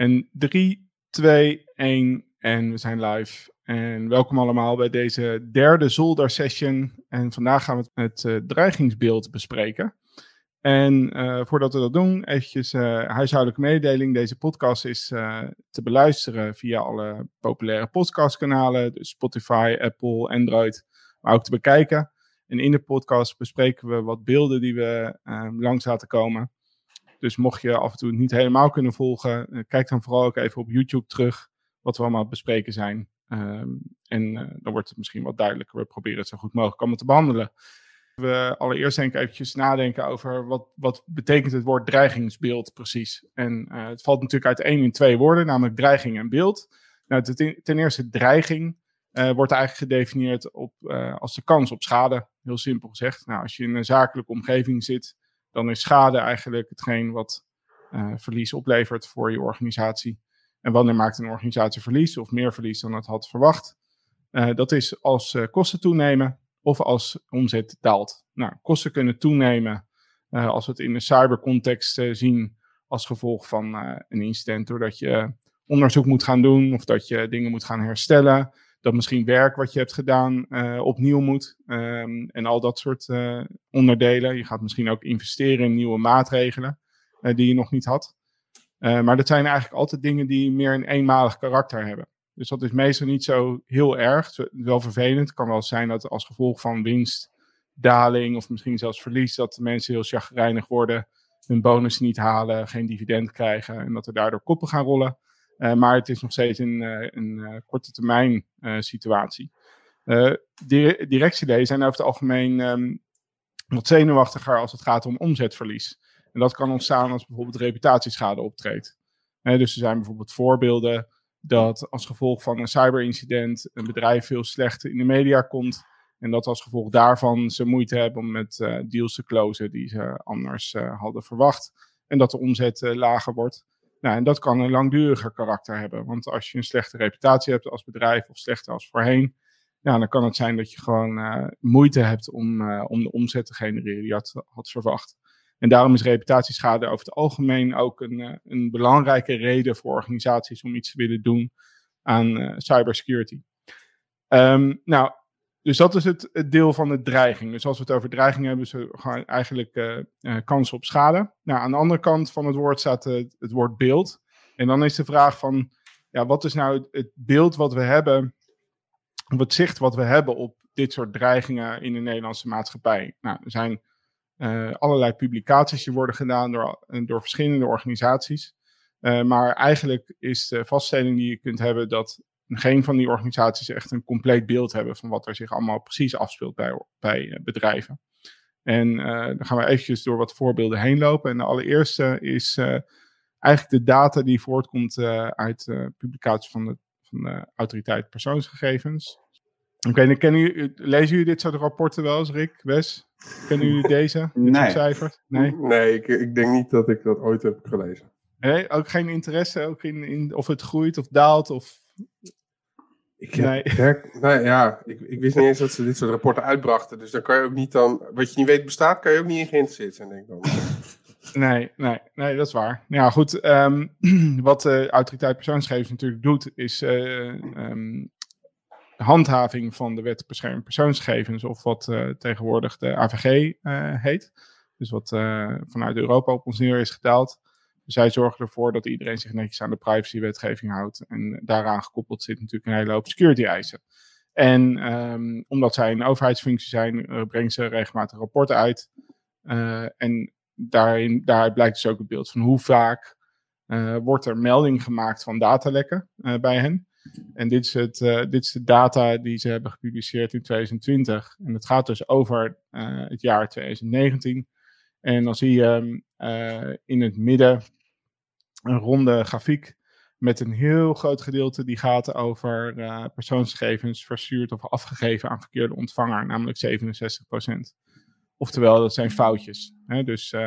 En 3, 2, 1 en we zijn live. En welkom allemaal bij deze derde zolder-session. En vandaag gaan we het uh, dreigingsbeeld bespreken. En uh, voordat we dat doen, eventjes uh, huishoudelijke mededeling. Deze podcast is te beluisteren via alle populaire podcastkanalen. Dus Spotify, Apple, Android, maar ook te bekijken. En in de podcast bespreken we wat beelden die we langs laten komen. Dus mocht je af en toe niet helemaal kunnen volgen, uh, kijk dan vooral ook even op YouTube terug wat we allemaal bespreken zijn. Um, en uh, dan wordt het misschien wat duidelijker. We proberen het zo goed mogelijk allemaal te behandelen. We allereerst denk eventjes nadenken over wat, wat betekent het woord dreigingsbeeld precies. En uh, het valt natuurlijk uit één in twee woorden, namelijk dreiging en beeld. Nou, ten, ten eerste dreiging wordt eigenlijk gedefinieerd op, als de kans op schade. Heel simpel gezegd. Nou, als je in een zakelijke omgeving zit, dan is schade eigenlijk hetgeen wat uh, verlies oplevert voor je organisatie. En wanneer maakt een organisatie verlies of meer verlies dan het had verwacht? Uh, dat is als uh, kosten toenemen of als omzet daalt. Nou, kosten kunnen toenemen als we het in de cybercontext zien als gevolg van een incident, doordat je onderzoek moet gaan doen of dat je dingen moet gaan herstellen dat misschien werk wat je hebt gedaan uh, opnieuw moet. Um, en al dat soort uh, onderdelen. Je gaat misschien ook investeren in nieuwe maatregelen uh, die je nog niet had. maar dat zijn eigenlijk altijd dingen die meer een eenmalig karakter hebben. Dus dat is meestal niet zo heel erg. Wel vervelend. Het kan wel zijn dat als gevolg van winstdaling of misschien zelfs verlies, dat mensen heel chagrijnig worden, hun bonus niet halen, geen dividend krijgen en dat er daardoor koppen gaan rollen. Uh, maar het is nog steeds een, uh, een uh, korte termijn situatie. directieleden zijn over het algemeen um, wat zenuwachtiger als het gaat om omzetverlies. En dat kan ontstaan als bijvoorbeeld reputatieschade optreedt. dus er zijn bijvoorbeeld voorbeelden dat als gevolg van een cyberincident een bedrijf veel slechter in de media komt. En dat als gevolg daarvan ze moeite hebben om met deals te closen die ze anders hadden verwacht. En dat de omzet lager wordt. Nou, en dat kan een langduriger karakter hebben. Want als je een slechte reputatie hebt als bedrijf of slechter als voorheen, ja, dan kan het zijn dat je gewoon uh, moeite hebt om, uh, om de omzet te genereren die je had, had, verwacht. En daarom is reputatieschade over het algemeen ook een, uh, een belangrijke reden voor organisaties om iets te willen doen aan cybersecurity. Um, nou, dus dat is het, het, deel van de dreiging. Dus als we het over dreiging hebben, is gewoon eigenlijk uh, uh, kansen op schade. Nou, aan de andere kant van het woord staat het, het woord beeld. En dan is de vraag van, ja, wat is nou het beeld wat we hebben, of het zicht wat we hebben op dit soort dreigingen in de Nederlandse maatschappij? Nou, er zijn allerlei publicaties die worden gedaan door, door verschillende organisaties. maar eigenlijk is de vaststelling die je kunt hebben dat geen van die organisaties echt een compleet beeld hebben van wat er zich allemaal precies afspeelt bij, bij eh, bedrijven. En uh, dan gaan we eventjes door wat voorbeelden heen lopen. En de allereerste is uh, eigenlijk de data die voortkomt uh, uit publicatie van de, van de autoriteit persoonsgegevens. Oké, okay, kennen lezen jullie dit soort rapporten wel eens, Rick, Wes? Kennen jullie deze? nee. cijfers? Nee, nee ik, ik denk niet dat ik dat ooit heb gelezen. Nee, ook geen interesse ook in, in of het groeit of daalt of ik nee. Werk, nou ja, ik, ik, wist niet eens dat ze dit soort rapporten uitbrachten. Dus dan kan je ook niet dan, wat je niet weet bestaat, kan je ook niet in geïnteresseerd zijn, denk ik dan. Nee, nee, nee, dat is waar. Ja, goed. Um, wat de autoriteit persoonsgegevens natuurlijk doet, is uh, um, handhaving van de wet bescherming persoonsgegevens, of wat uh, tegenwoordig de AVG uh, heet. Dus wat vanuit Europa op ons neer is gedaald. Zij zorgen ervoor dat iedereen zich netjes aan de privacywetgeving houdt. En daaraan gekoppeld zit natuurlijk een hele hoop security eisen. En um, omdat zij een overheidsfunctie zijn, uh, brengen ze regelmatig rapporten uit. Uh, en daarin, daaruit blijkt dus ook het beeld van hoe vaak uh, wordt er melding gemaakt van datalekken bij hen. En dit is, het, dit is de data die ze hebben gepubliceerd in 2020. En het gaat dus over het jaar 2019. En dan zie je uh, in het midden een ronde grafiek met een heel groot gedeelte die gaat over uh, persoonsgegevens verstuurd of afgegeven aan verkeerde ontvanger, namelijk 67%. Oftewel, dat zijn foutjes. Hè? Dus uh,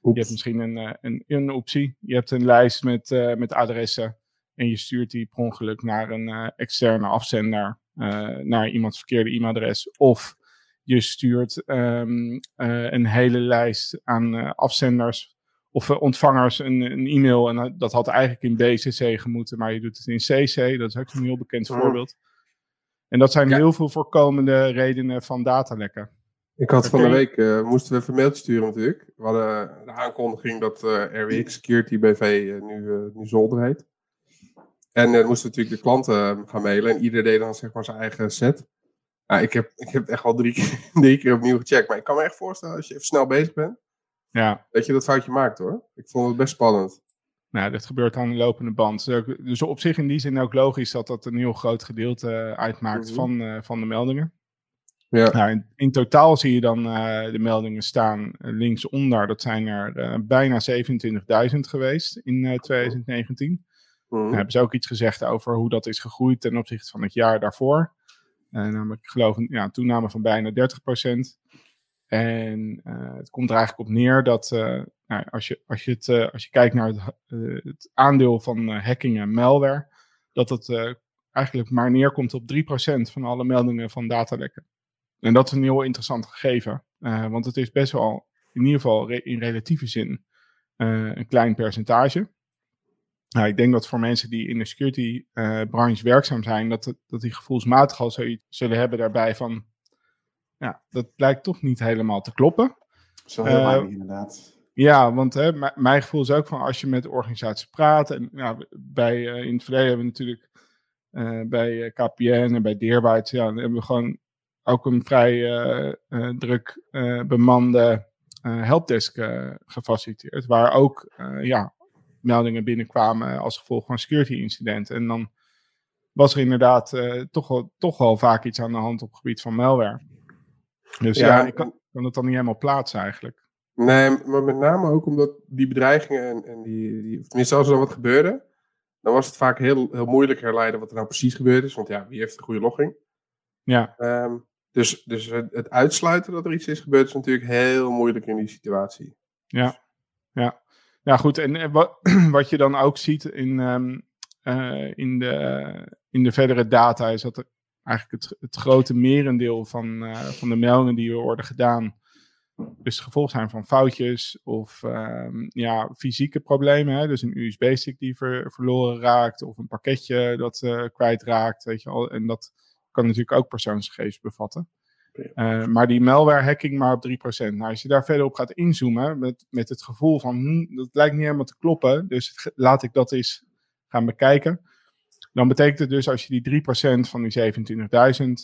je hebt misschien een, uh, een, een, optie. Je hebt een lijst met, met adressen en je stuurt die per ongeluk naar een externe afzender, naar iemands verkeerde e-mailadres. Of je stuurt um, een hele lijst aan afzenders of ontvangers een, een, e-mail en dat had eigenlijk in BCC gemoeten, maar je doet het in CC. Dat is ook een heel bekend Mhm. voorbeeld. En dat zijn Ja. heel veel voorkomende redenen van datalekken. Ik had van de week, eh, moesten we even een mailtje sturen natuurlijk. We hadden de aankondiging dat eh, RWX Security BV eh, nu, eh, nu Zolder heet. En dan moesten we natuurlijk de klanten eh, gaan mailen. En ieder deed dan zeg maar zijn eigen set. Nou, ik, heb, ik heb het echt al drie, keer- drie keer opnieuw gecheckt. Maar ik kan me echt voorstellen, als je even snel bezig bent, Ja, dat je dat foutje maakt hoor. Ik vond het best spannend. nou, dat gebeurt aan de lopende band. Dus Dus op zich in die zin ook logisch dat dat een heel groot gedeelte eh, uitmaakt Mhm. van, eh, van de meldingen. Ja, Nou, in, in totaal zie je dan eh, de meldingen staan linksonder. Dat zijn er eh, bijna 27.000 geweest in eh, 2019. Mhm. Dan hebben ze ook iets gezegd over hoe dat is gegroeid ten opzichte van het jaar daarvoor. Namelijk, ik geloof, een ja, een toename van bijna 30%. En eh, het komt er eigenlijk op neer dat eh, nou, als, je, als, je het, eh, als je kijkt naar het, het aandeel van hacking en malware, dat het eigenlijk maar neerkomt op 3% van alle meldingen van datalekken. En dat is een heel interessant gegeven, want het is best wel, in ieder geval in relatieve zin, een klein percentage. Nou, ik denk dat voor mensen die in de security branche werkzaam zijn, dat, dat die gevoelsmatig al zoiets zullen hebben daarbij van, ja, dat blijkt toch niet helemaal te kloppen. Heel Eh, weinig inderdaad. Ja, want hè, mijn gevoel is ook van als je met organisaties praat. En ja, bij, eh, in het verleden hebben we natuurlijk eh, bij eh, KPN en bij Deerbyte, ja, dan hebben we gewoon ook een vrij druk bemande helpdesk gefaciliteerd. Waar ook ja, meldingen binnenkwamen als gevolg van security incidenten. En dan was er inderdaad toch, wel, toch wel vaak iets aan de hand op het gebied van malware. Dus ja, Ja, ik kan, kan het dan niet helemaal plaatsen eigenlijk. Nee, maar met name ook omdat die bedreigingen en, en die, die, of tenminste als er dan wat gebeurde, dan was het vaak heel, heel moeilijk herleiden wat er nou precies gebeurd is. Want ja, wie heeft een goede logging? Ja, Ehm, dus dus het, het uitsluiten dat er iets is gebeurd is natuurlijk heel moeilijk in die situatie. Ja, ja. Ja, goed. En wat, wat je dan ook ziet in, ehm, eh, in, de, in de verdere data is dat er eigenlijk het, het grote merendeel van, eh, van de meldingen die er worden gedaan, dus het gevolg zijn van foutjes of ehm, ja, fysieke problemen. Hè? Dus een USB-stick die ver- verloren raakt of een pakketje dat eh kwijtraakt. Weet je al. En dat kan natuurlijk ook persoonsgegevens bevatten. Eh, maar die malware hacking maar op 3%. Nou, als je daar verder op gaat inzoomen met, met het gevoel van hm, dat lijkt niet helemaal te kloppen, dus laat ik dat eens gaan bekijken. Dan betekent het dus als je die 3% van die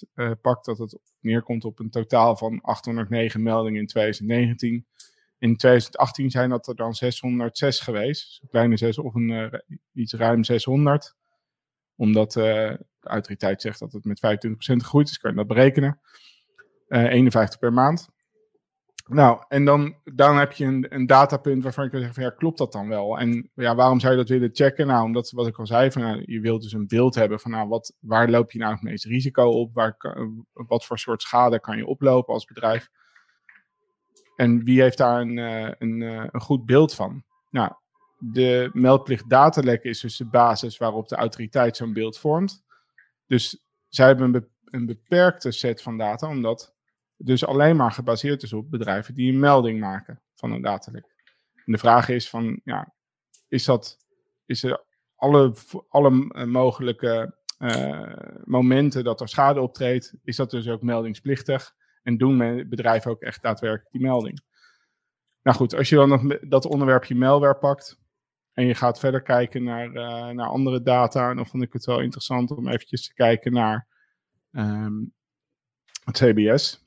27.000 eh, pakt, dat het neerkomt op een totaal van 809 meldingen in 2019. In 2018 zijn dat er dan 606 geweest, dus een kleine 6 of een, eh, iets ruim 600. Omdat eh, de autoriteit zegt dat het met 25% gegroeid is, kan je dat berekenen. Eh, 51 per maand. Nou, en dan, dan heb je een, een datapunt waarvan je kan zeggen: van, ja, klopt dat dan wel? En ja, waarom zou je dat willen checken? Nou, omdat wat ik al zei, van, je wilt dus een beeld hebben van nou, wat, waar loop je nou het meeste risico op? Waar, kan- wat voor soort schade kan je oplopen als bedrijf? En wie heeft daar een, eh, een, eh, een goed beeld van? Nou, de meldplicht datalek is dus de basis waarop de autoriteit zo'n beeld vormt. Dus zij hebben een, be- een beperkte set van data, omdat dus alleen maar gebaseerd is op bedrijven die een melding maken van een datalek. En de vraag is van, ja, is dat, is er alle, alle eh, mogelijke eh, momenten dat er schade optreedt, is dat dus ook meldingsplichtig? En doen bedrijven ook echt daadwerkelijk die melding? Nou goed, als je dan dat onderwerpje malware pakt en je gaat verder kijken naar, eh, naar andere data, en dan vond ik het wel interessant om eventjes te kijken naar ehm, het CBS.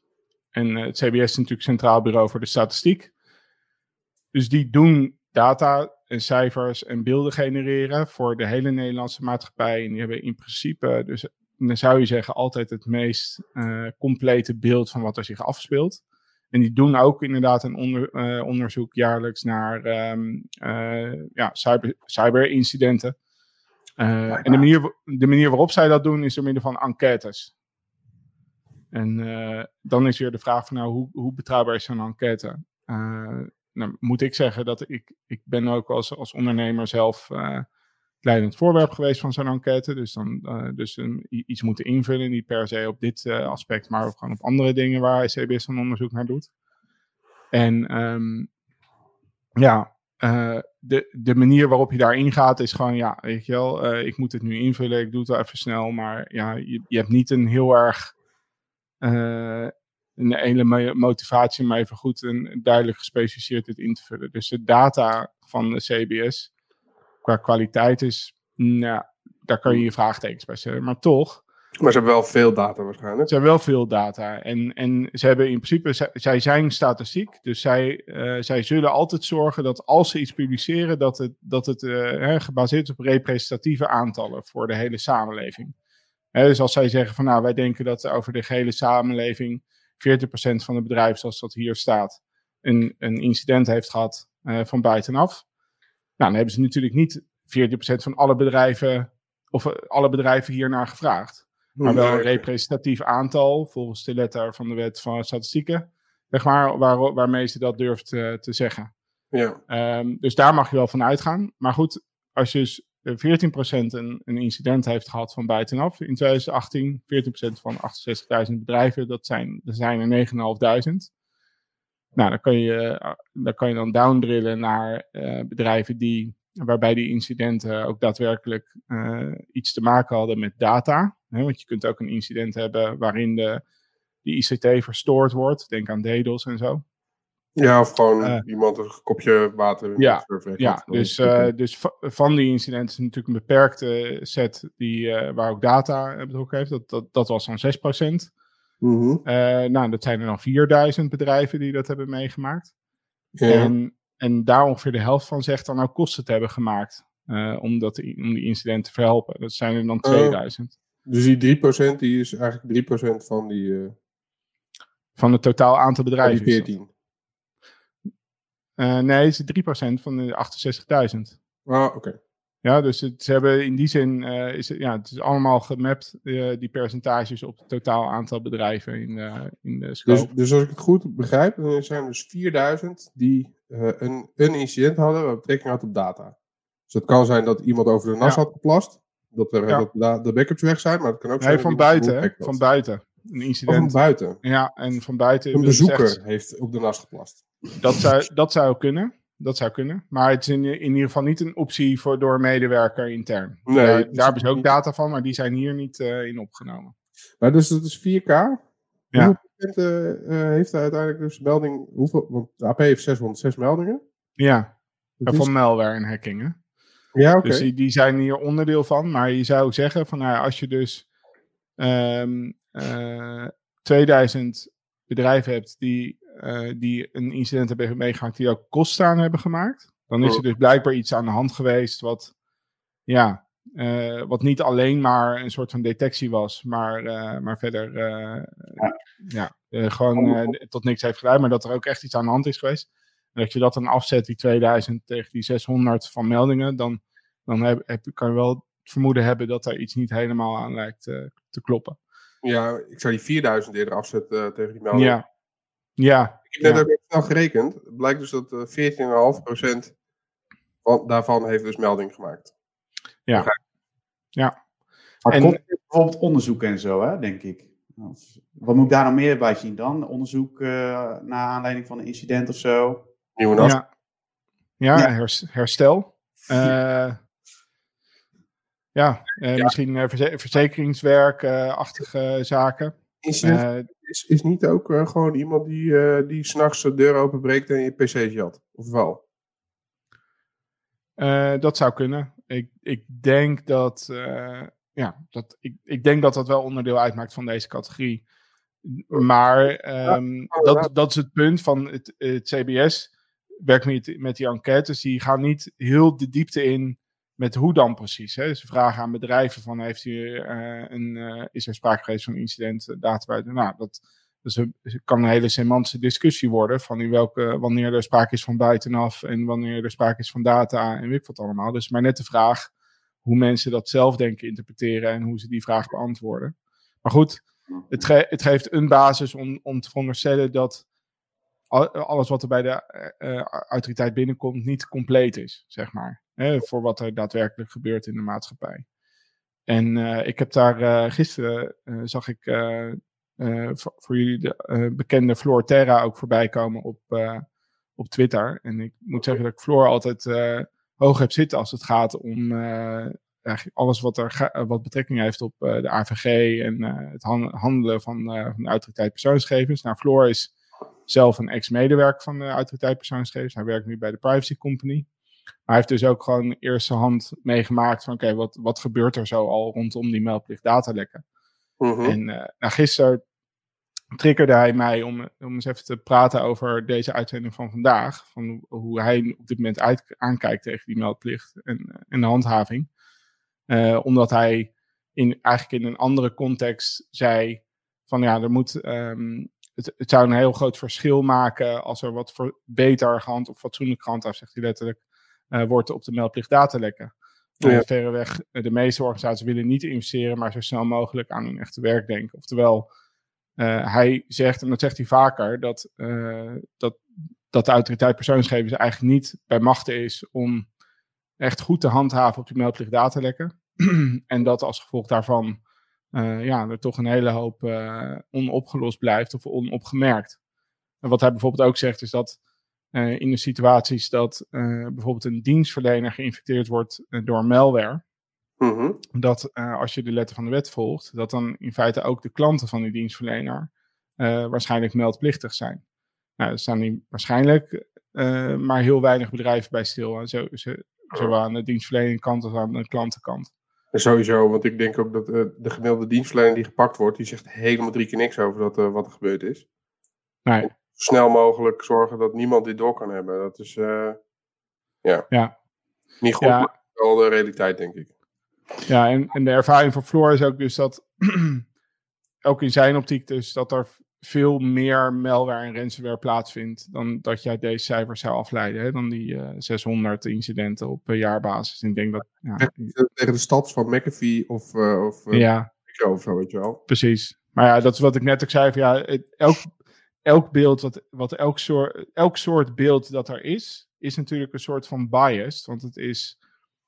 En eh, het CBS is natuurlijk Centraal Bureau voor de Statistiek. Dus die doen data en cijfers en beelden genereren voor de hele Nederlandse maatschappij. En die hebben in principe, dus dan zou je zeggen, altijd het meest eh, complete beeld van wat er zich afspeelt. En die doen ook inderdaad een onder, eh, onderzoek jaarlijks naar ehm, eh, ja, cyber, cyberincidenten. En de manier, de manier waarop zij dat doen is door middel van enquêtes. En eh, dan is weer de vraag van nou, hoe, hoe betrouwbaar is zo'n enquête? Eh, nou, moet ik zeggen dat ik, ik ben ook als, als ondernemer zelf eh leidend voorwerp geweest van zo'n enquête. Dus dan dus een, iets moeten invullen, niet per se op dit aspect, maar ook gewoon op andere dingen waar CBS een onderzoek naar doet. En ehm, ja, de, de manier waarop je daarin gaat is gewoon, ja, weet je wel, ik moet het nu invullen, ik doe het wel even snel, maar ja, je, je hebt niet een heel erg een hele motivatie om even goed en duidelijk gespecificeerd dit in te vullen. Dus de data van de CBS qua kwaliteit is, nou, daar kan je je vraagtekens bij stellen. Maar toch. Maar ze hebben wel veel data waarschijnlijk. Ze hebben wel veel data. En, en ze hebben in principe, zij zijn statistiek. Dus zij, uh, zij zullen altijd zorgen dat als ze iets publiceren, dat het, dat het uh, gebaseerd is op representatieve aantallen voor de hele samenleving. Dus als zij zeggen van nou, wij denken dat over de gehele samenleving 40% van de bedrijven, zoals dat hier staat, een, een incident heeft gehad uh, van buitenaf. Nou, dan hebben ze natuurlijk niet 40% van alle bedrijven, of uh, alle bedrijven hiernaar gevraagd. Maar wel een representatief aantal, volgens de letter van de wet van statistieken, zeg maar, waar, waarmee ze dat durft uh, te zeggen. Ja. Um, dus daar mag je wel van uitgaan. Maar goed, als je dus 14% een, een incident heeft gehad van buitenaf in 2018. 14% van 68.000 bedrijven, dat zijn, dat zijn er 9.500. Nou, dan kan je, dan kan je dan downdrillen naar uh, bedrijven die, waarbij die incidenten ook daadwerkelijk uh, iets te maken hadden met data. Hè, want je kunt ook een incident hebben waarin de, de ICT verstoord wordt. Denk aan DDoS en zo. Ja, of gewoon uh, iemand een kopje water in ja, de Ja, dus, uh, dus van die incidenten is natuurlijk een beperkte set die, uh, waar ook data betrokken heeft. Dat, dat, dat was dan 6%. Mm -hmm. nou, dat zijn er dan 4000 bedrijven die dat hebben meegemaakt. Ja. En, en daar ongeveer de helft van zegt dan ook kosten te hebben gemaakt. om, dat, om die incidenten te verhelpen. Dat zijn er dan 2000. dus die 3% die is eigenlijk 3% van die... van het totaal aantal bedrijven. Die 14. Uh, nee, het is 3% van de 68.000. Ah, oké. Okay. Ja, dus het, ze hebben in die zin, uh, is het, ja, het is allemaal gemapt, uh, die percentages, op het totaal aantal bedrijven in, in de scope. Dus, dus als ik het goed begrijp, dan zijn er dus 4000 die een, een incident hadden wat betrekking had op data. Dus het kan zijn dat iemand over de nas ja. had geplast, dat, er, ja. dat de backups weg zijn, maar het kan ook nee, zijn van buiten? Van buiten. Een incident. Oh, van buiten? Ja, en van buiten. Een bezoeker echt... heeft op de nas geplast. Dat zou, dat zou kunnen. Dat zou kunnen. Maar het is in, in ieder geval niet een optie voor, door medewerker intern. Nee, daar, daar hebben ze ook data van, maar die zijn hier niet uh, in opgenomen. Maar dus dat is 4K. Ja. Hoeveel procent uh, heeft hij uiteindelijk dus melding? Hoeveel, want de AP heeft 606 meldingen. Ja, dat van is... malware en hacking. Hè? Ja, oké. Okay. Dus die, die, zijn hier onderdeel van. Maar je zou zeggen van nou, als je dus um, uh, 2000 bedrijven hebt die uh, die een incident hebben meegemaakt die ook kosten aan hebben gemaakt. Dan is er dus blijkbaar iets aan de hand geweest wat, ja, uh, wat niet alleen maar een soort van detectie was, maar, uh, maar verder ja. ja gewoon tot niks heeft gedaan, maar dat er ook echt iets aan de hand is geweest. En dat je dat dan afzet, die 2000 tegen die 600 van meldingen, dan, dan heb, heb, kan je wel het vermoeden hebben dat daar iets niet helemaal aan lijkt te kloppen. Ja, ik zou die 4000 eerder afzetten tegen die meldingen. Ja. Ja. Ik heb net ja. ook snel gerekend. Het blijkt dus dat uh, 14,5% van, daarvan heeft dus melding gemaakt. Ja. Ja. Maar en komt bijvoorbeeld onderzoek en zo, hè, denk ik. Wat moet ik daar nog meer bij zien dan? Onderzoek uh, naar aanleiding van een incident of zo? Nieuwe nas. Ja, ja, ja. herstel. Uh, ja, uh, ja, misschien verze verzekeringswerkachtige zaken. Incident is, is niet ook uh, gewoon iemand die, uh, die s'nachts de deur openbreekt en je pc jat? Of wel? Uh, dat zou kunnen. Ik, ik denk dat, ja, dat, ik, ik denk dat dat wel onderdeel uitmaakt van deze categorie. Maar um, ja, dat, dat is het punt van het, het CBS. Werkt met, met die enquêtes. Die gaan niet heel de diepte in met hoe dan precies? Hè? Ze vragen aan bedrijven van heeft u uh, een, uh, is er sprake geweest van incident, uh, data buiten? Nou, dat, dus kan een hele semantische discussie worden van in welke, wanneer er sprake is van buitenaf en wanneer er sprake is van data en weet ik wat allemaal. Dus maar net de vraag hoe mensen dat zelf denken interpreteren en hoe ze die vraag beantwoorden. Maar goed, het, het geeft een basis om, om te veronderstellen dat alles wat er bij de uh, autoriteit binnenkomt niet compleet is, zeg maar. Hè, voor wat er daadwerkelijk gebeurt in de maatschappij. En uh, ik heb daar uh, gisteren, zag ik voor, voor, jullie de bekende Floor Terra ook voorbij komen op, op Twitter. En ik moet zeggen dat ik Floor altijd hoog heb zitten als het gaat om eigenlijk alles wat, er wat betrekking heeft op de AVG en het handelen van, van de autoriteit persoonsgegevens. Nou, Floor is zelf een ex-medewerker van de autoriteit persoonsgegevens. Hij werkt nu bij de Privacy Company. Maar hij heeft dus ook gewoon eerste hand meegemaakt van oké, wat, wat gebeurt er zo al rondom die meldplicht datalekken. Mm En uh, nou, gisteren triggerde hij mij om, om eens even te praten over deze uitzending van vandaag. Van hoe hij op dit moment uit, aankijkt tegen die meldplicht en, en de handhaving. Uh, omdat hij in, eigenlijk in een andere context zei van ja, er moet um, het, het, zou een heel groot verschil maken als er wat voor beter gehand of fatsoenlijk gehandhaafd, zegt hij letterlijk, uh, wordt op de meldplicht datalekken. Ja. Uh, verreweg, uh, de meeste organisaties willen niet investeren, maar zo snel mogelijk aan hun echte werk denken. Oftewel, uh, hij zegt, en dat zegt hij vaker, dat, dat, dat de autoriteit persoonsgegevens eigenlijk niet bij machten is om echt goed te handhaven op die meldplicht datalekken. en dat als gevolg daarvan uh, ja, er toch een hele hoop uh, onopgelost blijft of onopgemerkt. En wat hij bijvoorbeeld ook zegt is dat uh, in de situaties dat bijvoorbeeld een dienstverlener geïnfecteerd wordt door malware, mm -hmm. dat als je de letter van de wet volgt, dat dan in feite ook de klanten van die dienstverlener waarschijnlijk meldplichtig zijn. Nou, er staan niet waarschijnlijk maar heel weinig bedrijven bij stil, zo, zo, zowel aan de dienstverlening kant als aan de klantenkant. Sowieso, want ik denk ook dat uh, de gemiddelde dienstverlener die gepakt wordt, die zegt helemaal drie keer niks over dat, uh, wat er gebeurd is. Nee. zo snel mogelijk zorgen dat niemand dit door kan hebben. Dat is uh, ja. ja. niet goed, ja. maar wel de realiteit, denk ik. Ja, en, en de ervaring van Floor is ook dus dat, ook in zijn optiek dus, dat er veel meer malware en ransomware plaatsvindt dan dat je uit deze cijfers zou afleiden. Hè? Dan die uh, 600 incidenten op uh, jaarbasis. En ik denk dat... Ja, Tegen de stads van McAfee of, uh, of ja. Of zo, weet je wel. Precies. Maar ja, dat is wat ik net ook zei. Van, ja, elk, elk beeld, wat, wat elk, soort, elk soort beeld dat er is, is natuurlijk een soort van biased. Want het is...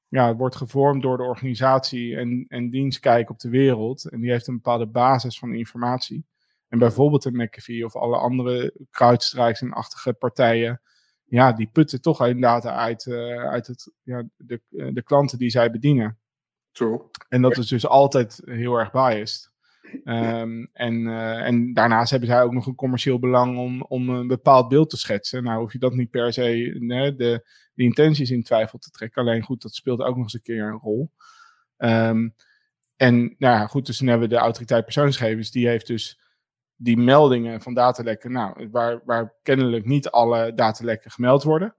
Ja, het wordt gevormd door de organisatie en, en dienstkijk op de wereld. En die heeft een bepaalde basis van informatie. En bijvoorbeeld een McAfee of alle andere crowdstrikes en achtige partijen, ja, die putten toch inderdaad uit, uh, uit het, ja, de, de klanten die zij bedienen. True. En dat is dus altijd heel erg biased. Um, en, uh, en daarnaast hebben zij ook nog een commercieel belang om, om een bepaald beeld te schetsen. Nou hoef je dat niet per se nee, de, de intenties in twijfel te trekken. Alleen goed, dat speelt ook nog eens een keer een rol. Um, en nou ja, goed, dus dan hebben we de autoriteit persoonsgegevens. Die heeft dus die meldingen van datalekken, nou, waar, waar kennelijk niet alle datalekken gemeld worden.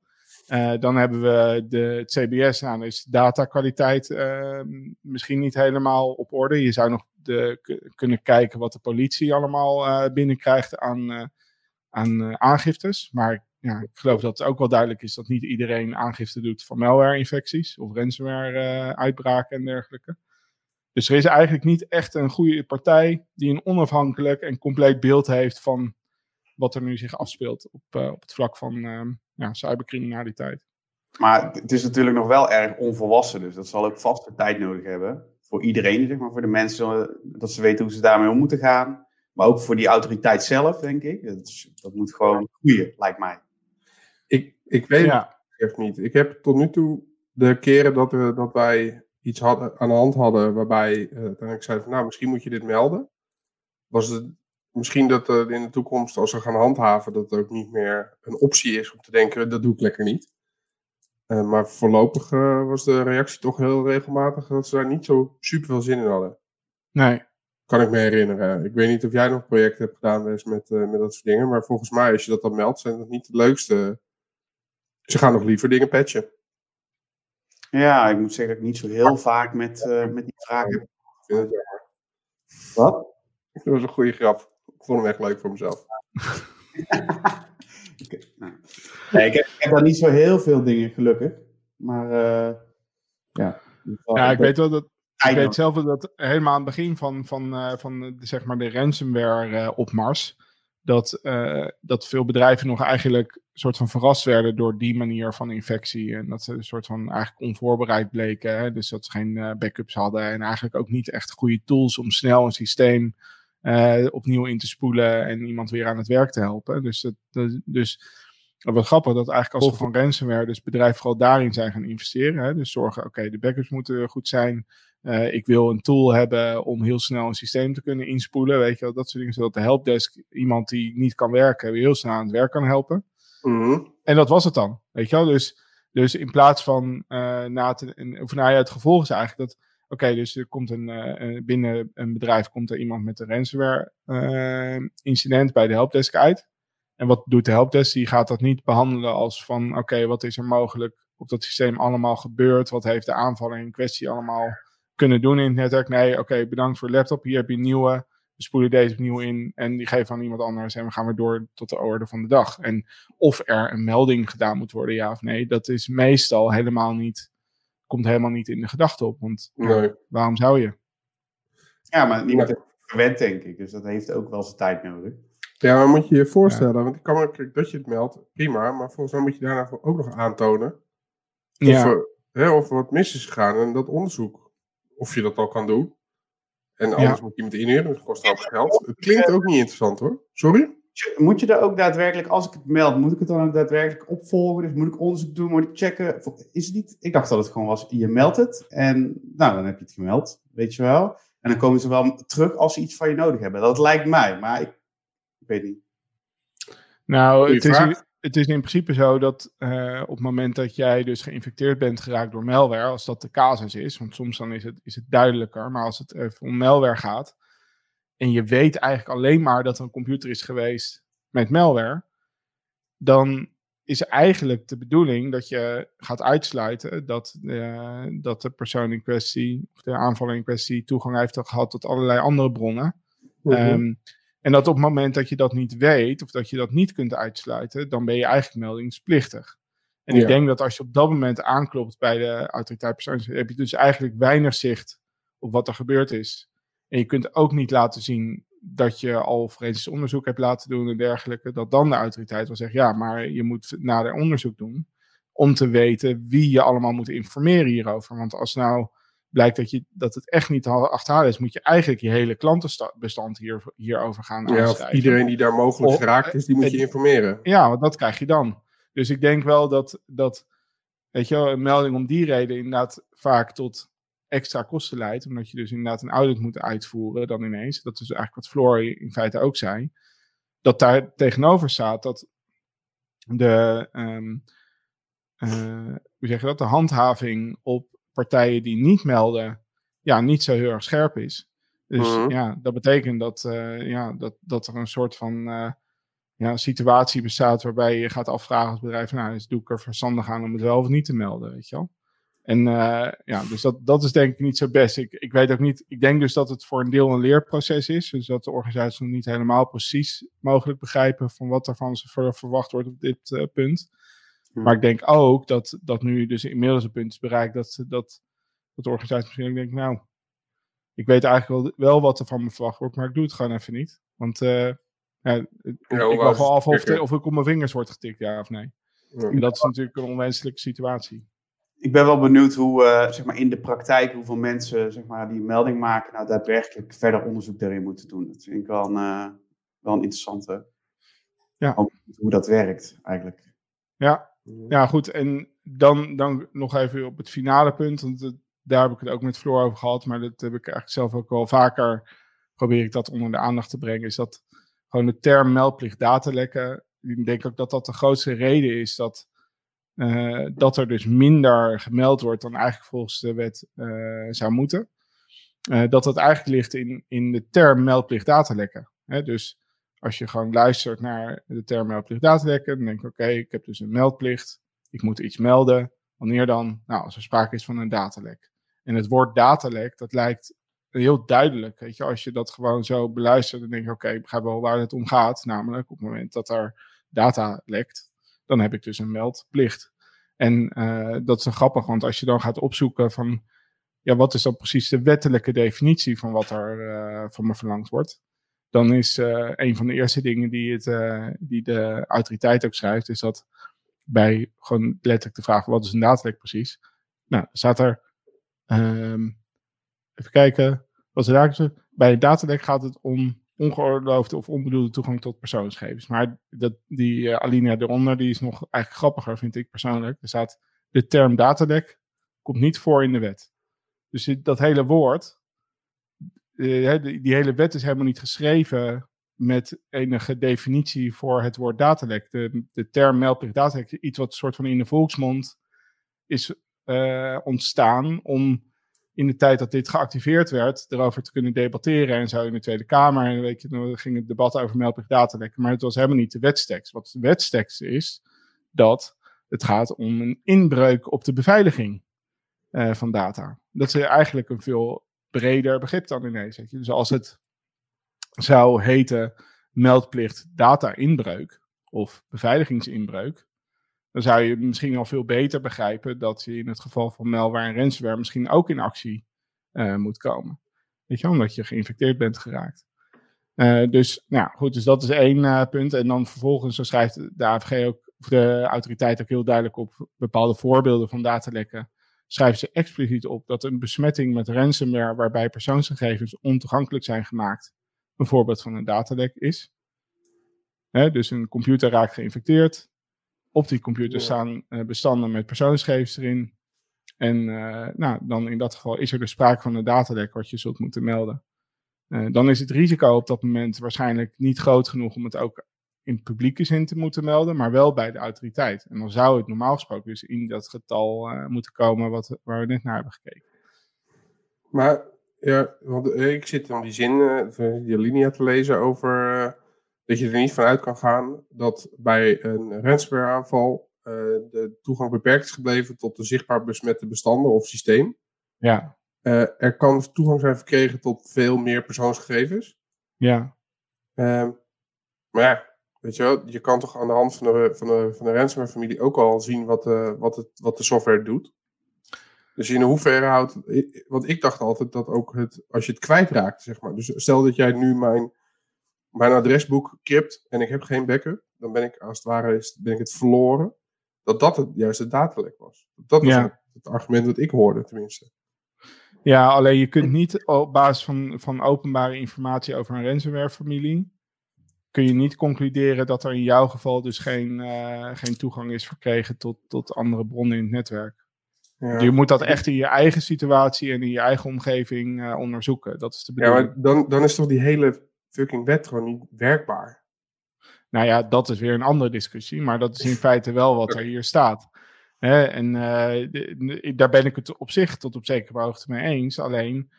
Uh, dan hebben we de, het CBS, nou, is datakwaliteit uh, misschien niet helemaal op orde. Je zou nog de, kunnen kijken wat de politie allemaal uh, binnenkrijgt aan, aan aangiftes. Maar ja, ik geloof dat het ook wel duidelijk is dat niet iedereen aangifte doet van malware-infecties of ransomware-uitbraken en dergelijke. Dus er is eigenlijk niet echt een goede partij die een onafhankelijk en compleet beeld heeft van wat er nu zich afspeelt op, uh, op het vlak van uh, ja, cybercriminaliteit. Maar het is natuurlijk nog wel erg onvolwassen, dus dat zal ook vast de tijd nodig hebben. Voor iedereen, zeg maar, voor de mensen, dat ze weten hoe ze daarmee om moeten gaan. Maar ook voor die autoriteit zelf, denk ik. Dat, dat moet gewoon groeien, lijkt mij. Ik, ik weet ja. het echt niet. Ik heb tot nu toe de keren dat, we, dat wij iets hadden, aan de hand hadden waarbij uh, uiteindelijk zeiden van nou, misschien moet je dit melden. Was het misschien dat uh, in de toekomst, als we gaan handhaven, dat het ook niet meer een optie is om te denken, dat doe ik lekker niet. Uh, maar voorlopig was de reactie toch heel regelmatig dat ze daar niet zo super veel zin in hadden. Nee. Kan ik me herinneren. Ik weet niet of jij nog projecten hebt gedaan met, met dat soort dingen, maar volgens mij, als je dat dan meldt, zijn dat niet de leukste. Ze gaan nog liever dingen patchen. Ja, ik moet zeggen dat ik niet zo heel vaak met, uh, met die vragen heb. Wat? Dat was een goede grap. Ik vond hem echt leuk voor mezelf. okay, nou. nee, ik, heb, ik, heb, daar niet zo heel veel dingen, gelukkig. Maar uh, ja. Ja, ik weet wel dat. Ik weet zelf dat helemaal aan het begin van, van, uh, van de, zeg maar de ransomware opmars dat, uh, dat veel bedrijven nog eigenlijk een soort van verrast werden door die manier van infectie. En dat ze een soort van eigenlijk onvoorbereid bleken. Hè? Dus dat ze geen uh, backups hadden en eigenlijk ook niet echt goede tools om snel een systeem uh, opnieuw in te spoelen en iemand weer aan het werk te helpen. Dus, dat, dat, dus wat grappig dat eigenlijk als we van ransomware, dus bedrijven vooral daarin zijn gaan investeren. Hè, dus zorgen, oké, de backups moeten goed zijn. Uh, ik wil een tool hebben om heel snel een systeem te kunnen inspoelen. Weet je wel, dat soort dingen. Zodat de helpdesk iemand die niet kan werken, weer heel snel aan het werk kan helpen. Mhm. En dat was het dan. Weet je wel, dus, dus in plaats van uh, na te, of nou ja, het gevolg is eigenlijk dat. Oké, dus er komt een, uh, binnen een bedrijf komt er iemand met een ransomware incident bij de helpdesk uit. En wat doet de helpdesk? Die gaat dat niet behandelen als van oké, wat is er mogelijk op dat systeem allemaal gebeurd? Wat heeft de aanvaller in kwestie allemaal kunnen doen in het netwerk? Nee, oké, bedankt voor de laptop. Hier heb je een nieuwe. We spoelen deze opnieuw in en die geven aan iemand anders. En we gaan weer door tot de orde van de dag. En of er een melding gedaan moet worden, ja of nee, dat is meestal helemaal niet, komt helemaal niet in de gedachte op. Want Nee. waarom zou je? Ja, maar niemand heeft het gewend, denk ik. Dus dat heeft ook wel zijn tijd nodig. Ja, maar moet je je voorstellen, want ik kan me kijk, dat je het meldt, prima, maar volgens mij moet je daarna ook nog aantonen of, Ja, er, hè, of er wat mis is gegaan en dat onderzoek, of je dat al kan doen. En anders moet je iemand inhuren, dat kost ook geld. Het klinkt ook niet interessant hoor. Sorry? Moet je er ook daadwerkelijk, als ik het meld, moet ik het dan ook daadwerkelijk opvolgen? Dus moet ik onderzoek doen, moet ik checken? Is het niet? Ik dacht dat het gewoon was, je meldt het en nou, dan heb je het gemeld, weet je wel. En dan komen ze wel terug als ze iets van je nodig hebben. Dat lijkt mij, maar ik, ik weet niet. nou, het is. Het is in principe zo dat eh, op het moment dat jij dus geïnfecteerd bent geraakt door malware, als dat de casus is, want soms dan is het, is het duidelijker, maar als het even om malware gaat, en je weet eigenlijk alleen maar dat er een computer is geweest met malware, dan is eigenlijk de bedoeling dat je gaat uitsluiten dat, eh, dat de persoon in kwestie, of de aanvaller in kwestie, toegang heeft gehad tot allerlei andere bronnen. Ehm, en dat op het moment dat je dat niet weet, of dat je dat niet kunt uitsluiten, dan ben je eigenlijk meldingsplichtig. En Ja. ik denk dat als je op dat moment aanklopt bij de autoriteit persoonsgegevens, heb je dus eigenlijk weinig zicht op wat er gebeurd is. En je kunt ook niet laten zien dat je al forensisch onderzoek hebt laten doen en dergelijke, dat dan de autoriteit wil zeggen, ja, maar je moet nader onderzoek doen om te weten wie je allemaal moet informeren hierover. Want als nou blijkt dat, je, dat het echt niet te achterhalen is, moet je eigenlijk je hele klantenbestand hier, hierover gaan ja, aanschrijven. iedereen die daar mogelijk geraakt is, die moet je het- informeren. Ja, want dat krijg je dan. Dus ik denk wel dat, dat weet je wel, een melding om die reden inderdaad vaak tot extra kosten leidt. Omdat je dus inderdaad een audit moet uitvoeren dan ineens. Dat is eigenlijk wat Floor in feite ook zei. Dat daar tegenover staat dat de, ehm, eh, hoe zeg je dat, de handhaving op partijen die niet melden, ja, niet zo heel erg scherp is. Dus Mhm. ja, dat betekent dat, eh, ja, dat, dat er een soort van eh, ja, situatie bestaat waarbij je gaat afvragen als bedrijf, nou, dus doe ik er verstandig aan om het wel of niet te melden, weet je wel. En eh, ja, dus dat, dat is denk ik niet zo best. Ik, ik weet ook niet, ik denk dus dat het voor een deel een leerproces is, dus dat de organisaties nog niet helemaal precies mogelijk begrijpen van wat er van ze ver- verwacht wordt op dit punt. Hm. Maar ik denk ook dat, dat nu dus inmiddels een punt is bereikt dat, dat, dat de organisatie misschien ook denkt, nou, ik weet eigenlijk wel, wel wat er van me verwacht wordt, maar ik doe het gewoon even niet. Want eh, ja, ik, hoe ik wou wacht wel af of, of ik op mijn vingers word getikt, ja of nee. Ja. En dat is natuurlijk een onwenselijke situatie. Ik ben wel benieuwd hoe, eh, zeg maar in de praktijk, hoeveel mensen zeg maar, die een melding maken, nou daadwerkelijk verder onderzoek daarin moeten doen. Dat vind ik wel een, eh, wel een interessante. Ja. Hoe dat werkt eigenlijk. Ja, ja goed. En dan, dan nog even op het finale punt, want daar heb ik het ook met Floor over gehad, maar dat heb ik eigenlijk zelf ook wel vaker, probeer ik dat onder de aandacht te brengen, is dat gewoon de term meldplicht datalekken, ik denk ook dat dat de grootste reden is dat, eh, dat er dus minder gemeld wordt dan eigenlijk volgens de wet eh, zou moeten. Eh, dat dat eigenlijk ligt in, in de term meldplicht datalekken. Dus als je gewoon luistert naar de term meldplicht datalekken, dan denk je oké, ik heb dus een meldplicht, ik moet iets melden. Wanneer dan? Nou, als er sprake is van een datalek. En het woord datalek, dat lijkt heel duidelijk. Weet je, als je dat gewoon zo beluistert, dan denk je, oké, ik begrijp wel waar het om gaat. Namelijk op het moment dat er data lekt, dan heb ik dus een meldplicht. En eh, dat is een grappig, want als je dan gaat opzoeken van, ja, wat is dan precies de wettelijke definitie van wat er eh, van me verlangd wordt? Dan is eh, een van de eerste dingen die, het, eh, die de autoriteit ook schrijft, is dat bij gewoon letterlijk de vraag, wat is een datalek precies? Nou, staat er, ehm, even kijken, wat de datalek? Bij een datalek gaat het om ongeoorloofde of onbedoelde toegang tot persoonsgegevens. Maar dat, die uh, alinea eronder, die is nog eigenlijk grappiger, vind ik persoonlijk. Er staat, de term datalek komt niet voor in de wet. Dus dat hele woord, die, die, hele wet is helemaal niet geschreven met enige definitie voor het woord datalek. De, de term meldplicht datalek, iets wat soort van in de volksmond is uh, ontstaan om in de tijd dat dit geactiveerd werd, erover te kunnen debatteren en zo in de Tweede Kamer. En weet je, dan ging het debat over meldplicht datalekken. Maar het was helemaal niet de wetstekst. Wat de wetstekst is, dat het gaat om een inbreuk op de beveiliging uh, van data. Dat is eigenlijk een veel breder begrip dan ineens. Weet je. Dus als het zou heten meldplicht data-inbreuk of beveiligingsinbreuk, dan zou je misschien al veel beter begrijpen dat je in het geval van malware en ransomware misschien ook in actie uh, moet komen. Weet je, omdat je geïnfecteerd bent geraakt. Uh, dus, nou goed, dus dat is één uh, punt. En dan vervolgens, zo schrijft de AVG ook, of de autoriteit ook heel duidelijk op bepaalde voorbeelden van datalekken, schrijven ze expliciet op dat een besmetting met ransomware waarbij persoonsgegevens ontoegankelijk zijn gemaakt, een voorbeeld van een datalek is. Dus een computer raakt geïnfecteerd, op die computer staan uh, bestanden met persoonsgegevens erin. En uh, nou, dan in dat geval is er dus sprake van een datalek wat je zult moeten melden. Uh, dan is het risico op dat moment waarschijnlijk niet groot genoeg om het ook in publieke zin te moeten melden, maar wel bij de autoriteit. En dan zou het normaal gesproken dus in dat getal moeten komen wat, waar we net naar hebben gekeken. Maar ja, want ik zit in die zin, die linia te lezen over dat je er niet vanuit kan gaan dat bij een ransomware aanval uh, de toegang beperkt is gebleven tot de zichtbaar besmette bestanden of systeem. Ja. Uh, er kan toegang zijn verkregen tot veel meer persoonsgegevens. Ja. Uh, maar ja, weet je wel, je kan toch aan de hand van de, van de, van de ransomware familie ook al zien wat, uh, wat, het, wat de software doet. Dus in hoeverre houdt. Want ik dacht altijd dat ook het. Als je het kwijtraakt, zeg maar. Dus stel dat jij nu mijn mijn adresboek kipt en ik heb geen backup, dan ben ik als het ware is, ben ik het verloren. Dat dat het juiste datalek was. Dat was het, het, argument dat ik hoorde, tenminste. Ja, alleen je kunt niet op basis van, van openbare informatie over een ransomware-familie, kun je niet concluderen dat er in jouw geval dus geen, uh, geen toegang is verkregen tot, tot andere bronnen in het netwerk. Ja. Je moet dat echt in je eigen situatie en in je eigen omgeving uh, onderzoeken. Dat is de bedoeling. Ja, maar dan, dan is toch die hele fucking wet gewoon niet werkbaar. Nou ja, dat is weer een andere discussie, maar dat is in feite wel wat er hier staat. Hè? En uh, de, de, daar ben ik het op zich tot op zekere hoogte mee eens. Alleen,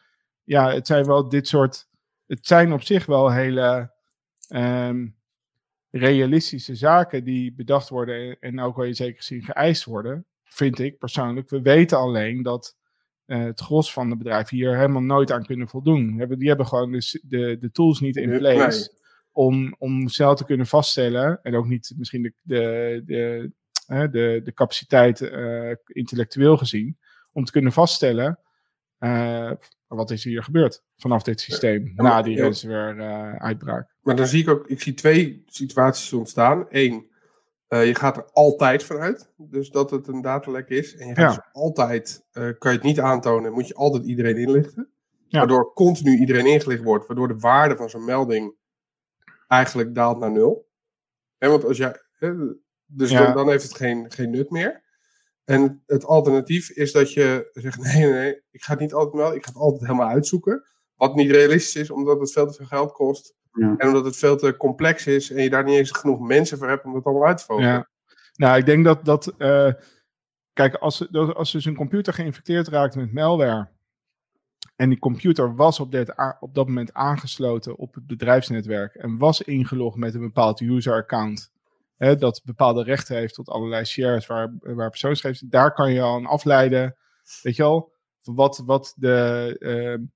ja, het zijn wel dit soort. Het zijn op zich wel hele um, realistische zaken die bedacht worden en ook wel in zekere zin geëist worden, vind ik persoonlijk. We weten alleen dat uh, het gros van de bedrijven hier helemaal nooit aan kunnen voldoen. Die hebben gewoon de, de tools niet in place nee. om, om zelf te kunnen vaststellen. En ook niet misschien de, de, de, de, de capaciteit uh, intellectueel gezien. Om te kunnen vaststellen wat is hier gebeurd vanaf dit systeem. Ja, na die ja. ransomware uitbraak. Maar dan zie ik ook, ik zie twee situaties ontstaan. Eén, uh, je gaat er altijd vanuit, dus dat het een datalek is. En je gaat ja. dus altijd, uh, kan je het niet aantonen, moet je altijd iedereen inlichten. Waardoor continu iedereen ingelicht wordt, waardoor de waarde van zo'n melding eigenlijk daalt naar nul. En want als jij, dus dan, dan, heeft het geen, geen nut meer. En het alternatief is dat je zegt: nee, nee, ik ga het niet altijd melden, ik ga het altijd helemaal uitzoeken. Wat niet realistisch is, omdat het veel te veel geld kost. Ja. En omdat het veel te complex is en je daar niet eens genoeg mensen voor hebt om dat allemaal uit te vogelen. Ja. Nou, ik denk dat dat. Uh, kijk, als, als dus een computer geïnfecteerd raakt met malware. En die computer was op, dit, op dat moment aangesloten op het bedrijfsnetwerk. En was ingelogd met een bepaald user-account. Hè, dat bepaalde rechten heeft tot allerlei shares waar, waar persoonsgegevens. Daar kan je al aan afleiden. Weet je al? Wat, wat de. Uh,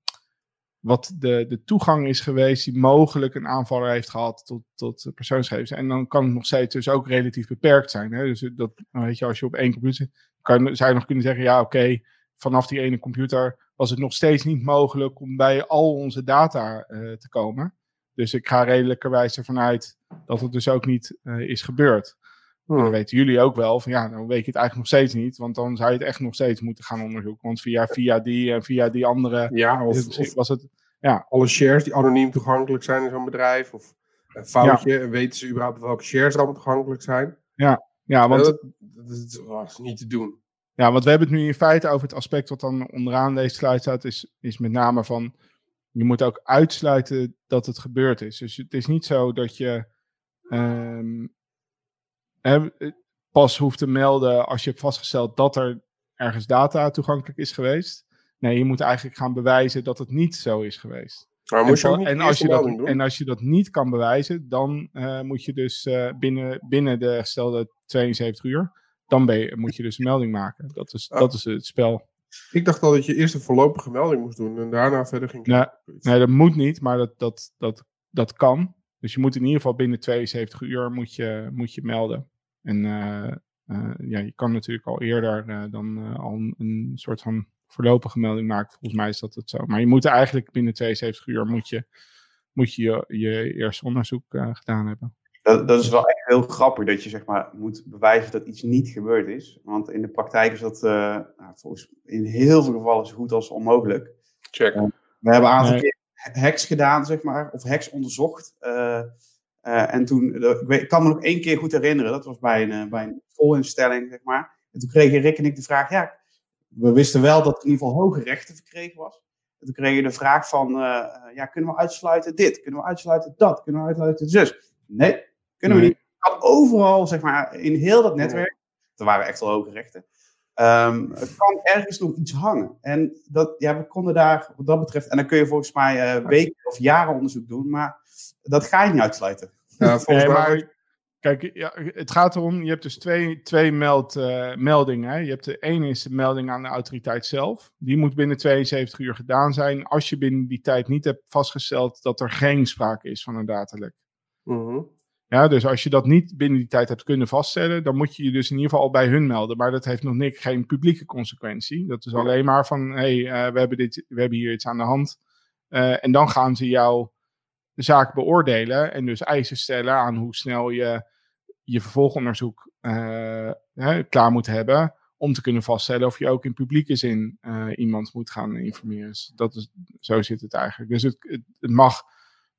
wat de, de toegang is geweest die mogelijk een aanvaller heeft gehad tot, tot persoonsgegevens. En dan kan het nog steeds dus ook relatief beperkt zijn. Hè? Dus dat, weet je, als je op één computer zit, kan, zou je nog kunnen zeggen, ja oké, vanaf die ene computer was het nog steeds niet mogelijk om bij al onze data uh, te komen. Dus ik ga redelijkerwijs ervan uit dat het dus ook niet uh, is gebeurd. Hmm. Dan weten jullie ook wel van ja, dan weet je het eigenlijk nog steeds niet. Want dan zou je het echt nog steeds moeten gaan onderzoeken. Want via, via die en via die andere ja, of, of, was het. Ja. Alle shares die anoniem toegankelijk zijn in zo'n bedrijf. Of een foutje. En weten ze überhaupt welke shares er allemaal toegankelijk zijn. Ja, want, dat, dat, is, oh, dat niet te doen. ja, want we hebben het nu in feite over het aspect wat dan onderaan deze slide staat, is, is met name van, je moet ook uitsluiten dat het gebeurd is. Dus het is niet zo dat je ehm, pas hoeft te melden als je hebt vastgesteld dat er ergens data toegankelijk is geweest. Nee, je moet eigenlijk gaan bewijzen dat het niet zo is geweest. Maar En, je als je dat, doen? en als je dat niet kan bewijzen, dan eh, moet je dus eh, binnen, binnen de gestelde 72 uur, dan ben je, moet je dus een melding maken. Dat is, Ah. dat is het spel. Ik dacht al dat je eerst een voorlopige melding moest doen. En daarna verder ging Nee. Nee, dat moet niet, maar dat, dat, dat, dat kan. Dus je moet in ieder geval binnen 72 uur moet je, moet je melden. En eh, eh, ja, je kan natuurlijk al eerder eh, dan eh, al een, een soort van voorlopige melding maken. Volgens mij is dat het zo. Maar je moet eigenlijk binnen 72 uur moet je moet je, je, je eerste onderzoek eh, gedaan hebben. Dat, dat is wel echt heel grappig dat je zeg maar, moet bewijzen dat iets niet gebeurd is. Want in de praktijk is dat eh, nou, volgens in heel veel gevallen zo goed als onmogelijk. Check. We hebben een aantal Nee. Hacks gedaan, zeg maar, of hacks onderzocht. eh, eh, en toen, eh, ik, weet, ik kan me nog één keer goed herinneren, dat was bij een, bij een scholinstelling, zeg maar. En toen kregen Rick en ik de vraag, ja, we wisten wel dat er in ieder geval hoge rechten verkregen was. En toen kregen we de vraag van, ja, kunnen we uitsluiten dit? Kunnen we uitsluiten dat? Kunnen we uitsluiten zus? Nee, kunnen we niet. Overal, zeg maar, in heel dat netwerk, er waren echt wel hoge rechten, Ehm, het kan ergens nog iets hangen. En dat, ja, we konden daar, wat dat betreft, en dan kun je volgens mij eh, weken of jaren onderzoek doen, maar dat ga je niet uitsluiten. Ja, volgens Nee, mij maar kijk, ja, het gaat erom, je hebt dus twee, twee meld, eh, meldingen. Hè. Je hebt de ene is de melding aan de autoriteit zelf. Die moet binnen 72 uur gedaan zijn. Als je binnen die tijd niet hebt vastgesteld dat er geen sprake is van een datalek. Mhm. Ja, dus als je dat niet binnen die tijd hebt kunnen vaststellen, dan moet je je dus in ieder geval al bij hun melden. Maar dat heeft nog niks, geen publieke consequentie. Dat is alleen maar van, hé, hey, eh, we, hebben dit, we hebben hier iets aan de hand. Eh, en dan gaan ze jouw zaak beoordelen en dus eisen stellen aan hoe snel je je vervolgonderzoek eh, hè, klaar moet hebben. Om te kunnen vaststellen of je ook in publieke zin iemand moet gaan informeren. Dus dat is, zo zit het eigenlijk. Dus het, het, het mag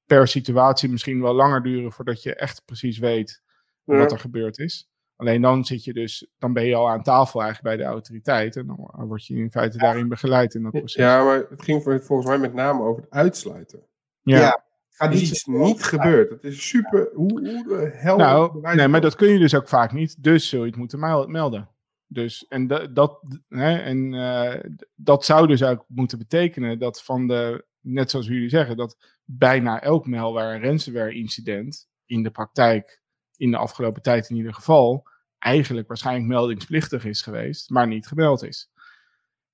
per situatie misschien wel langer duren voordat je echt precies weet Ja. wat er gebeurd is. Alleen dan zit je dus, dan ben je al aan tafel eigenlijk bij de autoriteit. En dan word je in feite daarin begeleid in dat proces. Ja, maar het ging voor- volgens mij met name over het uitsluiten. Ja. Ja. Gaat is niet iets zo- niet gebeurd. Het is super. Hoe, hoe de hel. Nou, nee, maar dat kun je dus ook vaak niet. Dus zul je het moeten mel- melden. Dus, en da- dat, hè, en, eh, dat zou dus ook moeten betekenen dat van de, net zoals jullie zeggen, dat bijna elk malware en ransomware incident in de praktijk, in de afgelopen tijd in ieder geval, eigenlijk waarschijnlijk meldingsplichtig is geweest, maar niet gemeld is.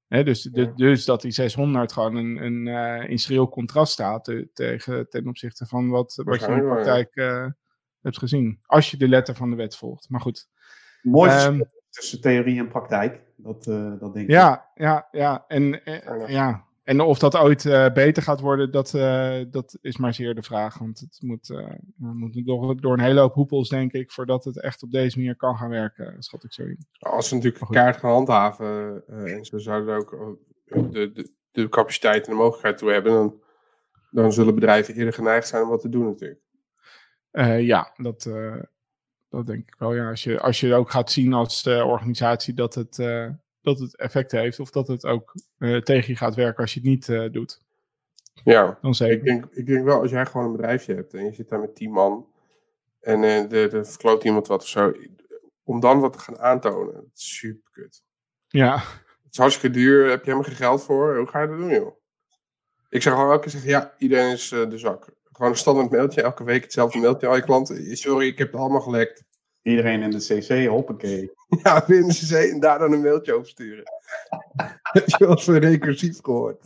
Dus, Ja. dus dat die 600 gewoon een, een, eh, in schril contrast staat te- tegen, ten opzichte van wat, wat je in de praktijk eh, hebt gezien. Als je de letter van de wet volgt. Maar goed. Mooi Ehm, tussen theorie en praktijk. Dat, eh, dat denk ik. Ja, ja, ja. En, ja. En of dat ooit eh, beter gaat worden, dat, eh, dat is maar zeer de vraag. Want het moet, eh, we moeten door, door een hele hoop hoepels, denk ik, voordat het echt op deze manier kan gaan werken, schat ik zo in. Als ze natuurlijk kaart gaan handhaven. eh, en ze zouden ook eh, de, de, de capaciteit en de mogelijkheid toe hebben. Dan, dan zullen bedrijven eerder geneigd zijn om wat te doen, natuurlijk. Eh, ja, dat, eh, dat denk ik wel. Ja. Als, je, als je ook gaat zien als eh, organisatie dat het, eh, dat het effect heeft, of dat het ook eh, tegen je gaat werken als je het niet eh, doet, Ja. dan zeker. Ik denk, ik denk wel, als jij gewoon een bedrijfje hebt en je zit daar met tien man en eh de, verkloot iemand wat of zo, om dan wat te gaan aantonen, dat is super kut. Ja, Het is hartstikke duur, heb je helemaal geen geld voor, hoe ga je dat doen joh? Ik zeg gewoon elke keer ja, iedereen is de zak. Gewoon een standaard mailtje, elke week hetzelfde mailtje, al je klanten, sorry, ik heb het allemaal gelekt. Iedereen in de CC, hoppakee. Ja, binnen ze en daar dan een mailtje over sturen. Heb je wel recursief gehoord?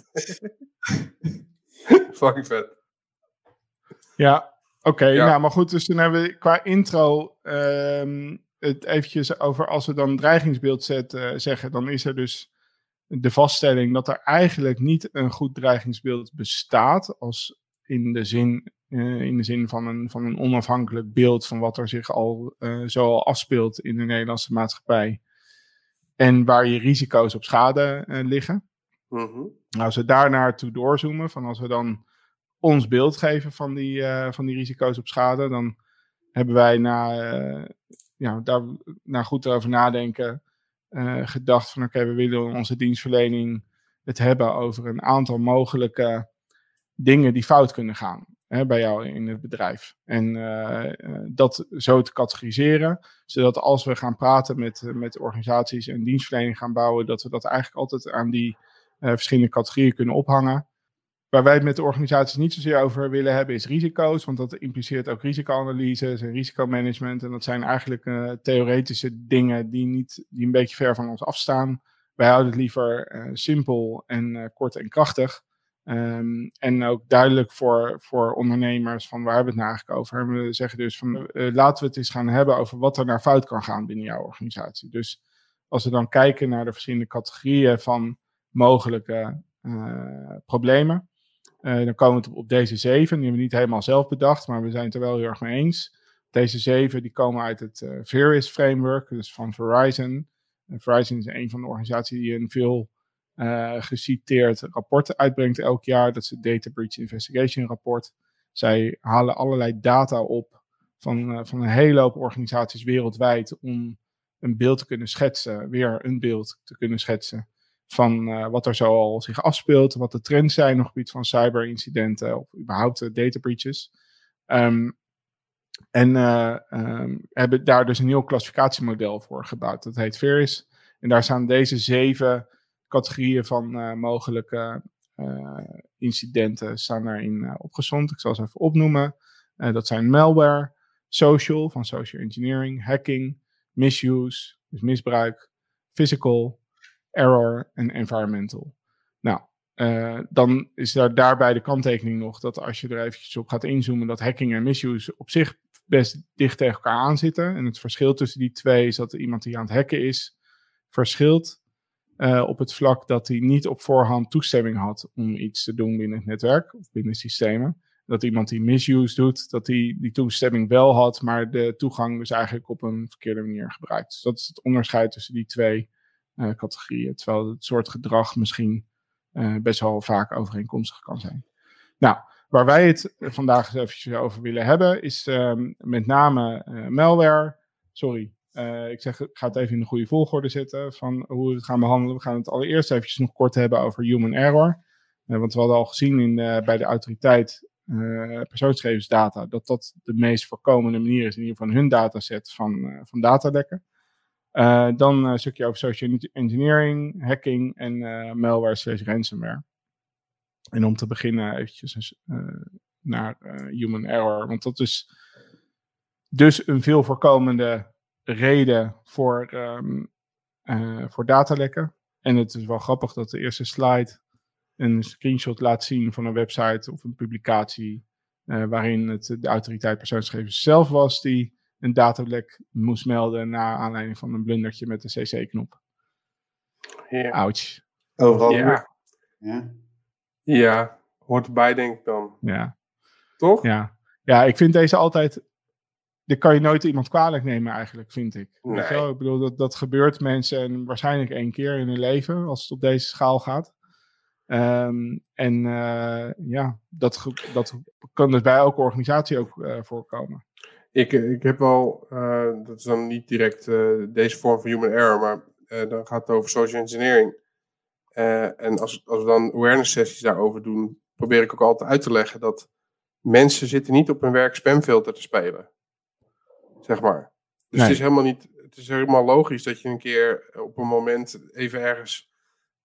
Fucking vet. Ja, oké. Ja. Nou, maar goed, dus toen hebben we qua intro ehm, het eventjes over als we dan een dreigingsbeeld zetten, zeggen, dan is er dus de vaststelling dat er eigenlijk niet een goed dreigingsbeeld bestaat, als in de zin, eh, in de zin van, een, van een onafhankelijk beeld van wat er zich al eh, zo al afspeelt in de Nederlandse maatschappij. En waar je risico's op schade eh, liggen. Nou, als we daar naartoe doorzoomen, van als we dan ons beeld geven van die, van die risico's op schade. Dan hebben wij na, ja, daar, na goed over nadenken gedacht van oké, we willen onze dienstverlening het hebben over een aantal mogelijke dingen die fout kunnen gaan bij jou in het bedrijf. En dat zo te categoriseren, zodat als we gaan praten met, met organisaties en dienstverlening gaan bouwen, dat we dat eigenlijk altijd aan die verschillende categorieën kunnen ophangen. Waar wij het met de organisaties niet zozeer over willen hebben, is risico's. Want dat impliceert ook risicoanalyses en risicomanagement. En dat zijn eigenlijk theoretische dingen die, niet, die een beetje ver van ons afstaan. Wij houden het liever simpel en kort en krachtig. Um, en ook duidelijk voor, voor ondernemers van waar hebben we het nou eigenlijk over. En we zeggen dus van laten we het eens gaan hebben over wat er naar fout kan gaan binnen jouw organisatie. Dus als we dan kijken naar de verschillende categorieën van mogelijke problemen uh, dan komen we op deze zeven. Die hebben we niet helemaal zelf bedacht, maar we zijn het er wel heel erg mee eens. Deze zeven die komen uit het Various Framework, dus van Verizon. Verizon is een van de organisaties die een veel geciteerd rapport uitbrengt elk jaar. Dat is het Data Breach Investigation rapport. Zij halen allerlei data op van, van een hele hoop organisaties wereldwijd om een beeld te kunnen schetsen, weer een beeld te kunnen schetsen van uh, wat er zo al zich afspeelt, wat de trends zijn op het gebied van cyberincidenten of überhaupt data breaches. Um, en um, hebben daar dus een nieuw klassificatiemodel voor gebouwd. Dat heet VERIS. En daar staan deze zeven categorieën van mogelijke incidenten staan daarin opgezond. Ik zal ze even opnoemen. dat zijn malware, social, van social engineering, hacking, misuse, dus misbruik, physical, error en environmental. Nou, dan is daar daarbij de kanttekening nog dat als je er eventjes op gaat inzoomen, dat hacking en misuse op zich best dicht tegen elkaar aanzitten. En het verschil tussen die twee is dat iemand die aan het hacken is, verschilt uh, op het vlak dat hij niet op voorhand toestemming had om iets te doen binnen het netwerk of binnen systemen. Dat iemand die misuse doet, dat hij die toestemming wel had, maar de toegang dus eigenlijk op een verkeerde manier gebruikt. Dus dat is het onderscheid tussen die twee uh, categorieën. Terwijl het soort gedrag misschien uh, best wel vaak overeenkomstig kan zijn. Nou, waar wij het vandaag eventjes over willen hebben, is um, met name malware. Sorry, ik zeg, ik ga het even in de goede volgorde zetten van hoe we het gaan behandelen. We gaan het allereerst eventjes nog kort hebben over human error. want we hadden al gezien in, bij de autoriteit persoonsgegevensdata dat dat de meest voorkomende manier is in ieder geval hun dataset van, van datalekken. Dan een stukje over social engineering, hacking en malware slash ransomware. En om te beginnen eventjes naar human error. Want dat is dus een veel voorkomende reden voor, um, voor datalekken. En het is wel grappig dat de eerste slide een screenshot laat zien van een website of een publicatie. waarin het de autoriteit persoonsgegevens zelf was die een datalek moest melden naar aanleiding van een blundertje met de CC-knop. Ja. Ouch. Overal. Ja. ja. Ja, hoort erbij denk ik dan. Ja. Toch? Ja. Ja, ik vind deze altijd... Dit kan je nooit iemand kwalijk nemen eigenlijk, vind ik. Nee. Ik bedoel, dat, dat gebeurt mensen en waarschijnlijk één keer in hun leven, als het op deze schaal gaat. Um, en uh, ja, dat, dat kan dus bij elke organisatie ook uh, voorkomen. Ik, ik heb wel, uh, dat is dan niet direct deze vorm van human error, maar dan gaat het over social engineering. en als, als we dan awareness sessies daarover doen, probeer ik ook altijd uit te leggen dat mensen zitten niet op hun werk spamfilter te spelen. Zeg maar. Dus nee. het is helemaal niet, het is helemaal logisch dat je een keer op een moment even ergens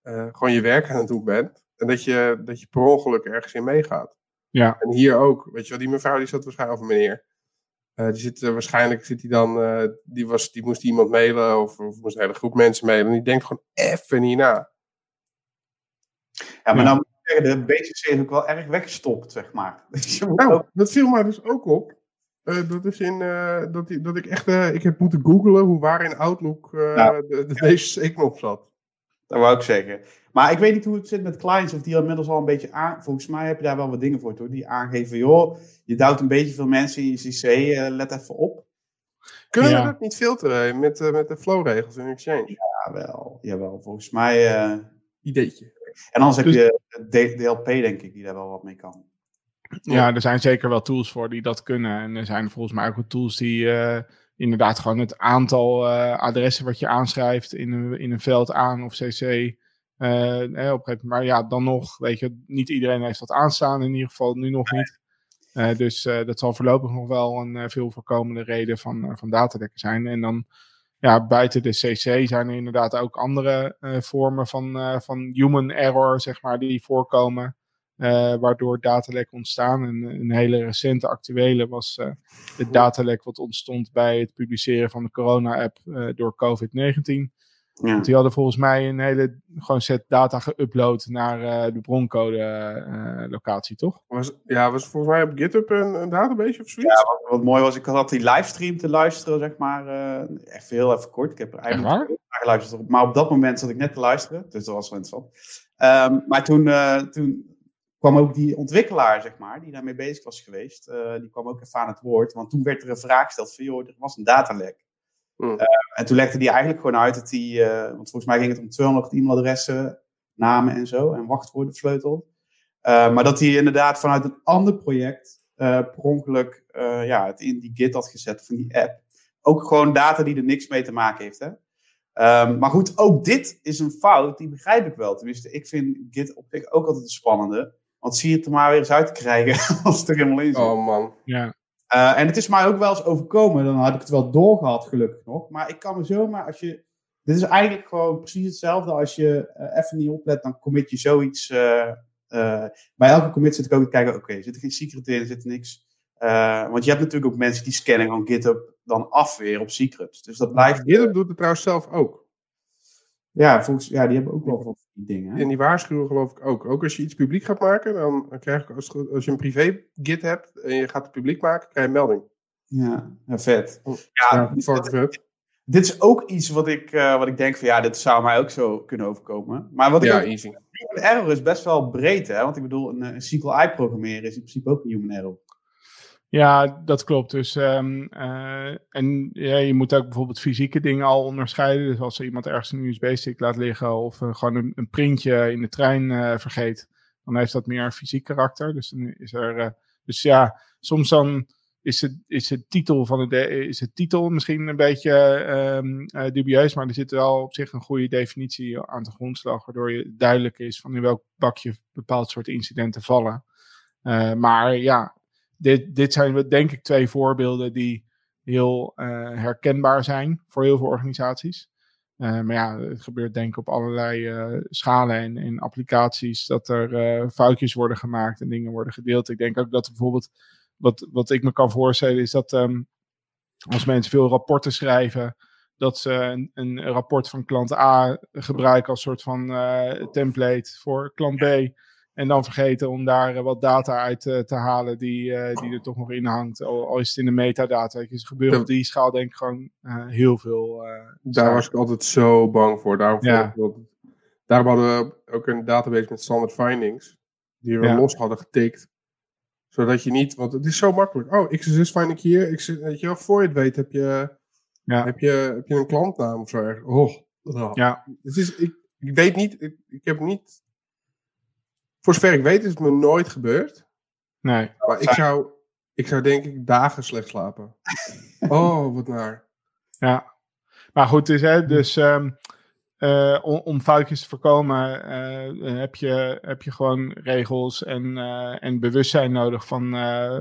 gewoon je werk aan het doen bent. En dat je, dat je per ongeluk ergens in meegaat. Ja. En hier ook, weet je wel, die mevrouw die zat waarschijnlijk, of meneer, uh, die zit, uh, waarschijnlijk zit hij dan, uh, die, was, die moest iemand mailen of, of moest een hele groep mensen mailen. En die denkt gewoon even niet na. Ja, maar nou moet ik zeggen, de BCC is ook wel erg weggestopt, zeg maar. nou, ook... dat viel mij dus ook op. dat is in, dat, die, dat ik echt, ik heb moeten googlen hoe waar in Outlook nou, de, de BCC-knop zat. Dat wou ik zeggen. Maar ik weet niet hoe het zit met clients, of die inmiddels al een beetje aan. Volgens mij heb je daar wel wat dingen voor, toch? Die aangeven, joh, je duwt een beetje veel mensen in je CC, uh, let even op. Kunnen ja. we dat niet filteren met, uh, met de flow-regels in Exchange? Ja, wel. Jawel, volgens mij. Uh... Ideetje. En anders dus... heb je DLP, denk ik, die daar wel wat mee kan. Ja, er zijn zeker wel tools voor die dat kunnen. En er zijn volgens mij ook wel tools die uh, inderdaad gewoon het aantal uh, adressen wat je aanschrijft in een, in een veld aan of cc. Uh, eh, op maar ja, dan nog, weet je, niet iedereen heeft dat aanstaan. In ieder geval nu nog niet. dus dat zal voorlopig nog wel een veel voorkomende reden van, van datalekken zijn. En dan ja, buiten de CC zijn er inderdaad ook andere vormen van, van human error, zeg maar, die voorkomen. Uh, waardoor datalek ontstaan. En een hele recente actuele was uh, het datalek wat ontstond bij het publiceren van de corona-app uh, door COVID-19. Ja. Die hadden volgens mij een hele gewoon set data geüpload naar de broncode locatie, toch? Was, ja, was volgens mij op GitHub een, een database of zoiets? Ja, wat, wat, mooi was, ik had die livestream te luisteren, zeg maar. echt heel even kort. Ik heb er eigenlijk naar geluisterd. Maar op dat moment zat ik net te luisteren, dus dat was wel interessant. Um, maar toen, toen kwam ook die ontwikkelaar, zeg maar, die daarmee bezig was geweest, uh, die kwam ook even aan het woord. Want toen werd er een vraag gesteld van, joh, er was een datalek. Mm. Uh, en toen legde hij eigenlijk gewoon uit dat hij, uh, want volgens mij ging het om 200 e-mailadressen, namen en zo, en wachtwoorden sleutel. maar dat hij inderdaad vanuit een ander project per ongeluk ja, het in die Git had gezet van die app. Ook gewoon data die er niks mee te maken heeft, hè. Um, maar goed, ook dit is een fout, die begrijp ik wel. Tenminste, ik vind Git op zich ook altijd een spannende. Want zie je het er maar weer eens uit te krijgen als het er helemaal in zit. Oh man. Ja. Uh, en het is mij ook wel eens overkomen. Dan had ik het wel doorgehad, gelukkig nog. Maar ik kan me zomaar, als je... Dit is eigenlijk gewoon precies hetzelfde als je uh, even niet oplet, dan commit je zoiets. Uh, bij elke commit zit ik ook te kijken, oké, okay, zit er geen secret in, zit er niks. want je hebt natuurlijk ook mensen die scannen gewoon GitHub dan af weer op secrets. Dus dat blijft... GitHub doet het trouwens zelf ook. Ja, volgens, ja, die hebben ook wel van die dingen. En die waarschuwen geloof ik ook. Ook als je iets publiek gaat maken, dan, krijg je, als, als je een privé git hebt en je gaat het publiek maken, krijg je een melding. Ja, vet. Ja, ja dit, vet. dit is ook iets wat ik, uh, wat ik denk van ja, dit zou mij ook zo kunnen overkomen. Maar wat ik ja, ook. Human error is best wel breed, hè? Want ik bedoel, een, een SQLi programmeren is in principe ook een human error. Ja, dat klopt. Dus, um, uh, en ja, je moet ook bijvoorbeeld fysieke dingen al onderscheiden. Dus als er iemand ergens een USB-stick laat liggen of uh, gewoon een, printje in de trein uh, vergeet, dan heeft dat meer een fysiek karakter. Dus dan is er, dus ja, soms dan is het, is het titel van de, is het titel misschien een beetje um, dubieus, maar er zit wel op zich een goede definitie aan de grondslag, waardoor je duidelijk is van in welk bakje bepaald soort incidenten vallen. maar ja, dit, dit zijn denk ik twee voorbeelden die heel uh, herkenbaar zijn voor heel veel organisaties. Uh, maar ja, het gebeurt denk ik op allerlei uh, schalen en, en, applicaties dat er foutjes worden gemaakt en dingen worden gedeeld. Ik denk ook dat bijvoorbeeld, wat, wat ik me kan voorstellen, is dat um, als mensen veel rapporten schrijven, dat ze een, een, rapport van klant A gebruiken als soort van template voor klant B. En dan vergeten om daar eh, wat data uit uh, te halen die, uh, die er toch nog in hangt. Al, al, is het in de metadata. Weet je. Dus gebeurt op die schaal denk ik gewoon heel veel. daar was ik altijd zo bang voor. Daarom, ja. daarom hadden we ook een database met standard findings. Die we ja. los hadden getikt. Zodat je niet, want het is zo makkelijk. Oh, XSS find ik hier. Ik, weet je wel, voor je het weet heb je, ja. heb je, heb je een klantnaam of zo. Oh, oh. Ja. Het is, ik, ik weet niet, ik, ik heb niet voor zover ik weet is het me nooit gebeurd. Nee. Maar ik zou, ik zou denk ik dagen slecht slapen. oh, wat naar. Ja. Maar goed, dus, hè, dus um, uh, om, om, foutjes te voorkomen uh, heb, je, heb je gewoon regels en, uh, en bewustzijn nodig van,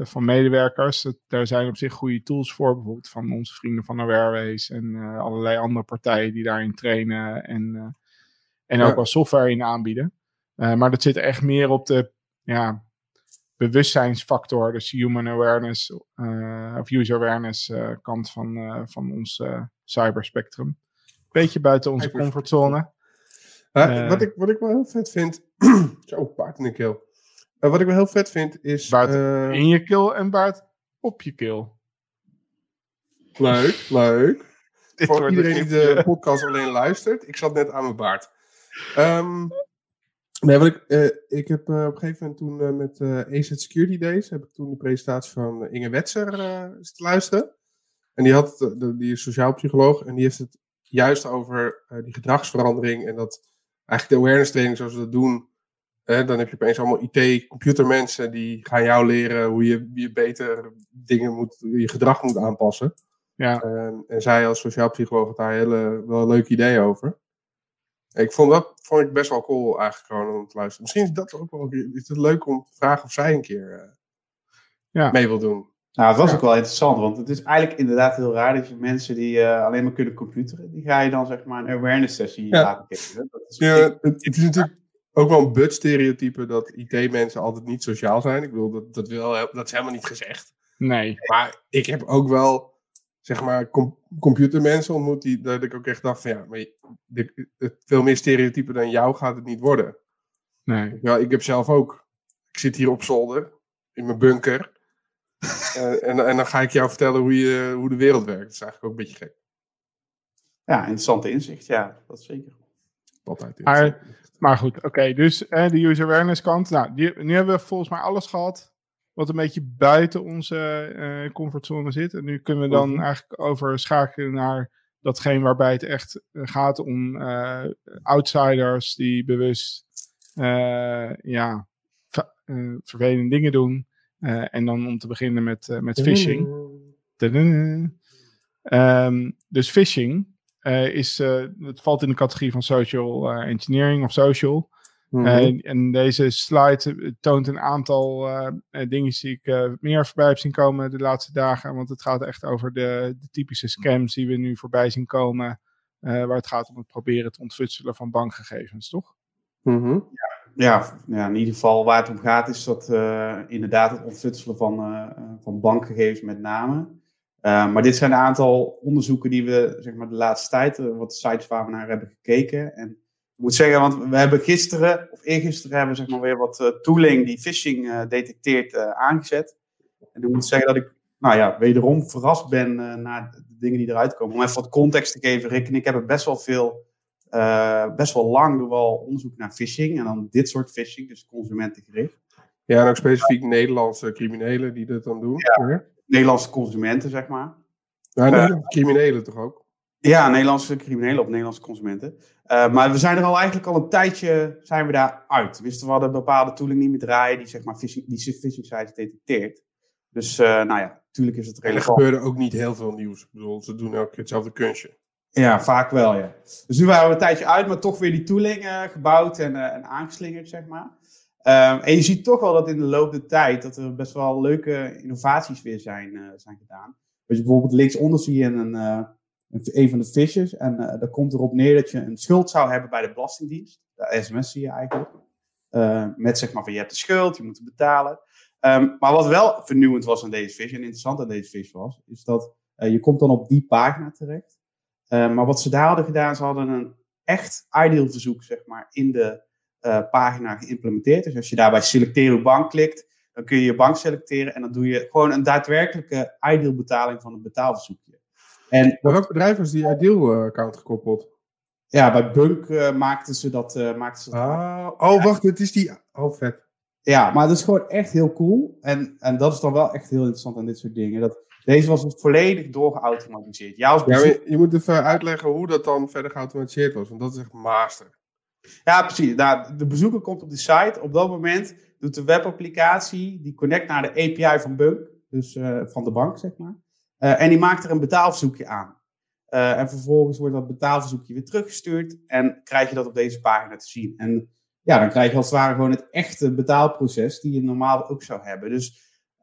van medewerkers. Dat, daar zijn op zich goede tools voor, bijvoorbeeld van onze vrienden van Awareways en allerlei andere partijen die daarin trainen en, en ook ja. wel software in aanbieden. Uh, maar dat zit echt meer op de ja, bewustzijnsfactor, dus human awareness uh, of user awareness uh, kant van, van ons cyberspectrum. Beetje buiten onze comfortzone. wat, ik, wat ik wel heel vet vind. zo, paard in de keel. wat ik wel heel vet vind is. Baard in je keel en baard op je keel. Leuk, leuk. Voor iedereen die de podcast alleen luistert, ik zat net aan mijn baard. Um, Nee, wat ik, uh, ik heb uh, op een gegeven moment toen uh, met AZ Security Days, heb ik toen de presentatie van Inge Wetser zitten luisteren. En die, had, de, die is sociaal psycholoog en die heeft het juist over die gedragsverandering en dat eigenlijk de awareness training zoals we dat doen, Hè, dan heb je opeens allemaal IT-computermensen die gaan jou leren hoe je, je beter dingen moet, je gedrag moet aanpassen. Ja. En, en zij als sociaal psycholoog had daar hele, wel een leuk idee over. Ik vond dat vond ik best wel cool eigenlijk gewoon om te luisteren. Misschien is dat ook wel is het leuk om te vragen of zij een keer uh, ja. mee wil doen. Nou, het was Ja. ook wel interessant, want het is eigenlijk inderdaad heel raar dat je mensen die eh, alleen maar kunnen computeren, die ga je dan zeg maar een awareness sessie Ja. laten geven. Dat is Ja, het, het is natuurlijk ook wel een but-stereotype dat IT-mensen altijd niet sociaal zijn. Ik bedoel, dat, dat, wil, dat is helemaal niet gezegd. Nee. Maar ik heb ook wel, zeg maar, com- computermensen ontmoet die dat ik ook echt dacht van ja, maar dit- het, veel meer stereotype dan jou gaat het niet worden. Nee. Ja, ik heb zelf ook, ik zit hier op zolder, in mijn bunker. Eh, en, en dan ga ik jou vertellen hoe, je, hoe de wereld werkt. Dat is eigenlijk ook een beetje gek. Ja, interessante inzicht, ja, dat is zeker. Altijd. Maar- Maar goed, oké. dus eh, de user awareness kant. Nou, die, nu hebben we volgens mij alles gehad wat een beetje buiten onze eh, comfortzone zit. En nu kunnen we dan Mhm. eigenlijk overschakelen naar datgene waarbij het echt eh, gaat om eh, outsiders die bewust ja, vervelende dingen doen. En dan om te beginnen met, met phishing. Ehm, dus phishing is, het valt in de categorie van social engineering of social. Mhm. En, en deze slide eh, toont een aantal eh, eh, dingen die ik eh, meer voorbij heb zien komen de laatste dagen. Want het gaat echt over de, de typische scams die we nu voorbij zien komen. eh, waar het gaat om het proberen te ontfutselen van bankgegevens, toch? Mhm. Ja, ja, in ieder geval waar het om gaat is dat eh, inderdaad het ontfutselen van, eh, eh, van bankgegevens met name. Eh, maar dit zijn een aantal onderzoeken die we zeg maar, de laatste tijd, eh, wat sites waar we naar hebben gekeken. En ik moet zeggen, want we hebben gisteren of eergisteren hebben we zeg maar, weer wat eh, tooling die phishing eh, detecteert eh, aangezet. En ik moet zeggen dat ik nou ja, wederom verrast ben naar de dingen die eruit komen. Om even wat context te geven, Rick en ik hebben best wel veel best wel lang doen we al onderzoek naar phishing. En dan dit soort phishing, dus consumentengericht. Ja, en ook specifiek Nederlandse criminelen die dat dan doen. Ja. Nederlandse consumenten, zeg maar. Nou, nee, criminelen toch ook? Ja, Nederlandse criminelen op Nederlandse consumenten. Uh, maar we zijn er al eigenlijk al een tijdje zijn we daar uit. Wisten we hadden bepaalde tooling niet meer draaien die zeg maar phishing, die phishing sites detecteert. Dus uh, nou ja, natuurlijk is het En er relevant. gebeurde ook niet heel veel nieuws. Ik bedoel, ze doen elke keer hetzelfde kunstje. Ja, vaak wel, ja. Dus nu waren we een tijdje uit, maar toch weer die tooling uh, gebouwd en, en aangeslingerd, zeg maar. Um, en je ziet toch wel dat in de loop der tijd dat er best wel leuke innovaties weer zijn, zijn gedaan. Dus bijvoorbeeld linksonder zie je een, een, van de fishes. En uh, daar komt erop neer dat je een schuld zou hebben bij de Belastingdienst. De sms zie je eigenlijk. Uh, met zeg maar van je hebt de schuld, je moet het betalen. Um, maar wat wel vernieuwend was aan deze fish en interessant aan deze fish was, is dat uh, je komt dan op die pagina terecht. Maar wat ze daar hadden gedaan, ze hadden een echt ideal verzoek zeg maar in de pagina geïmplementeerd. Dus als je daar bij selecteer uw bank klikt, dan kun je je bank selecteren en dan doe je gewoon een daadwerkelijke ideal betaling van een betaalverzoekje. En Maar welk bedrijf was die ideal-account gekoppeld? ja, bij Bunk uh, maakten ze dat. Uh, maakten ze dat ah, oh, wacht, het is die. Oh, vet. Ja, maar dat is gewoon echt heel cool. En, en dat is dan wel echt heel interessant aan dit soort dingen. Dat, deze was dus volledig doorgeautomatiseerd. Ja, als je moet even uitleggen hoe dat dan verder geautomatiseerd was. Want dat is echt master. ja precies. Nou, de bezoeker komt op de site. Op dat moment doet de webapplicatie, die connect naar de API van Bunk. Dus uh, van de bank, zeg maar. Uh, en die maakt er een betaalverzoekje aan. Uh, en vervolgens wordt dat betaalverzoekje weer teruggestuurd. En krijg je dat op deze pagina te zien. En ja, dan krijg je als het ware gewoon het echte betaalproces die je normaal ook zou hebben. Dus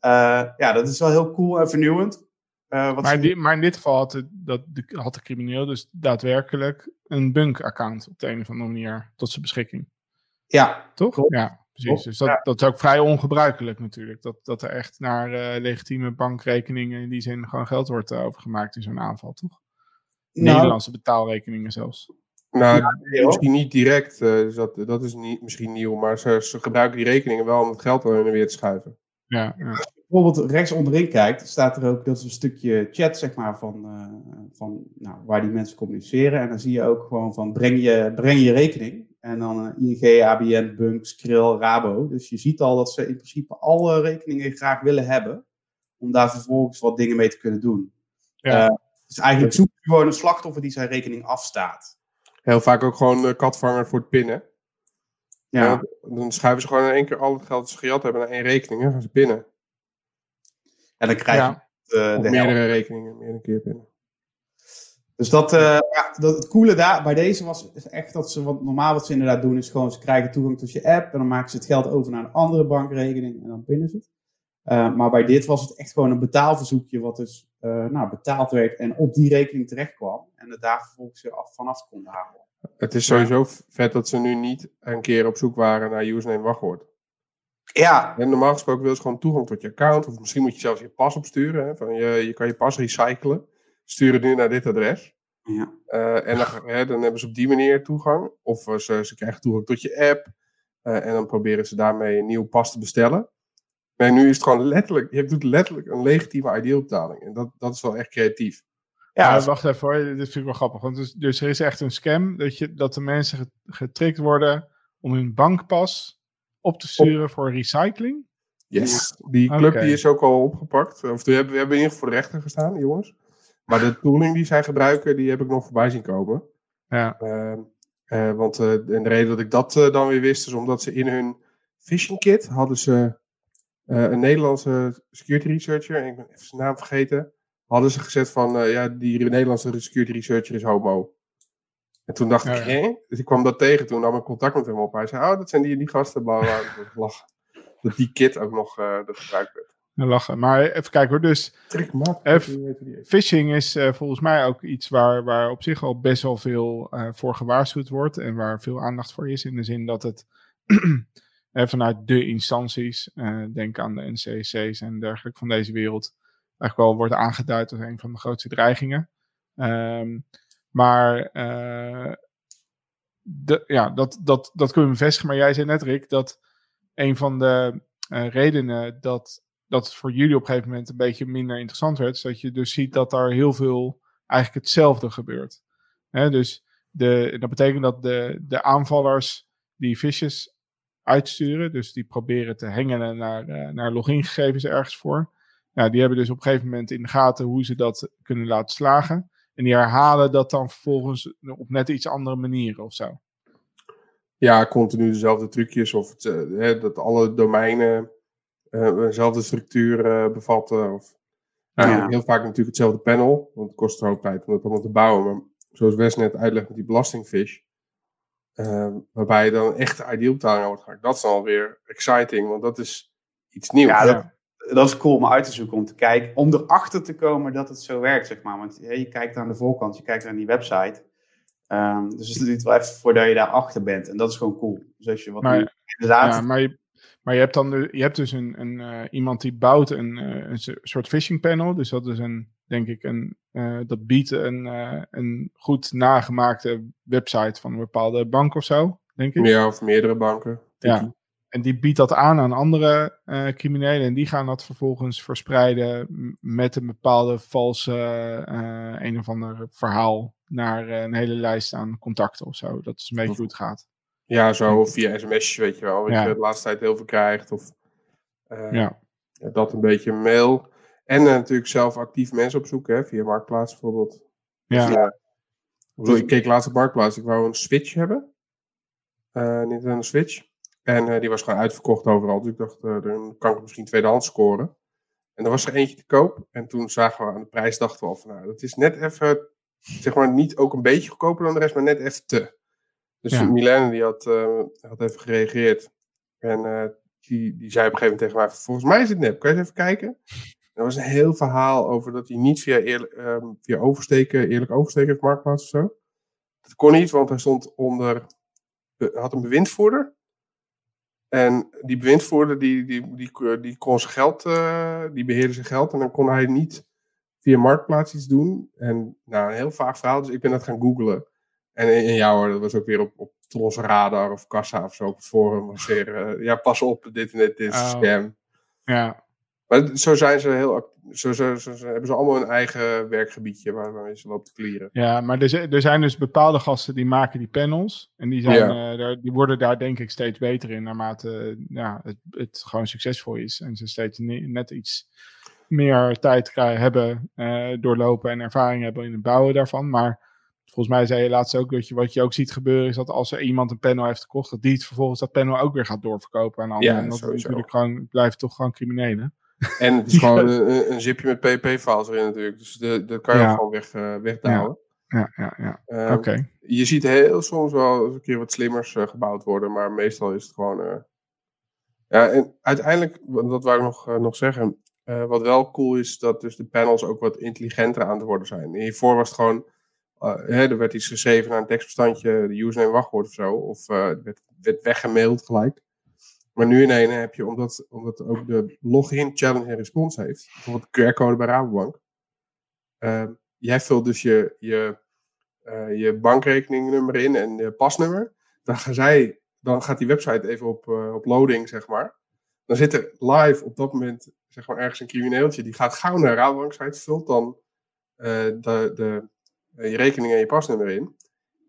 uh, ja, dat is wel heel cool en vernieuwend. Uh, wat maar, die, maar, in dit geval had de, dat, de, had de crimineel dus daadwerkelijk een bunk-account op de een of andere manier tot zijn beschikking. Ja, toch? Klopt. Ja, precies. Dus dat, ja. dat is ook vrij ongebruikelijk natuurlijk. Dat, dat er echt naar uh, legitieme bankrekeningen in die zin gewoon geld wordt uh, overgemaakt in zo'n aanval, toch? Nou, Nederlandse betaalrekeningen zelfs. Nou, ja, misschien niet direct, uh, dus dat, dat is niet, misschien nieuw, maar ze, ze, gebruiken die rekeningen wel om het geld er weer te schuiven. Ja, ja. Als je bijvoorbeeld rechts onderin kijkt, staat er ook dat is een stukje chat, zeg maar, van, uh, van nou, waar die mensen communiceren. En dan zie je ook gewoon van breng je, breng je rekening. En dan uh, ING, ABN, Bunk, Skrill, Rabo. Dus je ziet al dat ze in principe alle rekeningen graag willen hebben. Om daar vervolgens wat dingen mee te kunnen doen. Ja. Uh, dus eigenlijk zoek je gewoon een slachtoffer die zijn rekening afstaat. Heel vaak ook gewoon uh, katvanger voor het pinnen. Ja, Ja, dan schuiven ze gewoon in één keer al het geld dat ze gejat hebben naar één rekening. En gaan ze binnen. en dan krijg je Ja. eh, de helft. meerdere rekeningen, meerdere keer binnen. Dus dat, eh, ja, dat, het coole daar, bij deze was is echt dat ze, wat normaal wat ze inderdaad doen, is gewoon ze krijgen toegang tot je app en dan maken ze het geld over naar een andere bankrekening en dan pinnen ze het. Eh, maar bij dit was het echt gewoon een betaalverzoekje wat dus eh, nou, betaald werd en op die rekening terecht kwam en het daar vervolgens weer af, vanaf konden halen. Het is sowieso vet dat ze nu niet een keer op zoek waren naar username wachtwoord. Ja, En normaal gesproken wil ze gewoon toegang tot je account. Of misschien moet je zelfs je pas opsturen. Hè, van je, je kan je pas recyclen. Stuur het nu naar dit adres. ja. Eh, en dan, hè, dan hebben ze op die manier toegang. Of eh, ze, ze krijgen toegang tot je app. Eh, en dan proberen ze daarmee een nieuw pas te bestellen. Maar nu is het gewoon letterlijk, je doet letterlijk een legitieme idealbetaling. En dat, dat is wel echt creatief. Ja, ja, wacht even hoor, dit vind ik wel grappig. Want dus, dus er is echt een scam dat, je, dat de mensen get- getrikt worden om hun bankpas op te sturen voor recycling. Yes. Die club die is ook al opgepakt. Of we hebben, we hebben in ieder geval voor de rechter gestaan, jongens. Maar de tooling die zij gebruiken, die heb ik nog voorbij zien komen. Ja, Ehm, eh, want eh, en de reden dat ik dat eh, dan weer wist, is omdat ze in hun phishing kit hadden ze een Nederlandse security researcher, en ik ben even zijn naam vergeten, hadden ze gezet van, ja, die Nederlandse security researcher is homo. En toen dacht Ja, ik, hè? Dus ik kwam dat tegen, toen nam ik contact met hem op. Hij zei, oh, dat zijn die, die gasten, bla. Dat die kit ook nog gebruikt werd. Lachen. Maar even kijken hoor, dus phishing is eh, volgens mij ook iets waar, waar op zich al best wel veel eh, voor gewaarschuwd wordt. En waar veel aandacht voor is. In de zin dat het eh, vanuit de instanties, denk aan de NCC's en dergelijke van deze wereld, eigenlijk wel wordt aangeduid als een van de grootste dreigingen. Ehm, maar de, ja, dat, dat, dat kunnen we bevestigen. Maar jij zei net, Rick, dat een van de redenen dat, dat het voor jullie op een gegeven moment een beetje minder interessant werd, is dat je dus ziet dat daar heel veel eigenlijk hetzelfde gebeurt. Dus de, dat betekent dat de, de aanvallers die phishers uitsturen, dus die proberen te hengelen naar, eh, naar logingegevens ergens voor, ja, die hebben dus op een gegeven moment in de gaten hoe ze dat kunnen laten slagen. En die herhalen dat dan vervolgens op net iets andere manieren of zo. Ja, continu dezelfde trucjes. Of het, eh, dat alle domeinen dezelfde structuur eh, bevatten. Of, nou, Ja. Heel vaak natuurlijk hetzelfde panel. Want het kost een hoop tijd om dat allemaal te bouwen. Maar zoals Wes net uitlegt met die belastingfish. eh, waarbij je dan een echte idealbetaling aan wordt gemaakt. Dat is alweer exciting. Want dat is iets nieuws. Ja, dat- dat is cool om uit te zoeken, om te kijken, om erachter te komen dat het zo werkt, zeg maar. Want hè, je kijkt aan de voorkant, je kijkt naar die website. Ehm, dus het duurt wel even voordat je daarachter bent. En dat is gewoon cool. Dus als je wat Maar- nu inderdaad... Ja, maar je, maar je hebt dan de, je hebt dus een, een, eh, iemand die bouwt een, eh, een so- soort phishing panel. Dus dat is een, denk ik, een, eh, dat biedt een, een goed nagemaakte website van een bepaalde bank of zo, denk ik. Meer of meerdere banken. Ja. En die biedt dat aan aan andere criminelen. En die gaan dat vervolgens verspreiden met een bepaalde valse een of ander verhaal naar een hele lijst aan contacten of zo. Dat is een beetje hoe het gaat. Ja, zo via sms'jes, weet je wel. Wat Ja. je de laatste tijd heel veel krijgt. Of eh, Ja. dat een beetje mail. En eh, natuurlijk zelf actief mensen opzoeken, hè, via Marktplaats bijvoorbeeld. Ja. Dus, eh, ik bedoel, ik keek laatst op Marktplaats, ik wou een Switch hebben. Nintendo Switch. En die was gewoon uitverkocht overal. Dus ik dacht, dan kan ik misschien tweedehands scoren. En er was er eentje te koop. En toen zagen we aan de prijs, dachten we al van, nou, dat is net even, zeg maar, niet ook een beetje goedkoper dan de rest, maar net even te. Dus Ja. Die had, eh, had even gereageerd. En eh, die, die zei op een gegeven moment tegen mij, volgens mij is het nep, kan je eens even kijken? Er was een heel verhaal over dat hij niet via, eerlijk, ehm, via oversteken, eerlijk oversteken heeft marktplaats of zo. Dat kon niet, want hij stond onder, had een bewindvoerder. En die bewindvoerder, die, die, die, die kon zijn geld, eh, die beheerde zijn geld. En dan kon hij niet via marktplaats iets doen. En nou, een heel vaag verhaal, dus ik ben dat gaan googlen. En, en ja hoor, dat was ook weer op, op Tros Radar of Kassa of zo op het forum. Was weer, eh, ja, pas op, dit en dit, dit is Oh. scam. Ja, Maar zo zijn ze heel zo, zo, zo, zo hebben ze allemaal hun eigen werkgebiedje waar- waarmee ze lopen te clearen. ja maar er, er zijn dus bepaalde gasten die maken die panels. En die, zijn, Ja. eh, daar, die worden daar denk ik steeds beter in naarmate ja, het, het gewoon succesvol is. En ze steeds ne- net iets meer tijd krijgen, hebben, eh, doorlopen en ervaring hebben in het bouwen daarvan. Maar volgens mij zei je laatst ook dat je wat je ook ziet gebeuren is dat als er iemand een panel heeft gekocht, dat die het vervolgens dat panel ook weer gaat doorverkopen aan anderen. Ja, en dat natuurlijk gewoon, blijft toch gewoon criminelen. En het is gewoon een, een zipje met pp-files erin natuurlijk. Dus dat kan je Ja. gewoon weg, eh wegdouwen. Ja, ja, ja. Ehm, Oké. Je ziet heel soms wel eens een keer wat slimmers eh, gebouwd worden, maar meestal is het gewoon. eh, Ja, en uiteindelijk, wat dat wou ik nog, nog zeggen. wat wel cool is, dat dus de panels ook wat intelligenter aan het worden zijn. Hiervoor was het gewoon. Eh, er werd iets geschreven naar een tekstbestandje, de username wachtwoord of zo. Of eh, werd, werd weggemaild gelijk. Maar nu in één heb je, omdat, omdat ook de login, challenge en response heeft. Bijvoorbeeld de QR-code bij Rabobank. eh, jij vult dus je, je, eh, je bankrekeningnummer in en je pasnummer. Dan, gaan zij, dan gaat die website even op, op loading, zeg maar. Dan zit er live op dat moment zeg maar, ergens een crimineeltje. Die gaat gauw naar de Rabobank site, vult dan de, de, je rekening en je pasnummer in.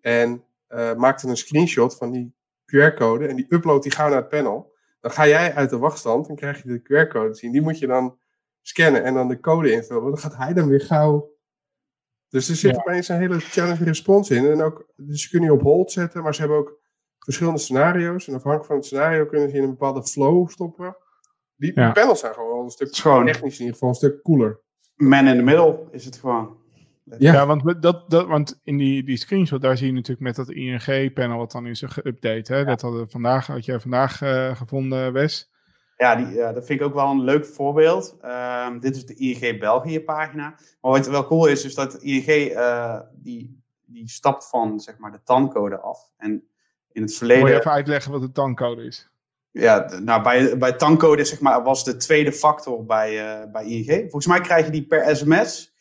En eh, maakt dan een screenshot van die QR-code. En die uploadt die gauw naar het panel. Dan ga jij uit de wachtstand en krijg je de QR-code te zien. Die moet je dan scannen en dan de code invullen. Dan gaat hij dan weer gauw. Dus er zit Ja. opeens een hele challenge response in. En ook, dus ze kunnen je op hold zetten, maar ze hebben ook verschillende scenario's. En afhankelijk van het scenario kunnen ze in een bepaalde flow stoppen. Die, Ja. panels zijn gewoon een stuk technisch in ieder geval een stuk cooler. man in the middle is het gewoon. Ja. Ja, want, dat, dat, want in die, die screenshot, daar zie je natuurlijk met dat ING-panel wat dan is geüpdate. Hè? Dat hadden vandaag, had jij vandaag eh, gevonden, Wes. Ja, die, ja, dat vind ik ook wel een leuk voorbeeld. Ehm, dit is de ING België pagina. Maar wat wel cool is, is dat ING eh, die, die stapt van zeg maar, de TAN-code af. En in het Moet je verleden, even uitleggen wat de tankcode is? ja, nou, bij, bij TAN-code zeg maar, was de tweede factor bij, eh, bij ING. Volgens mij krijg je die per sms.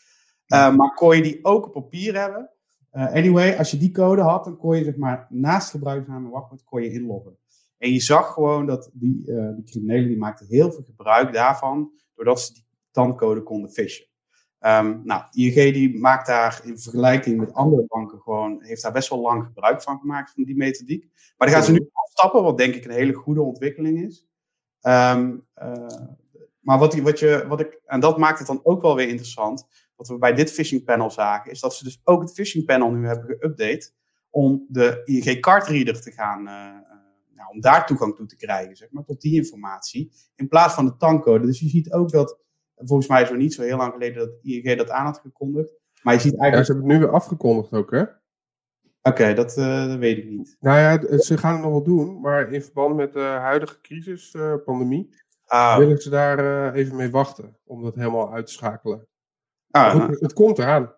Eh, maar kon je die ook op papier hebben. Eh, anyway, als je die code had, dan kon je zeg maar, naast gebruikersnaam en wachtwoord kon je inloggen. En je zag gewoon dat die, eh, die criminelen die maakten heel veel gebruik daarvan, doordat ze die tankcode konden fishen. Ehm, nou, ING die maakt daar in vergelijking met andere banken gewoon, heeft daar best wel lang gebruik van gemaakt, van die methodiek. Maar die gaan ze nu afstappen, wat denk ik een hele goede ontwikkeling is. Ehm, eh, maar wat, wat, je, wat ik, en dat maakt het dan ook wel weer interessant, wat we bij dit phishing panel zagen, is dat ze dus ook het phishing panel nu hebben geüpdate om de ING cardreader te gaan, eh, eh, nou, om daar toegang toe te krijgen, zeg maar, tot die informatie, in plaats van de tankcode. Dus je ziet ook dat, volgens mij is het niet zo heel lang geleden dat ING dat aan had gekondigd, maar je ziet Ja, eigenlijk, ze hebben het nu weer afgekondigd ook, hè? oké, dat, eh, dat weet ik niet. Nou ja, ze gaan het nog wel doen, maar in verband met de huidige crisis, pandemie, Ah, willen ze daar even mee wachten om dat helemaal uit te schakelen. Ah, nou. het komt eraan.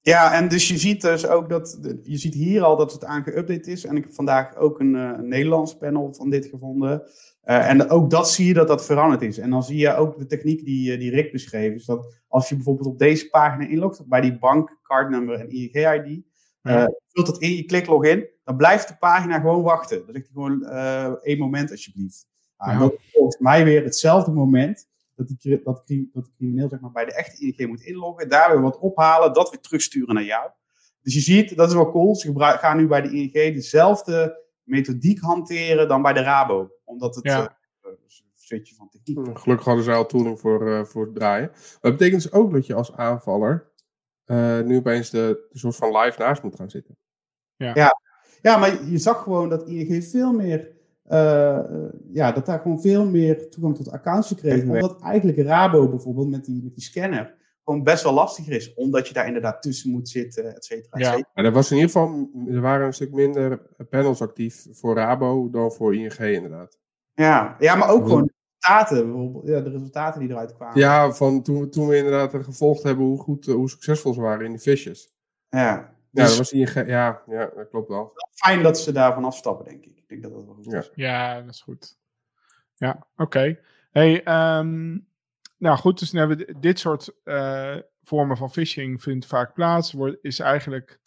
Ja, en dus je ziet dus ook dat, je ziet hier al dat het aan geüpdate is. En ik heb vandaag ook een, eh, Nederlands panel van dit gevonden. Eh, en ook dat zie je dat dat veranderd is. En dan zie je ook de techniek die, eh, die Rick beschreef. Is dat als je bijvoorbeeld op deze pagina inlogt, bij die bank, cardnummer en ING-ID, Ja. eh, vult dat in, je klikt login, dan blijft de pagina gewoon wachten. Dan zegt hij gewoon één moment alsjeblieft. Ah, Ja. Dat is volgens mij weer hetzelfde moment dat, die, dat, dat de crimineel zeg maar, bij de echte ING moet inloggen, daar weer wat ophalen, dat weer terugsturen naar jou. Dus je ziet, dat is wel cool, ze gaan nu bij de ING dezelfde methodiek hanteren dan bij de Rabo. Omdat het Ja. eh, is een switch van techniek. Hm, Gelukkig hadden ze al tooling voor, eh, voor het draaien. Maar dat betekent dus ook dat je als aanvaller eh, nu opeens de, de soort van live naast moet gaan zitten. Ja, maar je zag gewoon dat ING veel meer, eh, ja, dat daar gewoon veel meer toegang tot accounts gekregen werd. Omdat eigenlijk Rabo bijvoorbeeld met die, met die scanner gewoon best wel lastiger is. Omdat je daar inderdaad tussen moet zitten, et cetera, et Ja. cetera. Maar er was in ieder geval, er waren een stuk minder panels actief voor Rabo dan voor ING inderdaad. Ja, ja maar ook gewoon de resultaten, bijvoorbeeld, ja, de resultaten die eruit kwamen. Ja, van toen, toen we inderdaad gevolgd hebben hoe goed, hoe succesvol ze waren in die fishes. ja. Ja, Dus dat was ING, ja, ja, dat klopt wel. fijn dat ze daarvan afstappen, denk ik. Ik denk dat dat wel goed Ja. is. Ja, dat is goed. Ja, oké. Hey, ehm, nou goed, dus dan hebben dit soort eh, vormen van phishing vindt vaak plaats. Wordt, is eigenlijk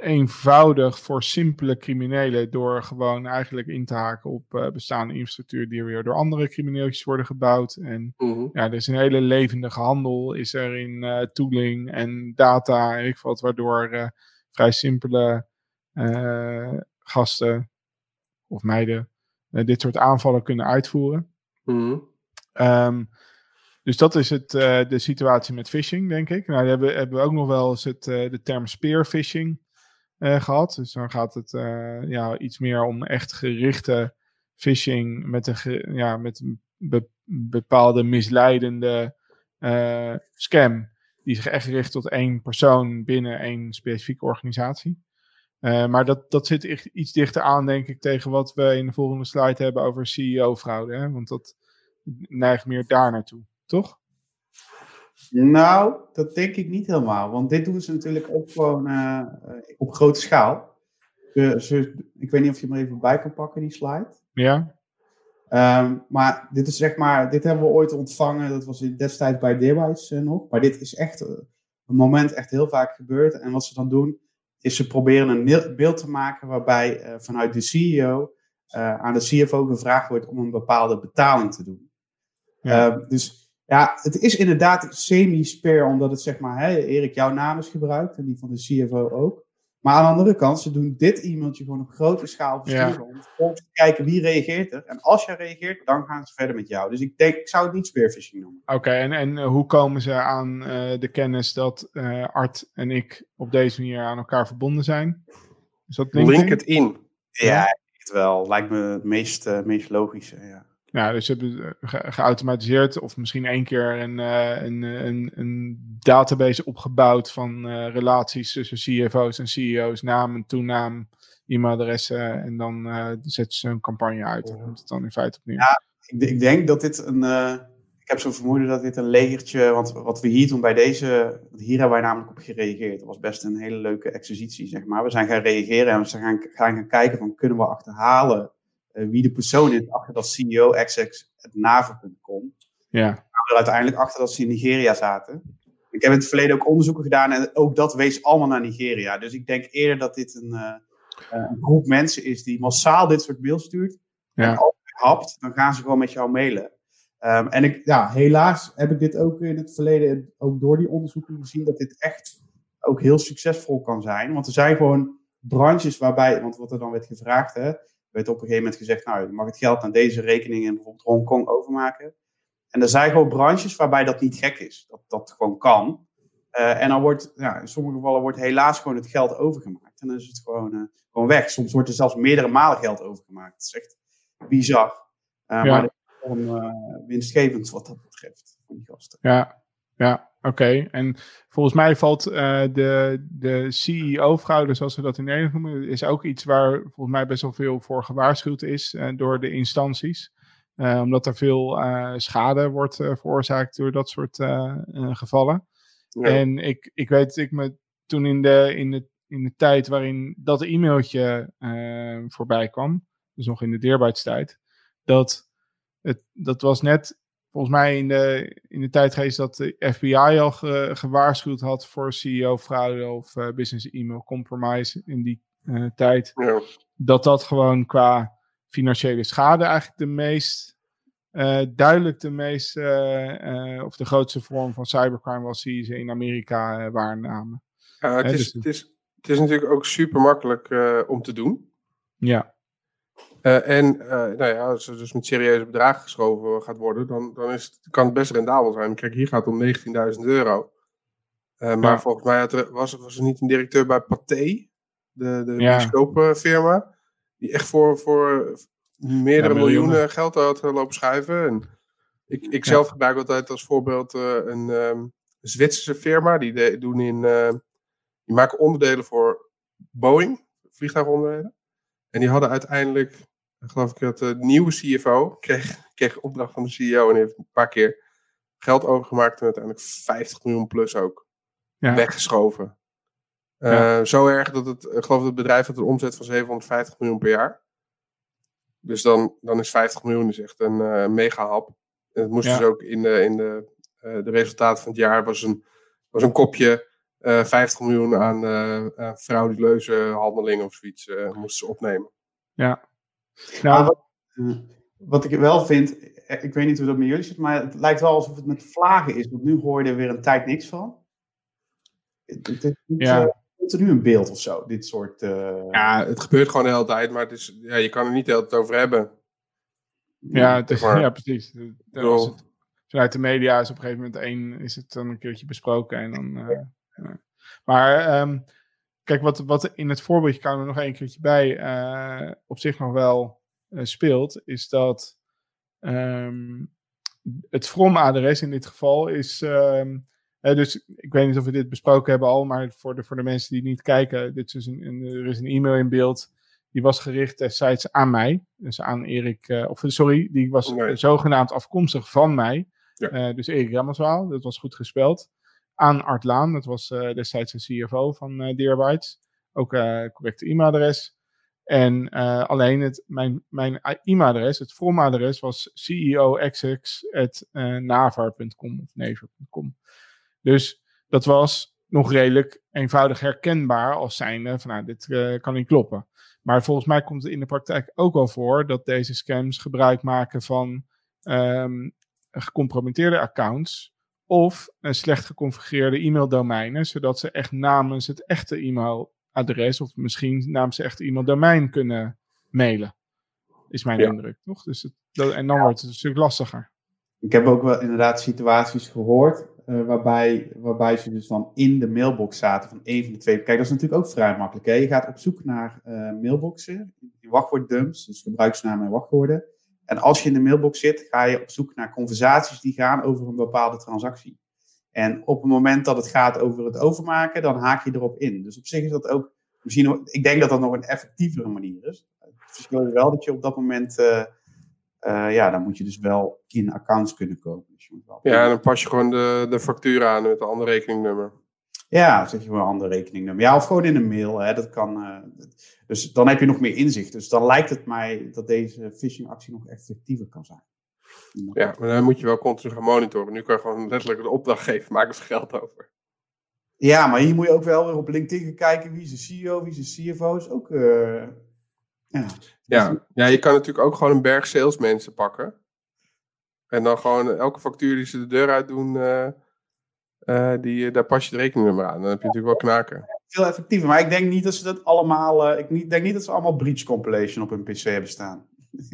eenvoudig voor simpele criminelen door gewoon eigenlijk in te haken op eh, bestaande infrastructuur die weer door andere crimineeltjes worden gebouwd. En Mhm. ja, er is een hele levendige handel is er in eh, tooling en data en ik wat, waardoor eh, vrij simpele gasten of meiden dit soort aanvallen kunnen uitvoeren. Mhm. Ehm, Dus dat is het, de situatie met phishing, denk ik. Nou, hebben, hebben we ook nog wel eens het, de term spearfishing uh, gehad. Dus dan gaat het ja, iets meer om echt gerichte phishing met een, ja, met een bepaalde misleidende scam. Die zich echt richt tot één persoon binnen één specifieke organisatie. maar dat, dat zit iets dichter aan, denk ik, tegen wat we in de volgende slide hebben over CEO-fraude. Want dat neigt meer daar naartoe toch? Nou, dat denk ik niet helemaal. Want dit doen ze natuurlijk ook gewoon uh, op grote schaal. ik weet niet of je hem even bij kan pakken, die slide. Ja. Um, maar dit is zeg maar, dit hebben we ooit ontvangen. Dat was destijds bij Deerwise uh, nog. Maar dit is echt een moment echt heel vaak gebeurd. En wat ze dan doen, is ze proberen een beeld te maken waarbij vanuit de CEO aan de CFO gevraagd wordt om een bepaalde betaling te doen. Ja. Uh, dus ja, het is inderdaad semi-spare, omdat het zeg maar, hè, Erik, jouw naam is gebruikt en die van de CFO ook. Maar aan de andere kant, ze doen dit e-mailtje gewoon op grote schaal versturen. Ja. Om vervolgens te kijken wie reageert er. En als jij reageert, dan gaan ze verder met jou. Dus ik denk, ik zou het niet spearfishing noemen. Oké, en, en eh, hoe komen ze aan uh, de kennis dat uh, Art en ik op deze manier aan elkaar verbonden zijn? Is dat Link het in. Ja, het wel. Lijkt me het meest, meest logische, ja. Ja, dus ze hebben geautomatiseerd of misschien één keer een, uh, een, een, een, database opgebouwd van uh, relaties tussen CFO's en CEO's, naam toenaam, e-mailadressen en dan uh, zetten ze een campagne uit. Daar komt het dan in feite opnieuw. Ja, ik, ik denk dat dit een, ik heb zo'n vermoeden dat dit een legertje, want wat we hier doen bij deze, hier hebben wij namelijk op gereageerd. Dat was best een hele leuke exercitie, zeg maar. We zijn gaan reageren en we zijn gaan, gaan, kijken van kunnen we achterhalen eh, wie de persoon is achter dat CEO XX het naven.com. Ja. er uiteindelijk achter dat ze in Nigeria zaten. Ik heb in het verleden ook onderzoeken gedaan en ook dat wees allemaal naar Nigeria. Dus ik denk eerder dat dit een, uh, een groep mensen is die massaal dit soort mails stuurt. Ja. En als je hapt, dan gaan ze gewoon met jou mailen. Um, en ik, ja, helaas heb ik dit ook in het verleden, ook door die onderzoeken gezien, dat dit echt ook heel succesvol kan zijn. Want er zijn gewoon branches waarbij, want wat er dan werd gevraagd, hè, werd op een gegeven moment gezegd, nou, je mag het geld naar deze rekening in bijvoorbeeld Hongkong overmaken. En er zijn gewoon branches waarbij dat niet gek is. Dat dat gewoon kan. Uh, en dan wordt, ja, in sommige gevallen wordt helaas gewoon het geld overgemaakt. En dan is het gewoon, uh, gewoon weg. Soms wordt er zelfs meerdere malen geld overgemaakt. Dat is echt bizar. Uh, ja. Maar het is gewoon winstgevend wat dat betreft. Voor die gasten. Ja, ja. Oké, en volgens mij valt uh, de, de CEO-fraude, zoals we dat in Nederland noemen, is ook iets waar volgens mij best wel veel voor gewaarschuwd is uh, door de instanties. Uh, omdat er veel schade wordt veroorzaakt door dat soort gevallen. Ja. En ik, ik weet, ik me toen in de, in de, in de tijd waarin dat e-mailtje voorbij kwam, dus nog in de deerbaarheidstijd, dat, het, dat was net volgens mij in de, in de tijdgeest dat de FBI al gewaarschuwd had voor CEO-fraude of uh, business email compromise in die uh, tijd. Ja. Dat dat gewoon qua financiële schade eigenlijk de meest uh, duidelijk de meest of de grootste vorm van cybercrime was die ze in Amerika waarnamen. Ja, het, is, dus, het, is, het is natuurlijk ook super makkelijk om te doen. Ja. Uh, en uh, nou ja, als er dus met serieuze bedragen geschoven gaat worden, dan, dan is het, kan het best rendabel zijn. Kijk, hier gaat het om 19.000 euro. Uh, maar ja. volgens mij er, was, was er niet een directeur bij Pathé, de, de ja. die echt voor, voor meerdere ja, miljoenen. geld had lopen schuiven. En ik, ik zelf gebruik altijd als voorbeeld een um, Zwitserse firma. Die de, doen in, die maken onderdelen voor Boeing, vliegtuigonderdelen. En die hadden uiteindelijk geloof ik dat de nieuwe CFO kreeg, kreeg opdracht van de CEO en heeft een paar keer geld overgemaakt en uiteindelijk 50 miljoen plus ook ja. weggeschoven. Uh, Zo erg dat het, ik geloof dat het bedrijf had een omzet van 750 miljoen per jaar. Dus dan, dan is 50 miljoen is echt een uh, mega hap. En het moest ja. dus ook in de, in de, uh, de resultaten van het jaar was een, was een kopje 50 miljoen aan frauduleuze handelingen of zoiets moesten ze opnemen. Ja, nou, wat, eh, wat, ik wel vind, eh, ik weet niet hoe dat met jullie zit, maar het lijkt wel alsof het met vlagen is. Want nu hoor je er weer een tijd niks van. Het, het, ja. Uh, er nu een beeld of zo, dit soort... Uh... Ja, het gebeurt gewoon de hele tijd, maar het is, ja, je kan er niet de hele tijd over hebben. Ja, het is, ja precies. vanuit de media is op een gegeven moment één, is het dan een keertje besproken. En dan, uh, Maar um, kijk, wat, wat in het voorbeeldje kan er nog één keertje bij uh, op zich nog wel speelt, is dat um, het from-adres in dit geval is. Um, dus ik weet niet of we dit besproken hebben al, maar voor de, voor de mensen die niet kijken, dit is dus een, een, er is een e-mail in beeld. Die was gericht destijds aan mij. Dus aan Erik, uh, of sorry, die was nee. zogenaamd afkomstig van mij. Ja. Dus Erik Rammerswaal, dat was goed gespeld. Aan Art Laan, dat was uh, destijds de CFO van uh, Deerbytes. Ook correcte e-mailadres. En alleen het, mijn, mijn e-mailadres, het from-adres, was ceoxx.navar.com of never.com. Dus dat was nog redelijk eenvoudig herkenbaar als zijnde van nou, dit kan niet kloppen. Maar volgens mij komt het in de praktijk ook wel voor dat deze scams gebruik maken van um, gecompromitteerde accounts of een slecht geconfigureerde e-maildomeinen, zodat ze echt namens het echte e-mailadres of misschien namens het echte e-maildomein kunnen mailen. Is mijn ja. indruk, toch? Dus het, dat, en dan ja. wordt het een stuk lastiger. Ik heb ook wel inderdaad situaties gehoord uh, waarbij, waarbij ze dus dan in de mailbox zaten van een van de twee. Kijk, dat is natuurlijk ook vrij makkelijk. Hè? Je gaat op zoek naar uh, mailboxen, wachtwoorddumps, dus gebruiksnamen en wachtwoorden. En als je in de mailbox zit, ga je op zoek naar conversaties die gaan over een bepaalde transactie. En op het moment dat het gaat over het overmaken, dan haak je erop in. Dus op zich is dat ook, misschien, ik denk dat dat nog een effectievere manier is. Het verschil is wel dat je op dat moment, uh, uh, ja, dan moet je dus wel in accounts kunnen kopen. Dus je moet wel ja, dan pas je gewoon de, de factuur aan met een ander rekeningnummer. Ja, zet je wel een ander rekeningnummer. Ja, of gewoon in een mail. Hè, dat kan, uh, dus dan heb je nog meer inzicht. Dus dan lijkt het mij dat deze phishing-actie nog effectiever kan zijn. Ja, maar dan moet je wel continu gaan monitoren. Nu kan je gewoon letterlijk de opdracht geven, maak er geld over. Ja, maar hier moet je ook wel weer op LinkedIn kijken wie is de CEO, wie is de CFO. Is ook, uh, ja. Ja. ja, je kan natuurlijk ook gewoon een berg salesmensen pakken. En dan gewoon elke factuur die ze de deur uit doen, uh, uh, die, daar pas je het rekeningnummer aan. Dan heb je natuurlijk wel knaken. Veel effectiever, maar ik denk niet dat ze dat allemaal, uh, ik niet, denk niet dat ze allemaal breach compilation op hun PC hebben staan.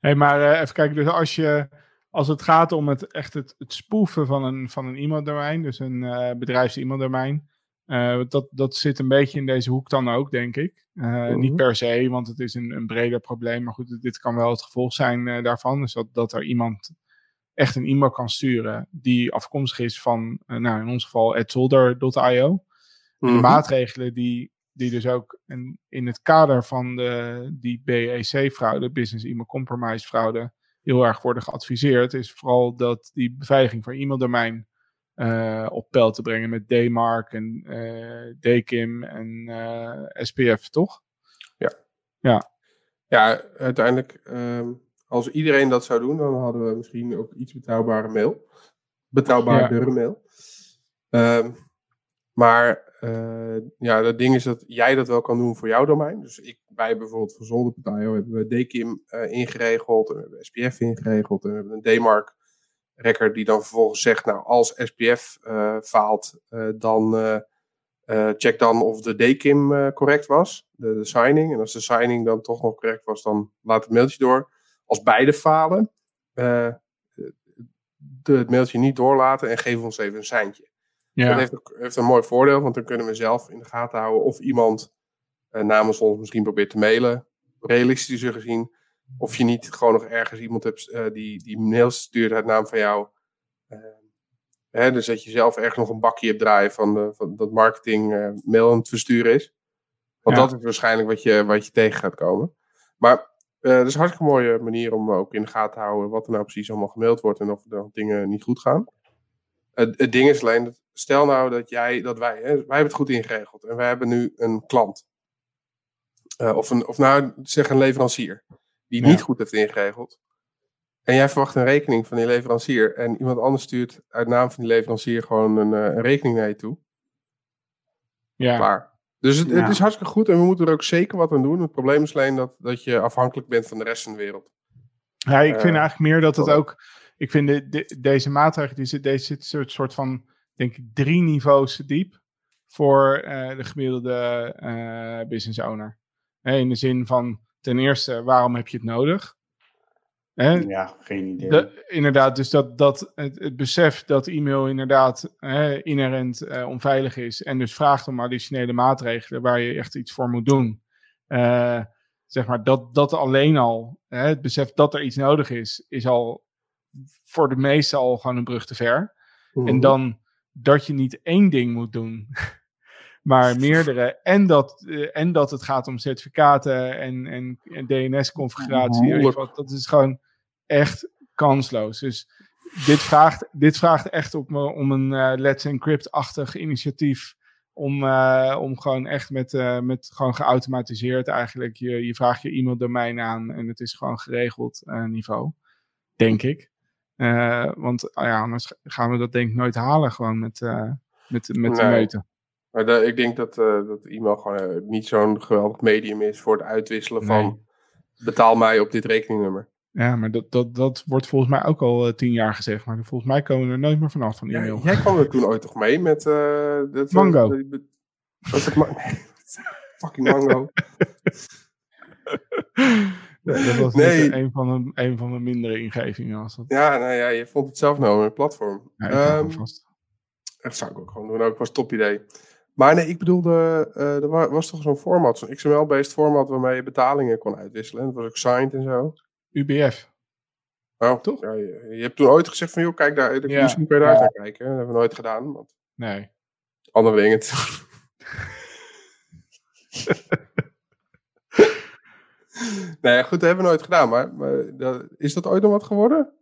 hey, maar even kijken, dus als je, als het gaat om het echt het, het spoeven van een, van een e-maildomein, dus een bedrijfs e-maildomein, uh, dat, dat zit een beetje in deze hoek dan ook, denk ik. Uh, mm-hmm. Niet per se, want het is een, een breder probleem. Maar goed, dit kan wel het gevolg zijn uh, daarvan. Dus dat, dat er iemand echt een e-mail kan sturen die afkomstig is van, nou in ons geval. Mm-hmm. De maatregelen die, die dus ook in, in het kader van de, die BEC-fraude, Business Email Compromise fraude, heel erg worden geadviseerd, is vooral dat die beveiliging van e-maildomein uh, op peil te brengen met DMARC en uh, DKIM en uh, SPF, toch? Ja. Ja, ja uiteindelijk, um, als iedereen dat zou doen, dan hadden we misschien ook iets betrouwbare mail. Betrouwbaardere ja. mail. Um, maar ja, het ding is dat jij dat wel kan doen voor jouw domein. Dus ik, wij bijvoorbeeld voor Zolder.io hebben we DKIM ingeregeld, en we hebben SPF ingeregeld en we hebben een DMARC record die dan vervolgens zegt, nou als SPF uh, faalt, uh, dan uh, check dan of de DKIM correct was, de, de, signing. En als de signing dan toch nog correct was, dan laat het mailtje door. Als beide falen, de, het mailtje niet doorlaten en geef ons even een seintje. Ja. Dat heeft, heeft, een mooi voordeel, want dan kunnen we zelf in de gaten houden of iemand namens ons misschien probeert te mailen, realistischer gezien of je niet gewoon nog ergens iemand hebt uh, die, die mails stuurt uit naam van jou. Hè, dus dat je zelf ergens nog een bakje hebt draaien van, van dat marketing mail aan het versturen is. Want ja. dat is waarschijnlijk wat je, wat je tegen gaat komen. Maar dat is een hartstikke mooie manier om ook in de gaten te houden wat er nou precies allemaal gemaild wordt en of er dan dingen niet goed gaan. Het, het ding is alleen, dat, stel nou dat jij, dat wij, hè, wij hebben het goed ingeregeld en wij hebben nu een klant. of, een, of nou, zeg een leverancier die ja. niet goed heeft ingeregeld. En jij verwacht een rekening van die leverancier. En iemand anders stuurt uit naam van die leverancier gewoon een, uh, een rekening naar je toe. Ja. Klaar. Dus het, ja. het, is hartstikke goed en we moeten er ook zeker wat aan doen. Het probleem is alleen dat, dat je afhankelijk bent van de rest van de wereld. Ja, ik vind uh, eigenlijk meer dat het ook. Ik vind de, de, deze maatregel, die zit, deze zit een soort van, denk ik, drie niveaus diep voor uh, de gemiddelde business owner. In de zin van, ten eerste, waarom heb je het nodig? Hè? Ja, geen idee. De, inderdaad, dus dat, dat het, het besef dat e-mail inderdaad hè, inherent eh, onveilig is en dus vraagt om additionele maatregelen waar je echt iets voor moet doen. Eh, zeg maar, dat, dat alleen al, hè, het besef dat er iets nodig is, is al voor de meesten al gewoon een brug te ver. Mhm. En dan dat je niet één ding moet doen, maar meerdere. En dat, eh, en dat het gaat om certificaten en, en, en DNS-configuratie. Dat is gewoon echt kansloos. Dus dit vraagt, dit vraagt echt op me om een eh, Let's Encrypt-achtig initiatief. Om, eh, om gewoon echt met, eh, met gewoon geautomatiseerd eigenlijk. Je, je vraagt je e-maildomein aan en het is gewoon geregeld niveau. Denk ik. Want ah ja, anders gaan we dat denk ik nooit halen gewoon met, met, met de Nee. meute. Maar de- ik denk dat, dat e-mail gewoon niet zo'n geweldig medium is voor het uitwisselen van betaal mij op dit rekeningnummer. Ja, maar dat, dat, dat wordt volgens mij ook al eh, tien jaar gezegd. Maar volgens mij komen we er nooit meer vanaf van Ja, e-mail. jij kwam er toen ooit toch mee met... eh dat, Mango. dat- dat- was het ma- nee, fucking mango. Nee, dat was Nee. een van, de, een van de mindere ingevingen. Was dat. ja, nou ja, je vond het zelf nou een platform. Ja, hem vast. Dat zou ik ook gewoon doen. Ook was een top idee. Maar nee, ik bedoelde, eh, er wa- was toch zo'n format, zo'n XML-based format waarmee je betalingen kon uitwisselen. Dat was ook signed en zo. UBF. Oh, Toch? Ja, je, je hebt toen ooit gezegd van, joh, kijk daar, de Ja. misschien kun je daar Ja. naar kijken. Dat hebben we nooit gedaan, want Nee. andere dingen. nee, goed, dat hebben we nooit gedaan. Maar, maar dat- is dat ooit nog wat geworden?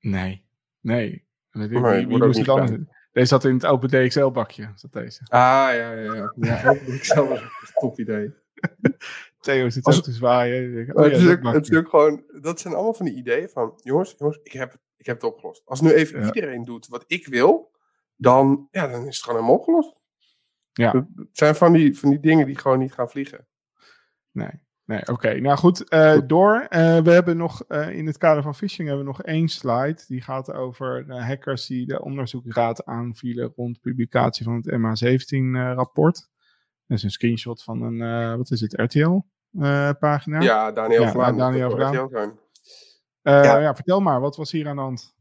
Nee. Nee. Wie, moest het anders? Deze zat in het open DXL-bakje. Zat deze. Ah, ja, ja, ja. ja was een top idee. Theo zit Als- ook te zwaaien. Maar Oh, het, is ook, het is ook gewoon, dat zijn allemaal van die ideeën van, jongens, jongens, ik heb, ik heb het opgelost. Als nu even Ja. iedereen doet wat ik wil, dan, ja, dan is het gewoon helemaal opgelost. Ja. Het zijn van die, van die dingen die gewoon niet gaan vliegen. Nee, nee oké. Nou goed, eh, door. Eh, we hebben nog eh, in het kader van phishing hebben we nog één slide. Die gaat over hackers die de onderzoeksraad aanvielen rond publicatie van het MH17-rapport. Dat is een screenshot van een, eh, wat is het, RTL-pagina. Ja, Daniel Ja. Daniel zijn. ja. Ja. vertel maar, wat was hier aan de hand?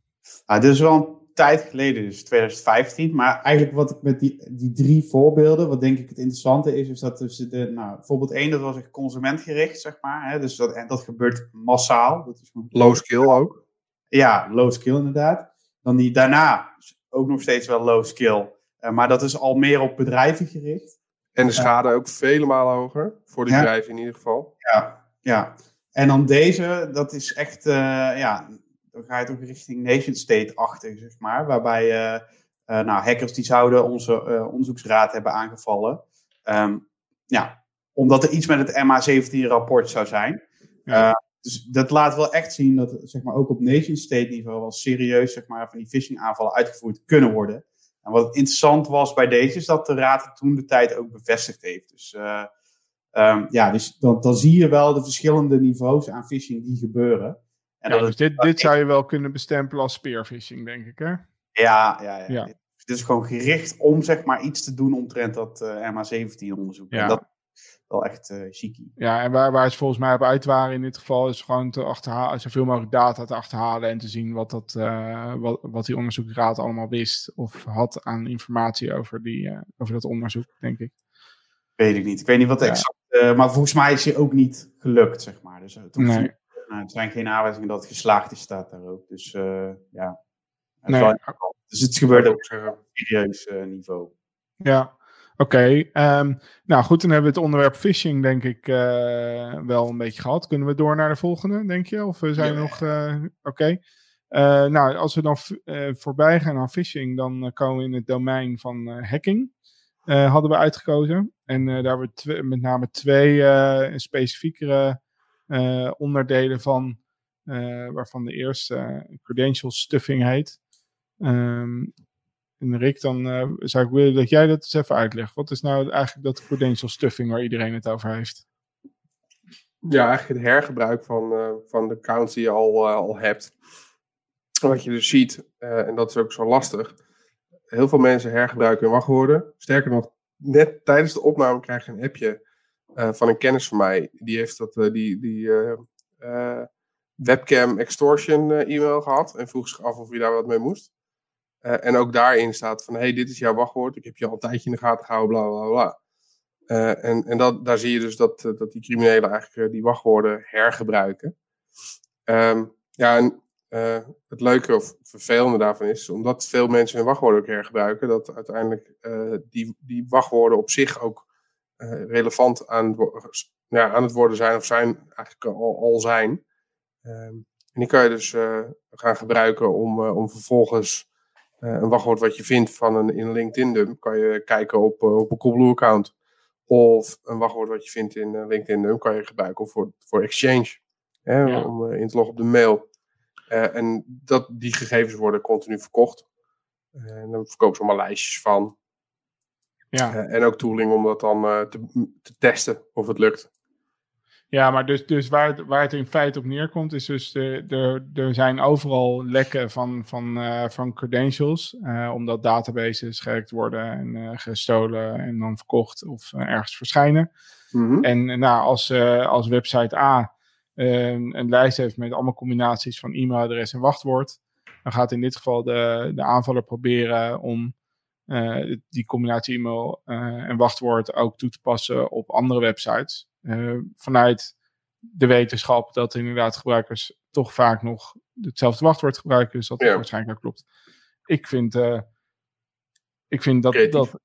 Ah, dit is wel een tijd geleden, dus 2015. Maar eigenlijk wat ik met die, die drie voorbeelden, wat denk ik het interessante is, is dat dus de, nou, bijvoorbeeld één, dat was echt consumentgericht, zeg maar. Hè, dus dat, en dat gebeurt massaal. Dat is Low skill ook. Ja, low skill inderdaad. Dan die daarna ook nog steeds wel low skill. eh, maar dat is al meer op bedrijven gericht. En de schade ook vele malen hoger. Voor de bedrijven in ieder geval. Ja, ja. En dan deze, dat is echt, eh, ja, dan ga je toch richting nation state-achtig, zeg maar. Waarbij eh, eh, nou, hackers die zouden onze onderzoeksraad hebben aangevallen. Ehm, ja, omdat er iets met het MH17-rapport zou zijn. Ja. Dus dat laat wel echt zien dat zeg maar, ook op nation state niveau wel serieus zeg maar, van die phishing aanvallen uitgevoerd kunnen worden. En wat interessant was bij deze is dat de raad het toen de tijd ook bevestigd heeft. Dus eh, Ehm, ja, dus dan, dan zie je wel de verschillende niveaus aan phishing die gebeuren. En Ja, dat dus het- dit, dit zou je wel kunnen bestempelen als spearfishing, denk ik, hè? ja, ja, ja. Ja. Dit, dit is gewoon gericht om zeg maar iets te doen omtrent dat eh MH17-onderzoek. Ja. En dat is wel echt chique. Ja, en waar, waar ze volgens mij op uit waren in dit geval, is gewoon te achterhalen, zoveel mogelijk data te achterhalen en te zien wat, dat, eh, wat, wat die onderzoeksraad allemaal wist of had aan informatie over, die, eh, over dat onderzoek, denk ik. Weet ik niet. Ik weet niet wat Ja. exact... maar volgens mij is hij ook niet gelukt, zeg maar. Dus, Nee. viel- nou, er zijn geen aanwijzingen dat het geslaagd is, staat daar ook. Dus ja. Het Nee. dus het gebeurt op serieus eh, niveau. Ja, oké. ehm, nou goed, dan hebben we het onderwerp phishing, denk ik, eh, wel een beetje gehad. Kunnen we door naar de volgende, denk je? Of eh, zijn we nog... eh, oké. Nou, als we dan voorbij gaan aan phishing, dan komen we in het domein van hacking. hadden we uitgekozen. En daar hebben we met name twee specifiekere onderdelen van, waarvan de eerste credential stuffing heet. Ehm, en Rick, dan eh, zou ik willen dat jij dat eens even uitlegt. Wat is nou eigenlijk dat credential stuffing waar iedereen het over heeft? Ja, eigenlijk het hergebruik van, eh, van de accounts die je al, eh, al hebt. Wat je dus ziet, en dat is ook zo lastig. Heel veel mensen hergebruiken hun wachtwoorden. Sterker nog, net tijdens de opname krijg je een appje van een kennis van mij. Die heeft dat, die, die, webcam extortion e-mail gehad. En vroeg zich af of je daar wat mee moest. En ook daarin staat van, hey, dit is jouw wachtwoord. Ik heb je al een tijdje in de gaten gehouden, bla, bla, bla. en en dat, daar zie je dus dat, dat die criminelen eigenlijk die wachtwoorden hergebruiken. Ehm, ja, en het leuke of vervelende daarvan is, omdat veel mensen hun wachtwoorden ook hergebruiken, dat uiteindelijk die, die wachtwoorden op zich ook relevant aan, ja, aan het worden zijn of zijn eigenlijk al, zijn. Ehm, en die kan je dus gaan gebruiken om, om vervolgens een wachtwoord wat je vindt van een, in LinkedIn-dump, kan je kijken op, op een Coolblue-account. Of een wachtwoord wat je vindt in LinkedIn-dump, kan je gebruiken voor, voor Exchange. Hè, ja. Om in te loggen op de mail. en dat, die gegevens worden continu verkocht. en dan verkopen ze allemaal lijstjes van. Ja. en ook tooling om dat dan te, te testen of het lukt. Ja, maar dus, dus waar, het, waar het in feite op neerkomt, is dus er, er zijn overal lekken van, van, uh, van credentials, uh, omdat databases gehackt worden en uh, gestolen en dan verkocht of ergens verschijnen. Mm -hmm. En nou, als, als website A een, een lijst heeft met allemaal combinaties van e-mailadres en wachtwoord, dan gaat in dit geval de, de aanvaller proberen om die combinatie e-mail en wachtwoord ook toe te passen op andere websites. Uh, vanuit de wetenschap dat inderdaad gebruikers toch vaak nog hetzelfde wachtwoord gebruiken. Dus dat ja. waarschijnlijk ook klopt. Ik vind, uh, ik vind dat, dat.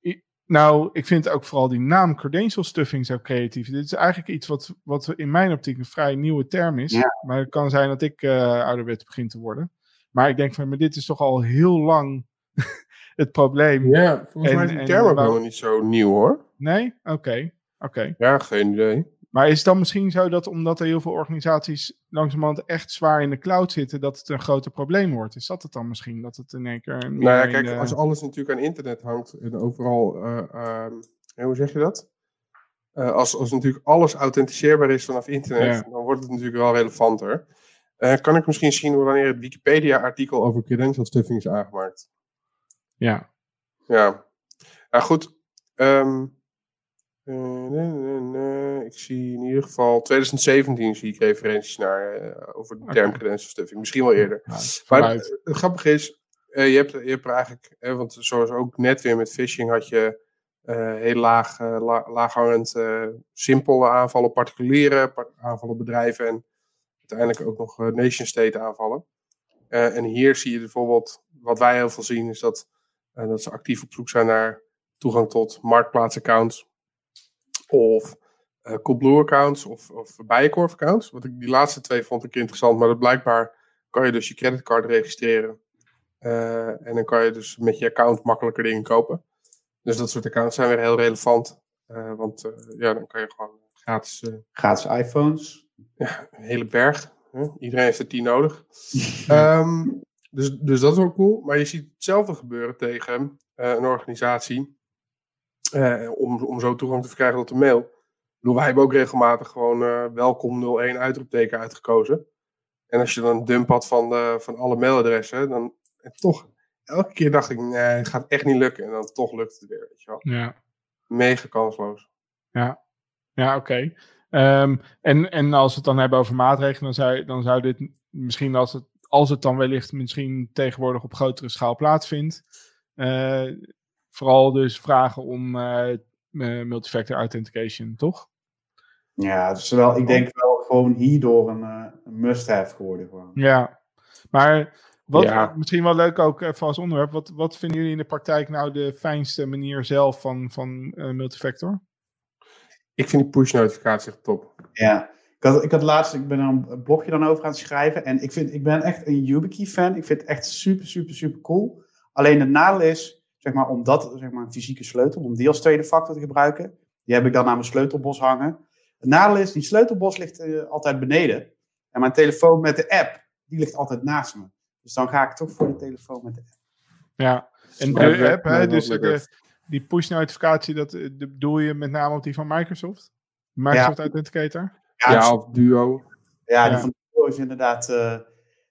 Nou, ik vind ook vooral die naam credential stuffing zo creatief. Dit is eigenlijk iets wat, wat in mijn optiek een vrij nieuwe term is. Ja. Maar het kan zijn dat ik uh, ouderwet begin te worden. Maar ik denk van, maar dit is toch al heel lang het probleem. Ja, volgens en, mij is die term ook niet zo nieuw hoor. Nee? Oké. Okay. Oké. Ja, geen idee. Maar is het dan misschien zo dat omdat er heel veel organisaties langzamerhand echt zwaar in de cloud zitten, dat het een groter probleem wordt? Is dat het dan misschien? Dat het in één keer. Nou ja, kijk, de... als alles natuurlijk aan internet hangt en overal. Uh, uh, hoe zeg je dat? Uh, als, als natuurlijk alles authenticeerbaar is vanaf internet, ja. dan wordt het natuurlijk wel relevanter. kan ik misschien zien wanneer het Wikipedia-artikel over credential stuffing is aangemaakt? Ja. Ja. Nou goed. Um, uh, nee, nee, nee. Ik zie in ieder geval 2017 zie ik referenties naar uh, over de term okay. Misschien wel eerder. Ja, maar het, het, grappige is, uh, je, hebt, je hebt er eigenlijk, want zoals ook net weer met phishing had je heel laag, la, laaghangend simpele aanvallen op particulieren, par aanvallen op bedrijven en uiteindelijk ook nog nation state aanvallen. en hier zie je bijvoorbeeld, wat wij heel veel zien, is dat, dat ze actief op zoek zijn naar toegang tot marktplaatsaccounts of uh, Coolblue accounts of, of Bijenkorf accounts. Want ik, die laatste twee vond ik interessant, maar dat blijkbaar kan je dus je creditcard registreren. Uh, en dan kan je dus met je account makkelijker dingen kopen. Dus dat soort accounts zijn weer heel relevant. Uh, want ja, dan kan je gewoon gratis... gratis iPhones. Ja, een hele berg. Iedereen heeft er tien nodig. um, dus, dus dat is ook cool. Maar je ziet hetzelfde gebeuren tegen een organisatie uh, om, om zo toegang te verkrijgen tot de mail. Ik bedoel, wij hebben ook regelmatig gewoon uh, welkom 01 uitroepteken uitgekozen. En als je dan een dump had van, de, van alle mailadressen, dan en toch, elke keer dacht ik, nee, het gaat echt niet lukken. En dan toch lukt het weer, weet je wel. Ja. Mega kansloos. Ja, ja oké. Okay. Um, en, en als we het dan hebben over maatregelen, dan zou, dan zou dit misschien als het, als het dan wellicht misschien tegenwoordig op grotere schaal plaatsvindt, uh, vooral dus vragen om uh, multifactor authentication, toch? Ja, dus wel, ik denk wel gewoon hierdoor een, uh, een must-have geworden. Gewoon. Ja, maar wat, ja. misschien wel leuk ook even als onderwerp. Wat, wat vinden jullie in de praktijk nou de fijnste manier zelf van, van uh, multifactor? Ik vind die push-notificatie echt top. Ja, ik had, ik had laatst, ik ben een blogje dan over aan het schrijven. En ik, vind, ik ben echt een YubiKey-fan. Ik vind het echt super, super, super cool. Alleen het nadeel is, zeg maar, om dat, zeg maar, een fysieke sleutel, om die als tweede factor te gebruiken. Die heb ik dan aan mijn sleutelbos hangen. Het nadeel is, die sleutelbos ligt uh, altijd beneden. En mijn telefoon met de app, die ligt altijd naast me. Dus dan ga ik toch voor de telefoon met de app. Ja, en de app, hè, dus de, die push-notificatie, dat de, bedoel je met name op die van Microsoft? Microsoft ja. Authenticator? Ja, ja of Duo. Ja, die van Duo is inderdaad uh,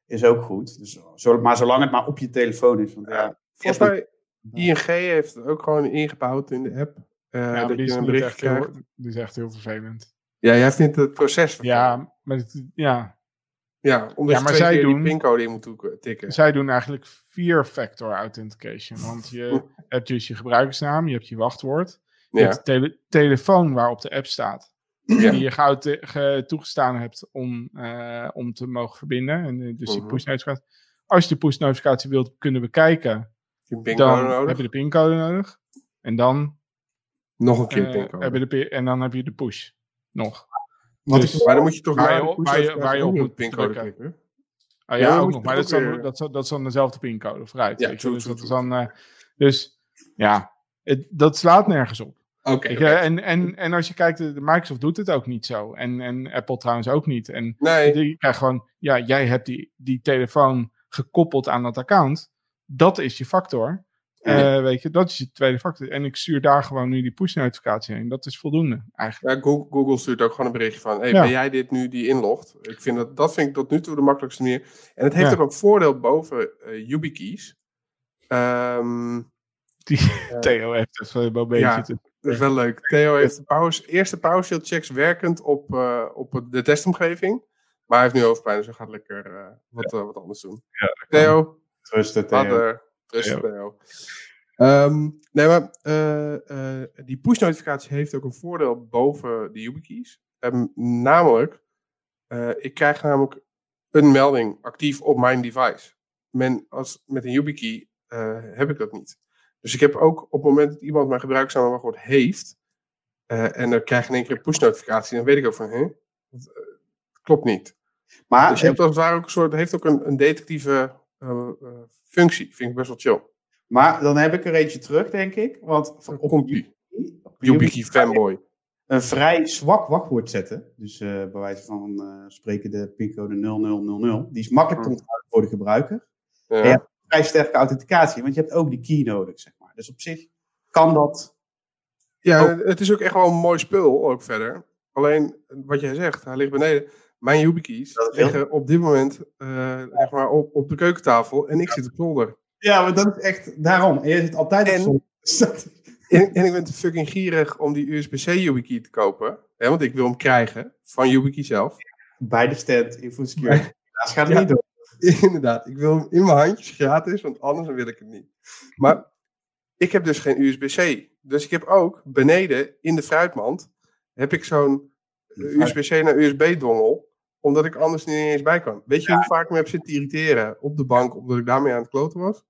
is ook goed. Dus, zo, maar zolang het maar op je telefoon is. Want, ja, volgens mij, ING heeft het ook gewoon ingebouwd in de app. Uh, ja, dat je een bericht krijgt. die is echt heel vervelend. Ja, jij vindt het proces Ja, maar het, ja. Ja, omdat Ja, je maar zij doen- die pincode in moet toeken- tikken. Zij doen eigenlijk vier-factor authentication. Want je hebt dus je gebruikersnaam, je hebt je wachtwoord. Je Ja. hebt de tele- telefoon waarop de app staat. Ja. Die je ge- toegestaan hebt om, eh, om te mogen verbinden. En eh, dus die Mhm. push-notificatie. Als je de push-notificatie wilt kunnen bekijken, Je pincode dan nodig. heb je de pincode nodig. En dan, Nog een keer eh, pincode. heb je de, en dan heb je de push nog. Wat Dus- Maar dan moet je toch Waar je waar je- waar je op moet pincode drukken. klikken. Ah, Ja, ook nog. je Maar dat is, dan, weer- dat, is, dan- dat is dan dezelfde pincode. Vooruit. Ja, je. true, dus true, dat is true. dan, eh, dus ja, het, dat slaat nergens op. Oké. Je, en, en, en als je kijkt, Microsoft doet het ook niet zo. En, en Apple trouwens ook niet. En Nee, je krijgt gewoon, ja, jij hebt die, die telefoon gekoppeld aan dat account. Dat is je factor. Ja. Eh, weet je, dat is je tweede factor. En ik stuur daar gewoon nu die push-notificatie heen. Dat is voldoende, eigenlijk. ja, Google, Google stuurt ook gewoon een berichtje van: hey, Ja. ben jij dit nu die inlogt? Ik vind dat, dat vind ik tot nu toe de makkelijkste manier. En het heeft ook een voordeel boven eh YubiKeys. Ehm, Die Eh, Theo heeft even een momentje ja. te... dat is wel leuk. Theo heeft de power, eerste PowerShell checks werkend op, op de testomgeving. Maar hij heeft nu hoofdpijn, dus hij gaat lekker wat, wat anders doen. Theo, Rusten, Theo. Vader, rustig Ja. Theo. Ehm, nee, maar eh, eh, die push-notificatie heeft ook een voordeel boven de YubiKeys. Ehm, namelijk, eh, ik krijg namelijk een melding actief op mijn device. Men, als, met een YubiKey eh, heb ik dat niet. Dus ik heb ook op het moment dat iemand mijn gebruikersnaam en wachtwoord heeft, eh, en dan krijg je in één keer een push-notificatie, dan weet ik ook van, hè, dat klopt niet. Maar Dus je hebt als het ware ook een soort, heeft ook een, een detectieve functie. Vind ik best wel chill. Maar dan heb ik er eentje terug, denk ik. Want Op Compie. YubiKey fanboy. een vrij zwak wachtwoord zetten. Dus eh bij wijze van eh, spreken de pincode 0000. Die is makkelijk te Hmm. onthouden voor de gebruiker. Ja. Ja. Vrij sterke authenticatie, want je hebt ook die key nodig, zeg maar. Dus op zich kan dat. Ja, het is ook echt wel een mooi spul ook verder. Alleen, wat jij zegt, hij ligt beneden. Mijn YubiKeys Dat liggen op dit moment eh, zeg maar op, op de keukentafel en ik zit op zolder. Ja, maar dat is echt daarom. En je zit altijd En- op zon. En, en ik ben te fucking gierig om die USB-C YubiKey te kopen. Hè, want ik wil hem krijgen van YubiKey zelf. Bij de stand in Food Security. Helaas gaat het niet door. Inderdaad, ik wil hem in mijn handjes gratis, want anders wil ik het niet. Maar ik heb dus geen USB-C. Dus ik heb ook beneden in de fruitmand heb ik zo'n USB-C naar USB-dongel, omdat ik anders niet eens bij kan. Weet je hoe vaak ik me heb zitten irriteren op de bank, omdat ik daarmee aan het kloten was?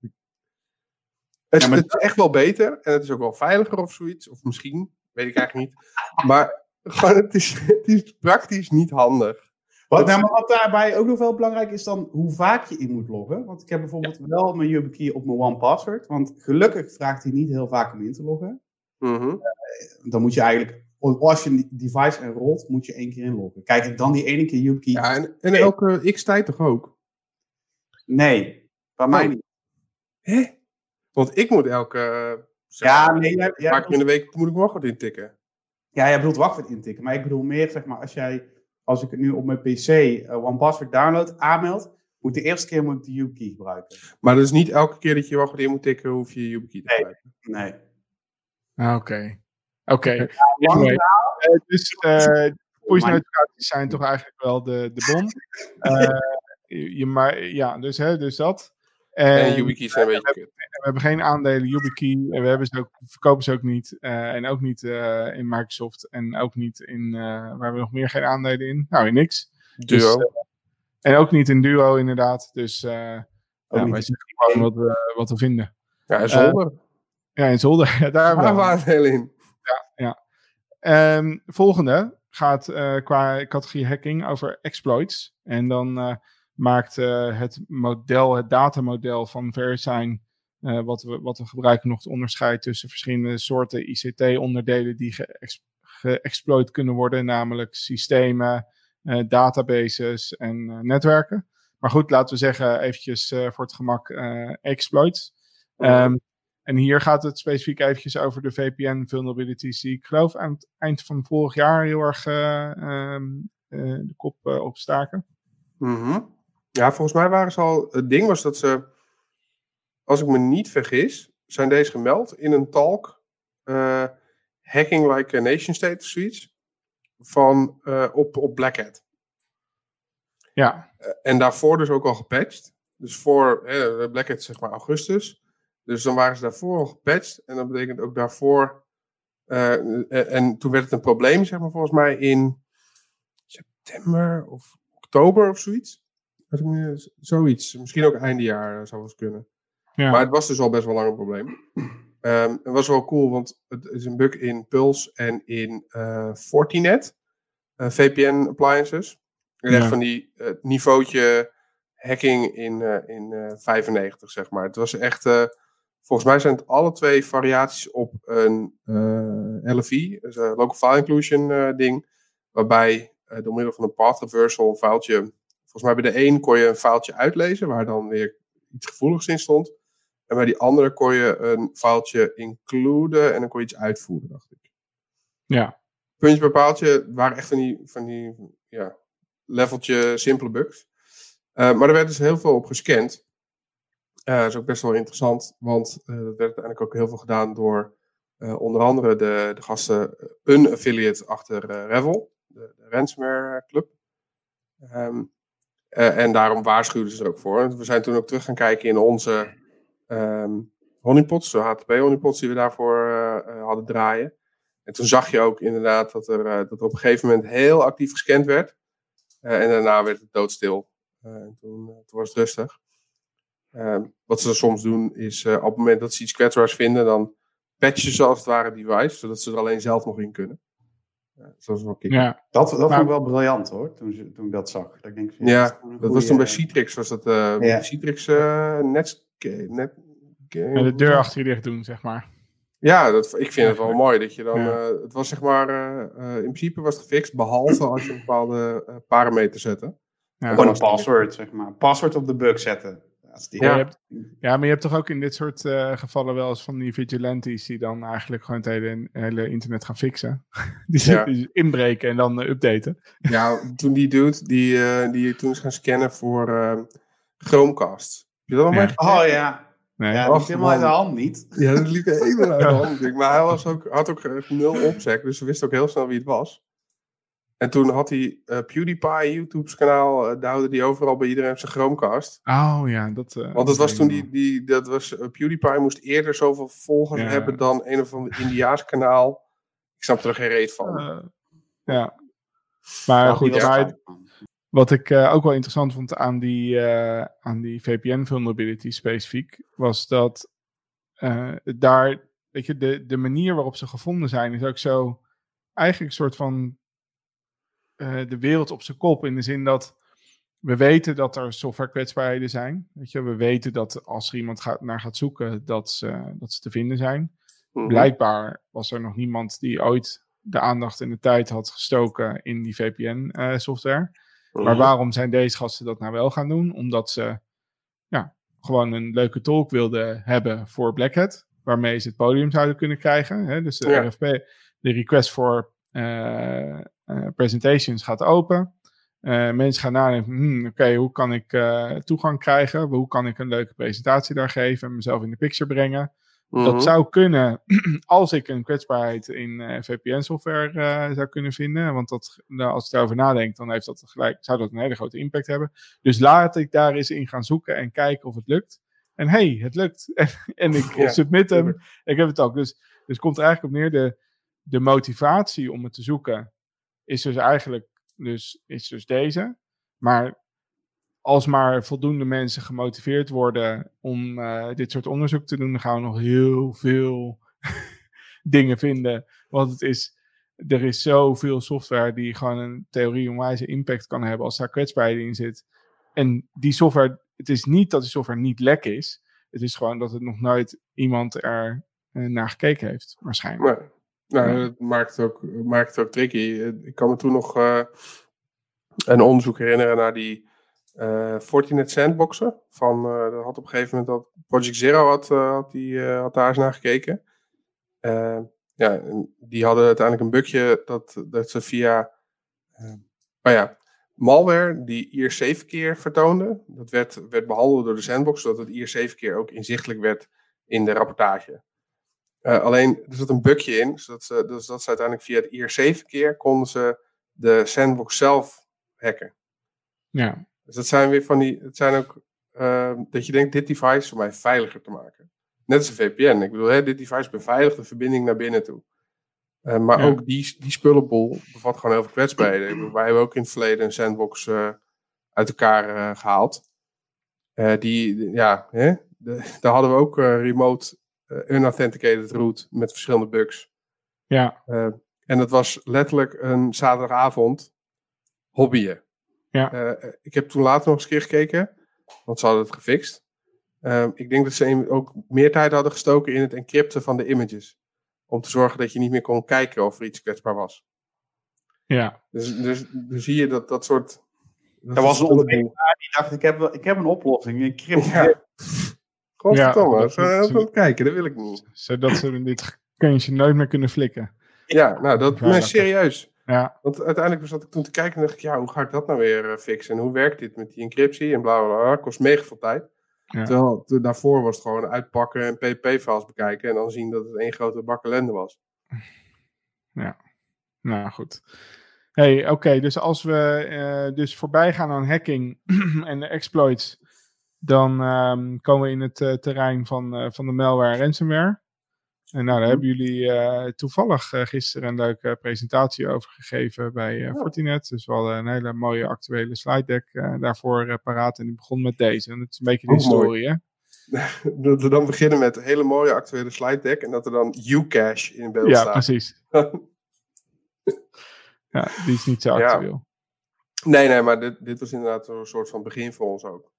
Het, Ja, maar- het is echt wel beter en het is ook wel veiliger of zoiets. Of misschien, weet ik eigenlijk niet. Maar gewoon, het is, het is praktisch niet handig. Wat, nou, maar wat daarbij ook nog wel belangrijk is dan hoe vaak je in moet loggen. Want ik heb bijvoorbeeld wel mijn YubiKey op mijn OnePassword. Want gelukkig vraagt hij niet heel vaak om in te loggen. Mhm. Dan moet je eigenlijk, als je een device enrolt, moet je één keer inloggen. Kijk, en dan die ene keer YubiKey. Ja, en, en elke x-tijd toch ook? Nee, bij mij Oh. niet. Hè? Want ik moet elke eh, zeg Ja, nee, jij, een jij, paar keer in de week moet ik wachtwoord intikken. ja, jij bedoelt wachtwoord intikken. Maar ik bedoel meer, zeg maar, als jij, als ik het nu op mijn PC eh, OnePassword download, aanmeld, moet de eerste keer moet ik de YubiKey gebruiken. Maar dus niet elke keer dat je je wachtwoord in moet tikken, hoef je je YubiKey te Nee. gebruiken. Nee. Ah, Oké. Oké. Anyway. verhaal. Eh, dus push notificaties zijn toch eigenlijk wel de, de bom. Eh, je, maar, ja, dus, hè, dus dat. En, En YubiKeys zijn een beetje kut. we hebben geen aandelen YubiKey. En we hebben ze ook, verkopen ze ook niet. eh, en ook niet eh, in Microsoft. En ook niet in, eh, waar hebben we nog meer geen aandelen in? Nou, in niks. Dus, Duo. eh, en ook niet in Duo, inderdaad. Dus eh ja, wij in zeggen gewoon wat we, wat we vinden. ja, en zolder. Ja, in Zolder, ja, daar waren we heel in. Ehm, volgende gaat eh, qua categorie hacking over exploits. En dan eh, maakt eh, het model, het datamodel van VeriSign, wat, we, wat we gebruiken, nog het onderscheid tussen verschillende soorten ICT-onderdelen die geëx- geëxploit kunnen worden, namelijk systemen, databases en netwerken. Maar goed, laten we zeggen eventjes voor het gemak exploits. Ehm, en hier gaat het specifiek eventjes over de VPN vulnerabilities die ik geloof aan het eind van vorig jaar heel erg eh, ehm, eh, de kop eh, opstaken. Mhm. Ja, volgens mij waren ze al. Het ding was dat ze, als ik me niet vergis, zijn deze gemeld in een talk. hacking like a nation state of zoiets. Van, op, op Black Hat. Ja, en daarvoor dus ook al gepatcht. Dus voor Black Hat zeg maar augustus. Dus dan waren ze daarvoor al gepatcht. En dat betekent ook daarvoor... eh, en, en toen werd het een probleem, zeg maar, volgens mij in september of oktober of zoiets. Me- Zoiets. Misschien ook einde jaar eh, zou wel eens kunnen. ja. Maar het was dus al best wel lang een probleem. Ehm, het was wel cool, want het is een bug in Pulse en in eh, Fortinet. eh, VPN appliances. En echt Ja. van die eh, niveautje hacking in, eh, in eh, 95, zeg maar. Het was echt... eh, volgens mij zijn het alle twee variaties op een eh, LFI, dus een Local File Inclusion eh, ding. Waarbij eh, door middel van een path reversal een foutje... Volgens mij bij de een kon je een foutje uitlezen, waar dan weer iets gevoeligs in stond. En bij die andere kon je een foutje includen en dan kon je iets uitvoeren, dacht ik. ja. Puntje bij paaltje waren echt van die, van die ja, leveltje simpele bugs. Eh, maar er werd dus heel veel op gescand. Eh, dat is ook best wel interessant, want eh, dat werd uiteindelijk ook heel veel gedaan door eh, onder andere de, de gasten, een affiliate achter Revel, de, de ransomware club. Ehm, eh, en daarom waarschuwden ze er ook voor. We zijn toen ook terug gaan kijken in onze ehm honeypots, de HTTP honeypots die we daarvoor hadden draaien. En toen zag je ook inderdaad dat er, dat er op een gegeven moment heel actief gescand werd. En daarna werd het doodstil. En toen, toen was het rustig. Ehm, wat ze soms doen is eh, op het moment dat ze iets kwetsbaars vinden, dan patchen ze als het ware het device, zodat ze er alleen zelf nog in kunnen. Uh, dat wel ja. Dat, dat Maar- vond ik wel briljant hoor, toen, ze- toen ik dat zag. Dat ik denk, Ja, Dat was toen bij Citrix, was dat eh Ja. Citrix eh net, net, En de deur achter je dicht doen, zeg maar. Ja, dat, ik vind het wel mooi dat je dan. Ja. eh, het was zeg maar. eh, eh, in principe was het gefixt, behalve als je een bepaalde eh, parameter zette. Ja. Gewoon een password, zeg maar. Password op de bug zetten. Die- Ja, hebt, ja, maar je hebt toch ook in dit soort eh, gevallen wel eens van die vigilantes die dan eigenlijk gewoon het hele, hele internet gaan fixen. die, Ja. inbreken en dan eh, updaten. Ja, toen die dude die, eh, die toen is gaan scannen voor eh, Chromecast. Heb je dat nog Ja. maar Oh ja. Nee. Ja, dat is helemaal uit de hand niet. Ja, dat liep helemaal uit de hand. Maar hij was ook, had ook nul opzek, dus ze wisten ook heel snel wie het was. En toen had hij eh, PewDiePie, YouTube's kanaal, uh, duwde die overal bij iedereen op zijn Chromecast. Oh ja, dat... eh, Want het was toen die, die dat was, eh, PewDiePie moest eerder zoveel volgers Ja. hebben dan een of ander Indiaas kanaal. Ik snap er geen reet van. Eh, ja. Maar goed. Wat ik eh, ook wel interessant vond aan die, eh, aan die VPN vulnerability specifiek, was dat eh, daar, weet je, de, de manier waarop ze gevonden zijn, is ook zo eigenlijk een soort van eh, de wereld op zijn kop. In de zin dat we weten dat er software kwetsbaarheden zijn. Weet je, we weten dat als er iemand gaat, naar gaat zoeken, dat ze, dat ze te vinden zijn. Mhm. Blijkbaar was er nog niemand die ooit de aandacht en de tijd had gestoken in die VPN-software. Mhm. Maar waarom zijn deze gasten dat nou wel gaan doen? Omdat ze ja, gewoon een leuke tolk wilden hebben voor Black Hat. Waarmee ze het podium zouden kunnen krijgen. Hè? Dus de Ja. RFP, de request voor eh, eh, presentations gaat open. Eh, mensen gaan nadenken, hmm, oké, hoe kan ik eh, toegang krijgen? Hoe kan ik een leuke presentatie daar geven en mezelf in de picture brengen? Mhm. Dat zou kunnen als ik een kwetsbaarheid in eh, VPN-software eh, zou kunnen vinden. Want dat, nou, als ik daarover nadenk, dan heeft dat gelijk, zou dat een hele grote impact hebben. Dus laat ik daar eens in gaan zoeken en kijken of het lukt. En hey, het lukt. En, en ik Ja, submit hem. Ik heb het ook. Dus, dus komt er eigenlijk op neer. De, de motivatie om het te zoeken is dus eigenlijk dus, is dus deze. Maar als maar voldoende mensen gemotiveerd worden om eh, dit soort onderzoek te doen, dan gaan we nog heel veel dingen vinden. Want het is, er is zoveel software die gewoon een theorie-onwijze impact kan hebben als daar kwetsbaarheid in zit. En die software, het is niet dat die software niet lek is. Het is gewoon dat het nog nooit iemand er eh, naar gekeken heeft, waarschijnlijk. Nou, dat maakt het, ook, maakt het ook tricky. Ik kan me toen nog eh, een onderzoek herinneren naar die eh Fortinet sandboxen. Van, eh, dat had op een gegeven moment dat Project Zero had, had, die, had daar eens naar gekeken. Ja, die hadden uiteindelijk een bugje dat, dat ze via oh ja, malware die IRC-verkeer vertoonde. Dat werd, werd behandeld door de sandbox, zodat het IRC-verkeer ook inzichtelijk werd in de rapportage. Eh, alleen er zat een bugje in, zodat ze, dus dat ze uiteindelijk via het IRC-verkeer konden ze de sandbox zelf hacken. Ja, Dus dat zijn weer van die, het zijn ook, ehm, dat je denkt, dit device is voor mij veiliger te maken. Net als een VPN. Ik bedoel, hè, dit device beveiligt de verbinding naar binnen toe. Eh, maar Ja. ook die, die spullenbol bevat gewoon heel veel kwetsbaarheden. Bedoel, wij hebben ook in het verleden een sandbox eh, uit elkaar eh, gehaald. Eh, die, ja, hè, de- daar hadden we ook remote unauthenticated root met verschillende bugs. ja, Eh, en dat was letterlijk een zaterdagavond hobbyen. Ja. Eh, ik heb toen later nog eens een keer gekeken, want ze hadden het gefixt. Eh, ik denk dat ze ook meer tijd hadden gestoken in het encrypten van de images. Om te zorgen dat je niet meer kon kijken of er iets kwetsbaar was. ja. Dus, dus, dus zie je dat dat soort... Er was een ontwikkelaar die dacht, ik heb, ik heb een oplossing. Ik crypt Ja. Godverdomme, Ja, ja, dat- aan het kijken, dat wil ik niet. Zodat ze dit kunstje nooit meer kunnen flikken. Ja, nou, dat, Ja, dat- serieus. Ja, Want uiteindelijk zat ik toen te kijken en dacht ik, ja, hoe ga ik dat nou weer eh, fixen? En hoe werkt dit met die encryptie en bla bla bla. Kost mega veel tijd. Ja. Terwijl te- daarvoor was het gewoon uitpakken en PPP-files bekijken en dan zien dat het één grote bak ellende was. nou goed. Hey, oké, dus als we eh, dus voorbij gaan aan hacking en de exploits, dan ehm, komen we in het eh, terrein van, eh, van de malware en ransomware. En nou, daar hebben jullie eh, toevallig gisteren een leuke presentatie over gegeven bij Ja. Fortinet. Dus we hadden een hele mooie actuele slide deck daarvoor paraat. En die begon met deze. En het is een beetje de mooi. historie, hè? Dat we dan beginnen met een hele mooie actuele slide deck en dat er dan Ucache in beeld Ja, staat. precies. Ja, die is niet zo Ja. actueel. Nee, nee, maar dit, dit was inderdaad een soort van begin voor ons ook.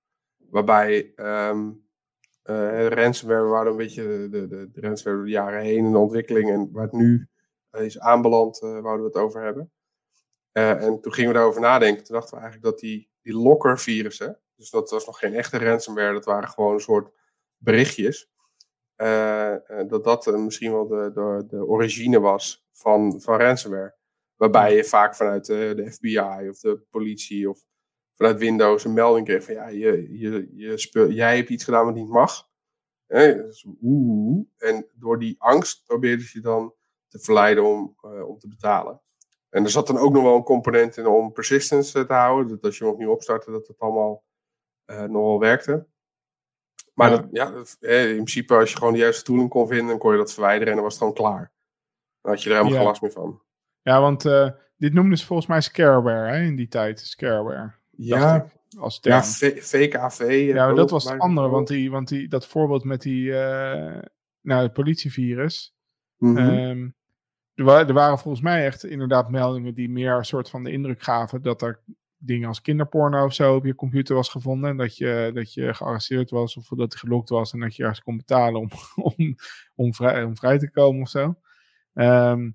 Waarbij eh, ransomware, we waren een beetje de, de, de, de ransomware door de jaren heen in de ontwikkeling. En waar het nu eh, is aanbeland, wouden we het over hebben. En toen gingen we daarover nadenken. Toen dachten we eigenlijk dat die, die locker-virussen, dus dat was nog geen echte ransomware, dat waren gewoon een soort berichtjes. dat dat misschien wel de, de, de origine was van, van ransomware. Waarbij je vaak vanuit eh, de FBI of de politie of vanuit Windows een melding kreeg van ja, je, je, je speel, jij hebt iets gedaan wat niet mag. Dus oeh. En door die angst probeerde je dan te verleiden om, eh, om te betalen. En er zat dan ook nog wel een component in om persistence eh, te houden. Dat als je hem opnieuw opstartte, dat het allemaal eh, nog wel werkte. Maar Ja. Dat, ja, dat, eh, in principe als je gewoon de juiste tooling kon vinden, dan kon je dat verwijderen en dan was het gewoon klaar. Dan had je er helemaal Ja. geen last meer van. Ja, want eh, dit noemden ze volgens mij scareware hè, in die tijd. Scareware. Ja, als term. ja V- VKV. eh, Ja, dat was het andere, want, die, want die, dat voorbeeld met die, eh nou, het politievirus. Mhm. ehm, er, wa- er waren volgens mij echt inderdaad meldingen die meer een soort van de indruk gaven dat er dingen als kinderporno of zo op je computer was gevonden. En dat je, dat je gearresteerd was of dat je gelokt was en dat je ergens kon betalen om, om, om, vrij, om vrij te komen of zo. Ehm,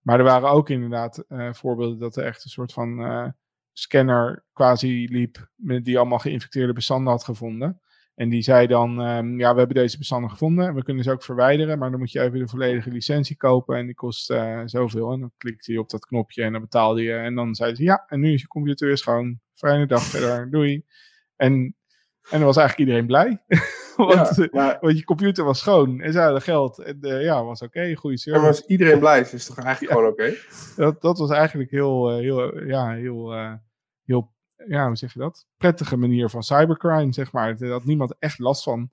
maar er waren ook inderdaad eh, voorbeelden dat er echt een soort van eh, scanner quasi liep, met, die allemaal geïnfecteerde bestanden had gevonden. En die zei dan, ehm, ja, we hebben deze bestanden gevonden en we kunnen ze ook verwijderen, maar dan moet je even de volledige licentie kopen en die kost eh, zoveel. En dan klikte je op dat knopje en dan betaalde je. En dan zei ze, ja, en nu is je computer weer schoon. Fijne dag verder, doei. En, en dan was eigenlijk iedereen blij. want, Ja, eh, maar, want je computer was schoon en ze hadden geld. En eh, ja, was oké, goede ja, maar service. als iedereen blij is, toch eigenlijk Ja. gewoon oké? Dat, dat was eigenlijk heel, heel, ja, heel, heel, ja, hoe zeg je dat? Prettige manier van cybercrime, zeg maar. Daar had niemand echt last van.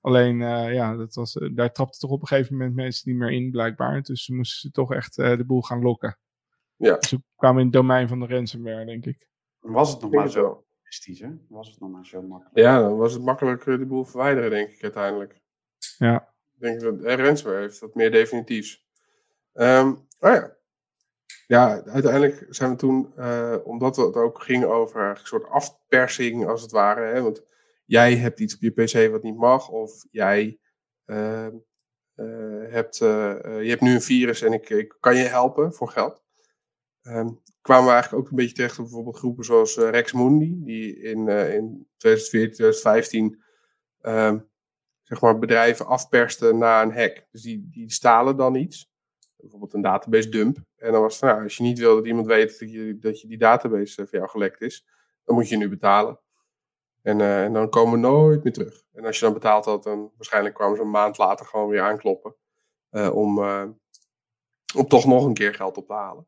Alleen, eh, ja, dat was, eh, daar trapte toch op een gegeven moment mensen niet meer in, blijkbaar. Dus ze moesten ze toch echt eh, de boel gaan lokken. Ja. Dus ze kwamen in het domein van de ransomware, denk ik. Was het nog maar zo hè? Was het nog maar zo makkelijk? Ja, dan was het makkelijk de boel verwijderen, denk ik uiteindelijk. Ja. Ik denk dat ransomware heeft dat meer definitiefs. Ehm oh ja. Ja, uiteindelijk zijn we toen, eh, omdat het ook ging over een soort afpersing als het ware. Hè, want jij hebt iets op je pc wat niet mag, of jij ehm, eh, hebt, eh, je hebt nu een virus en ik, ik kan je helpen voor geld. Ehm, kwamen we eigenlijk ook een beetje terecht op bijvoorbeeld groepen zoals Rex Mundi, die in, in 2014, 2015 ehm, zeg maar bedrijven afpersten na een hack. Dus die, die stalen dan iets, bijvoorbeeld een database dump. En dan was het, nou, als je niet wil dat iemand weet dat je, dat je die database eh, van jou gelekt is, dan moet je nu betalen. En, eh, en dan komen we nooit meer terug. En als je dan betaald had, dan waarschijnlijk kwamen ze een maand later gewoon weer aankloppen. eh, om, om toch nog een keer geld op te halen.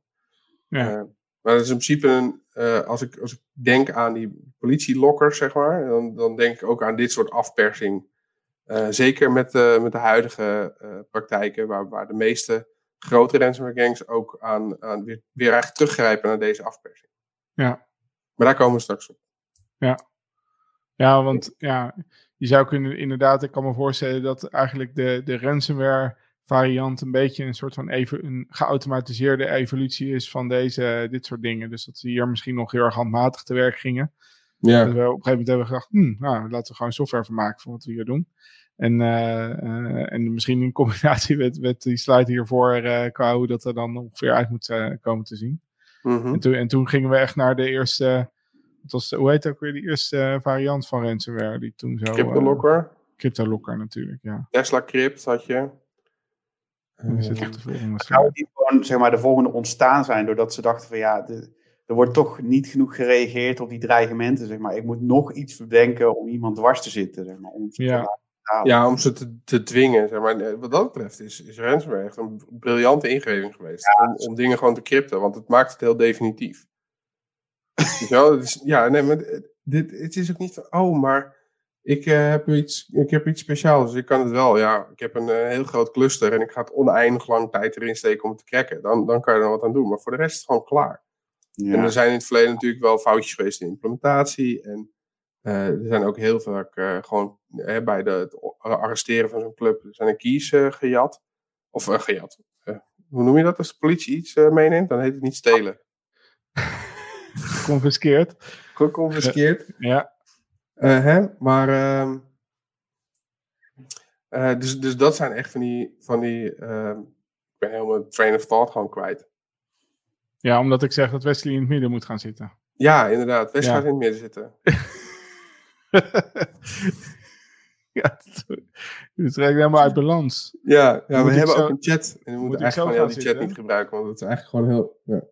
Ja. Maar dat is in principe een, als, ik, als ik denk aan die politielokkers, zeg maar, dan, dan denk ik ook aan dit soort afpersing. Zeker met, de met de huidige praktijken, waar, waar de meeste grote ransomware gangs ook aan, aan weer, weer eigenlijk teruggrijpen naar deze afpersing. Ja. Maar daar komen we straks op. Ja. Ja, want ja, je zou kunnen inderdaad, ik kan me voorstellen dat eigenlijk de, de ransomware variant een beetje een soort van even, een geautomatiseerde evolutie is van deze, dit soort dingen. Dus dat ze hier misschien nog heel erg handmatig te werk gingen. Ja. Dat we op een gegeven moment hebben gedacht, hm, nou, laten we gewoon software van maken van wat we hier doen. En, uh, uh, en misschien in combinatie met, met die slide hiervoor, uh, qua hoe dat er dan ongeveer uit moet komen te zien. Mm -hmm. en, toen, en toen gingen we echt naar de eerste, het was, hoe heet ook weer die eerste variant van ransomware? Die toen zo, CryptoLocker. CryptoLocker natuurlijk, ja. Tesla Crypt had je. Zou die gewoon zeg maar, de volgende ontstaan zijn doordat ze dachten van ja, de, er wordt toch niet genoeg gereageerd op die dreigementen. Zeg maar. Ik moet nog iets bedenken om iemand dwars te zitten. Zeg maar, om ja. Ja, om ze te, te dwingen. Zeg maar. Wat dat betreft is, is ransomware echt een briljante ingeving geweest. Ja, om, om dingen gewoon te crypten, want het maakt het heel definitief. Zo, dus, ja, nee, maar dit, het is ook niet van, oh, maar ik, uh, heb iets, ik heb iets speciaals, dus ik kan het wel. Ja, ik heb een uh, heel groot cluster en ik ga het oneindig lang tijd erin steken om het te cracken. Dan, dan kan je er wat aan doen. Maar voor de rest is het gewoon klaar. Ja. En er zijn in het verleden natuurlijk wel foutjes geweest in implementatie. En uh, er zijn ook heel vaak gewoon bij de, het arresteren van zo'n club zijn er keys gejat. Of gejat. hoe noem je dat als de politie iets meeneemt? Dan heet het niet stelen. Geconfiskeerd. Geconfiskeerd. Ja. Hè? Maar, uh, dus, dus dat zijn echt van die, van die ehm, ik ben helemaal train of thought gewoon kwijt. Ja, omdat ik zeg dat Wesley in het midden moet gaan zitten. Ja, inderdaad. Wesley Ja. gaat in het midden zitten. ja, het is helemaal uit balans. Ja, ja we hebben zo- ook een chat. En we moet moeten eigenlijk gewoon heel die chat niet gebruiken, want het is eigenlijk gewoon heel... Ja.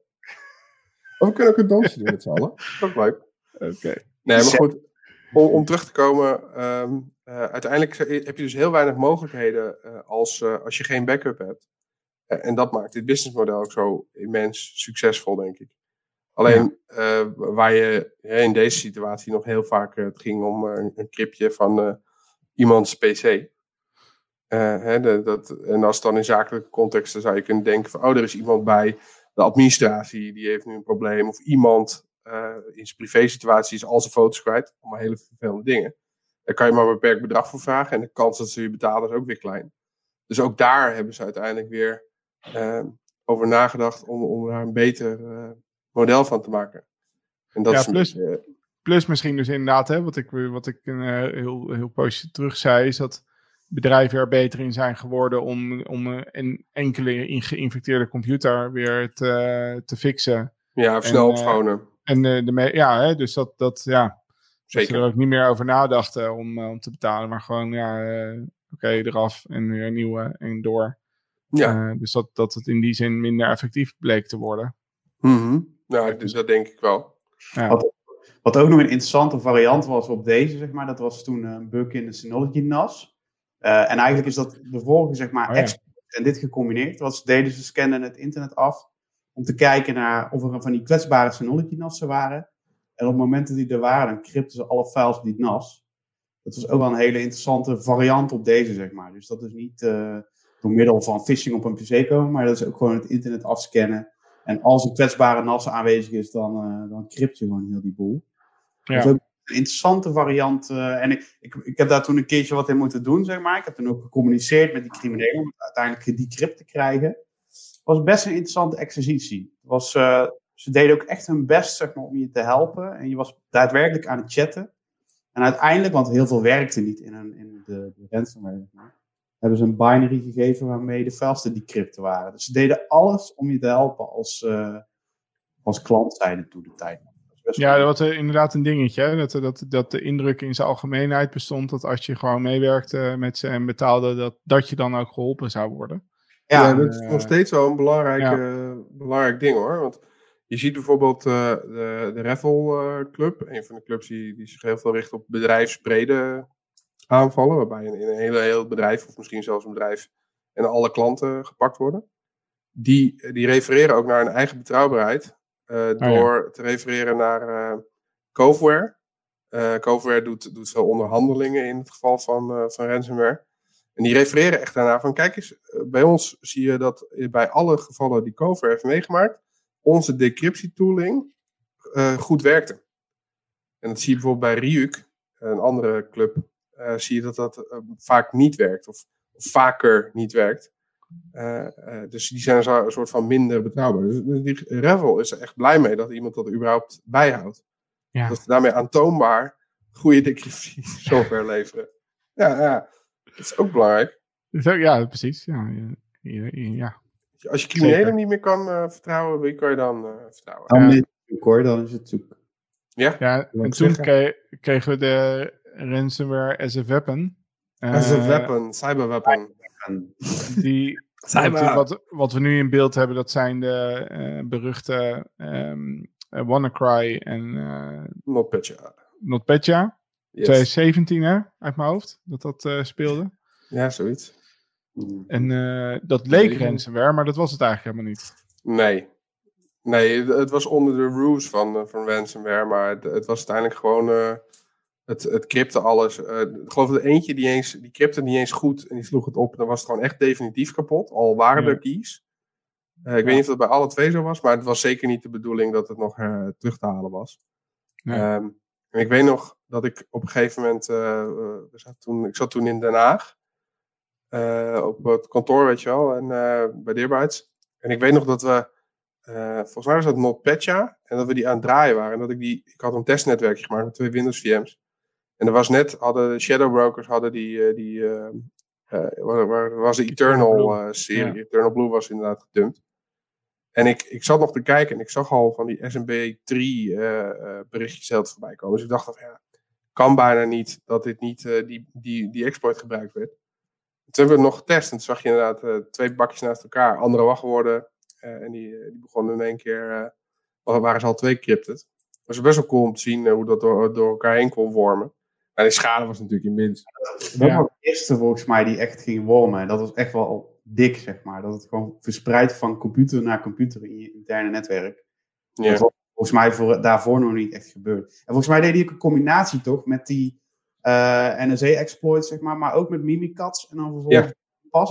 Of we kunnen ook een dansje doen met z'n allen. Ook leuk. Oké. Nee, maar goed. Om, om terug te komen, ehm, eh, uiteindelijk heb je dus heel weinig mogelijkheden eh, als, eh, als je geen backup hebt. Eh, en dat maakt dit businessmodel ook zo immens succesvol, denk ik. Alleen eh, waar je hè, in deze situatie nog heel vaak eh, het ging om eh, een, een cryptje van iemands PC. Hè, de, dat, en als dan in zakelijke context dan zou je kunnen denken van, oh, er is iemand bij de administratie, die heeft nu een probleem. Of iemand in zijn privé situatie is al zijn foto's kwijt. Allemaal hele vervelende dingen. Daar kan je maar een beperkt bedrag voor vragen. En de kans dat ze je betalen is ook weer klein. Dus ook daar hebben ze uiteindelijk weer over nagedacht om, om daar een beter model van te maken. En dat Ja, is een plus- beetje, eh, Plus misschien dus inderdaad, hè, wat ik, wat ik eh, heel, heel positief terug zei, is dat bedrijven er beter in zijn geworden om, om eh, een enkele in- geïnfecteerde computer weer te, te fixen. ja, of snel en, opschonen. En eh, de me- ja, hè, dus dat, dat, ja, dat ze Zeker. er ook niet meer over nadachten om, eh, om te betalen, maar gewoon, ja, eh, oké, eraf en weer een nieuwe en door. Ja. Eh, dus dat, dat het in die zin minder effectief bleek te worden. Mhm. Nou, dus dat denk ik wel. Ja. Wat- Wat ook nog een interessante variant was op deze, zeg maar, dat was toen een bug in de Synology NAS. Eh, en eigenlijk is dat de vorige, zeg maar, Oh ja. en dit gecombineerd. Wat ze deden, ze scanden het internet af om te kijken naar of er van die kwetsbare Synology NAS'en waren. En op het moment dat die er waren, dan crypten ze alle files op die NAS. Dat was ook wel een hele interessante variant op deze, zeg maar. Dus dat is niet eh, door middel van phishing op een PC komen, maar dat is ook gewoon het internet afscannen. En als een kwetsbare NAS aanwezig is, dan, eh dan crypt je gewoon heel die boel. Ja. Dat is ook een interessante variant. eh, en ik, ik, ik heb daar toen een keertje wat in moeten doen, zeg maar. Ik heb toen ook gecommuniceerd met die criminelen om uiteindelijk gedecrypt te krijgen. Het was best een interessante exercitie. Het was, eh, ze deden ook echt hun best zeg maar, om je te helpen. En je was daadwerkelijk aan het chatten. En uiteindelijk, want heel veel werkte niet in, een, in de, de ransomware, hebben ze een binary gegeven waarmee de files te decrypten waren. Dus ze deden alles om je te helpen als, eh, als klant zijnde toe de tijd. Dat is best Ja, dat was eh, inderdaad een dingetje. Hè? Dat, dat, dat de indruk in zijn algemeenheid bestond dat als je gewoon meewerkte met ze en betaalde, dat, dat je dan ook geholpen zou worden. Ja, ja, dat is eh, nog steeds wel een belangrijk, ja. eh, belangrijk ding hoor. Want je ziet bijvoorbeeld eh, de, de Raffle eh, Club, een van de clubs die, die zich heel veel richt op bedrijfsbrede aanvallen. Waarbij in, in een hele, heel bedrijf, of misschien zelfs een bedrijf, en alle klanten gepakt worden. Die, die refereren ook naar hun eigen betrouwbaarheid. uh, door te refereren naar uh, Coveware. Uh, Coveware doet, doet veel onderhandelingen in het geval van, van ransomware. En die refereren echt daarna van, kijk eens, bij ons zie je dat bij alle gevallen die Coveware heeft meegemaakt, onze decryptietooling goed werkte. En dat zie je bijvoorbeeld bij Ryuk, een andere club, zie je dat dat vaak niet werkt. Of, of vaker niet werkt. Uh, uh, dus die zijn een soort van minder betrouwbaar. Dus, dus die Revel is er echt blij mee dat iemand dat überhaupt bijhoudt. Ja. Dat ze daarmee aantoonbaar goede decryptie software leveren. Ja, ja, dat is ook belangrijk. Ja, precies. Ja, ja, ja. Als je criminelen niet meer kan uh, vertrouwen, wie kan je dan vertrouwen? Dan ja. zoek hoor, dan is het zoek. Ja, ja en toen kregen we de ransomware as a weapon. As a weapon, cyberweapon. Die, wat, wat, wat, we nu in beeld hebben, dat zijn de uh, beruchte um, uh, WannaCry en uh, NotPetya. NotPetya. Yes. 2017 hè, uit mijn hoofd, dat dat uh, speelde. Ja, zoiets. En uh, dat leek ransomware, maar dat was het eigenlijk helemaal niet. Nee. Nee, het was onder de rules van, van ransomware, maar het, het was uiteindelijk gewoon het, het crypte alles. Uh, ik geloof dat eentje die, eens, die crypte niet eens goed en die sloeg het op. En dan was het gewoon echt definitief kapot. Al waren er keys. Uh, ik weet niet of dat bij alle twee zo was, maar het was zeker niet de bedoeling dat het nog uh, terug te halen was. Um, en ik weet nog dat ik op een gegeven moment, we toen, ik zat toen in Den Haag, op het kantoor, weet je wel, en, bij Deerbytes. En ik weet nog dat we, volgens mij was dat NotPetya, en dat we die aan het draaien waren. En dat ik die, ik had een testnetwerkje gemaakt met twee Windows VM's. En er was net, hadden de Shadow Brokers hadden die, uh, die uh, uh, was de Eternal serie. Ja. Eternal Blue was inderdaad gedumpt. En ik, ik zat nog te kijken en ik zag al van die SMB3 berichtjes zelf voorbij komen. Dus ik dacht van ja, kan bijna niet dat dit niet die, die, die exploit gebruikt werd. Toen hebben we het nog getest en toen zag je inderdaad twee bakjes naast elkaar, andere wachtwoorden. en die, die begonnen in één keer, waren ze al twee crypted. Het was best wel cool om te zien hoe dat door, door elkaar heen kon vormen. Maar de schade was natuurlijk immens. Dat was de eerste volgens mij die echt ging wormen. Dat was echt wel dik, zeg maar. Dat het gewoon verspreid van computer naar computer in je interne netwerk. Ja. Dat was volgens mij voor, daarvoor nog niet echt gebeurd. En volgens mij deed hij ook een combinatie toch met die uh, eh, NSA-exploits, zeg maar, maar ook met Mimikatz en dan vervolgens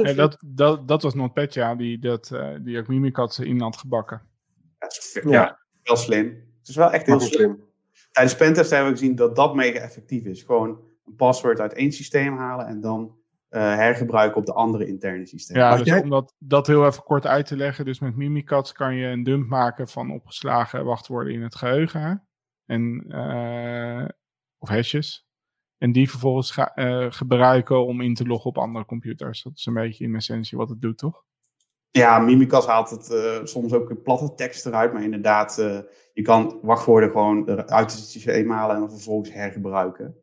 ja. dat, dat, dat was NotPetya die, dat, uh, die ook Mimikatz in had gebakken. Ja, veel, ja. wel slim. Het is wel echt heel slim. slim. Tijdens pentest hebben we gezien dat dat mega effectief is. Gewoon een paswoord uit één systeem halen en dan uh, hergebruiken op de andere interne systemen. Ja, dus jij... om dat, dat heel even kort uit te leggen. Dus met Mimikatz kan je een dump maken van opgeslagen wachtwoorden in het geheugen. En, uh, of hashes. En die vervolgens ga, uh, gebruiken om in te loggen op andere computers. Dat is een beetje in essentie wat het doet, toch? Ja, Mimikatz haalt het uh, soms ook in platte tekst eruit. Maar inderdaad, uh, je kan wachtwoorden gewoon uit het systeem halen en dan vervolgens hergebruiken.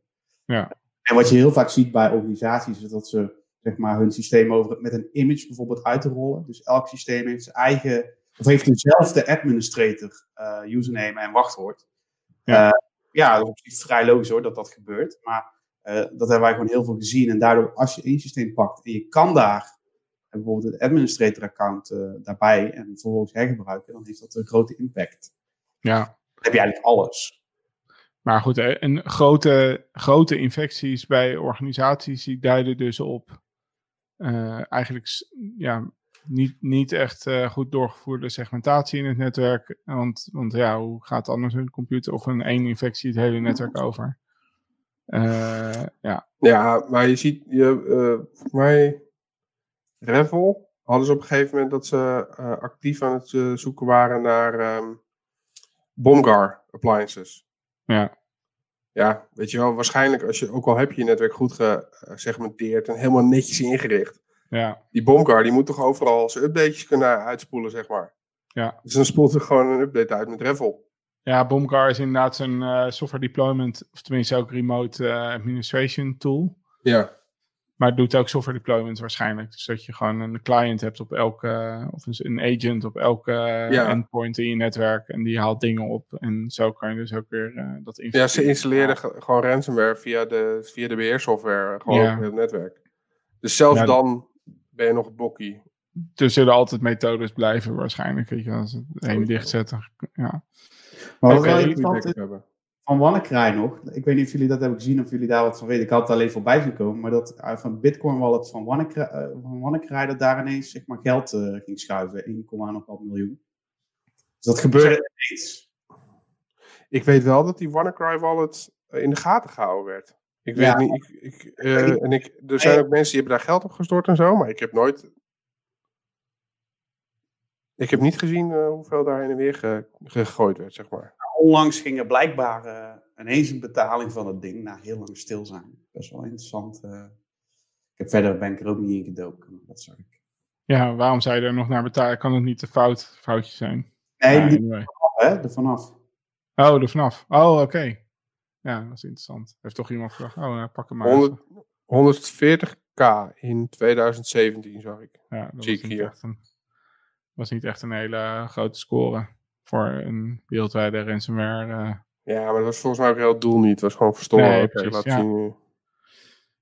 Ja. En wat je heel vaak ziet bij organisaties is dat ze zeg maar, hun systeem over met een image bijvoorbeeld uit te rollen. Dus elk systeem heeft zijn eigen, of heeft dezelfde administrator uh, username en wachtwoord. Ja, ja dat is vrij logisch hoor dat dat gebeurt. Maar dat hebben wij gewoon heel veel gezien. En daardoor, als je één systeem pakt en je kan daar bijvoorbeeld het administrator-account uh, daarbij en vervolgens hergebruiken, dan heeft dat een grote impact. Ja. Dan heb je eigenlijk alles. Maar goed, en grote, grote infecties bij organisaties die duiden dus op uh, eigenlijk ja, niet, niet echt uh, goed doorgevoerde segmentatie in het netwerk. Want, want ja, hoe gaat anders een computer of een één infectie het hele netwerk over? Uh, ja. ja, maar je ziet, je, voor mij Revel hadden ze op een gegeven moment dat ze uh, actief aan het uh, zoeken waren naar um, Bomgar appliances. Ja. Ja, weet je wel, waarschijnlijk als je, ook al heb je je netwerk goed gesegmenteerd en helemaal netjes ingericht. Ja. Die Bomgar, die moet toch overal zijn updates kunnen uitspoelen, zeg maar. Ja. Dus dan spoelt er gewoon een update uit met Revel. Ja, Bomgar is inderdaad zijn uh, software deployment, of tenminste ook remote administration tool. Ja. Maar het doet ook software deployment waarschijnlijk. Dus dat je gewoon een client hebt op elke, of een agent op elke endpoint in je netwerk. En die haalt dingen op. En zo kan je dus ook weer uh, dat Ja, ze installeerden gewoon ransomware via de, via de beheersoftware gewoon ja. op het netwerk. Dus zelfs dan ben je nog blokkie. er zullen altijd methodes blijven waarschijnlijk. Weet je, als het één dichtzetten. Ja. Maar wat wel interessant is. Van WannaCry nog. Ik weet niet of jullie dat hebben gezien of jullie daar wat van weten. Ik had het alleen voorbij zien komen. Maar dat uh, van Bitcoin wallet van WannaCry, uh, van WannaCry dat daar ineens zeg maar, geld uh, ging schuiven. 1, nog wat miljoen. Dus dat gebeurde ineens. Ik weet wel dat die WannaCry wallet eh, in de gaten gehouden werd. Ik weet Ja. niet, ik, ik, eh, en ik, er zijn ook mensen die hebben daar geld op gestort en zo, maar ik heb nooit. Ik heb niet gezien eh, hoeveel daar in en weer ge- gegooid werd, zeg maar. Onlangs ging er blijkbaar uh, ineens een betaling van het ding na heel lang stil zijn. Best wel interessant. Uh, ik heb verder ben ik er ook niet in gedoken. Dat zag ik. ja, waarom zou je er nog naar betalen? Kan het niet te fout, foutje zijn? Nee, Ja, hè, er vanaf. Oh, er vanaf. Oh, oké. Ja, dat is interessant. Heeft toch iemand gedacht, oh, nou, pak hem maar. 100 even. 140k in 2017 zag ik. Ja, dat zie was ik hier. een, was niet echt een hele grote score voor een wereldwijde ransomware. eh. Ja, maar dat was volgens mij ook heel het doel niet. Het was gewoon verstoren. Nee, Oké, precies, laat ja. zien.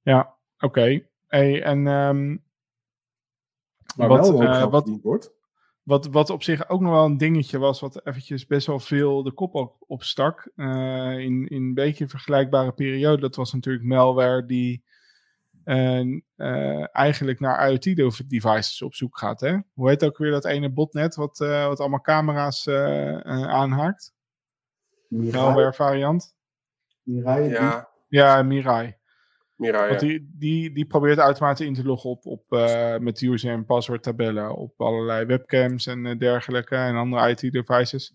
Ja, oké. Hey, en Maar Wat, geld wat- wordt. wat, wat op zich ook nog wel een dingetje was, wat eventjes best wel veel de kop op, opstak. eh, in, in een beetje vergelijkbare periode. Dat was natuurlijk malware die eh, eh, eigenlijk naar IoT-devices op zoek gaat. Hè? Hoe heet ook weer dat ene botnet wat, eh, wat allemaal camera's eh, eh, aanhaakt? Malware variant. Mirai, Ja, Ja, Mirai. Mirai. Want ja. die, die, die probeert automatisch in te loggen op, op, eh, met user- en paswoordtabellen op allerlei webcams en dergelijke en andere IT-devices.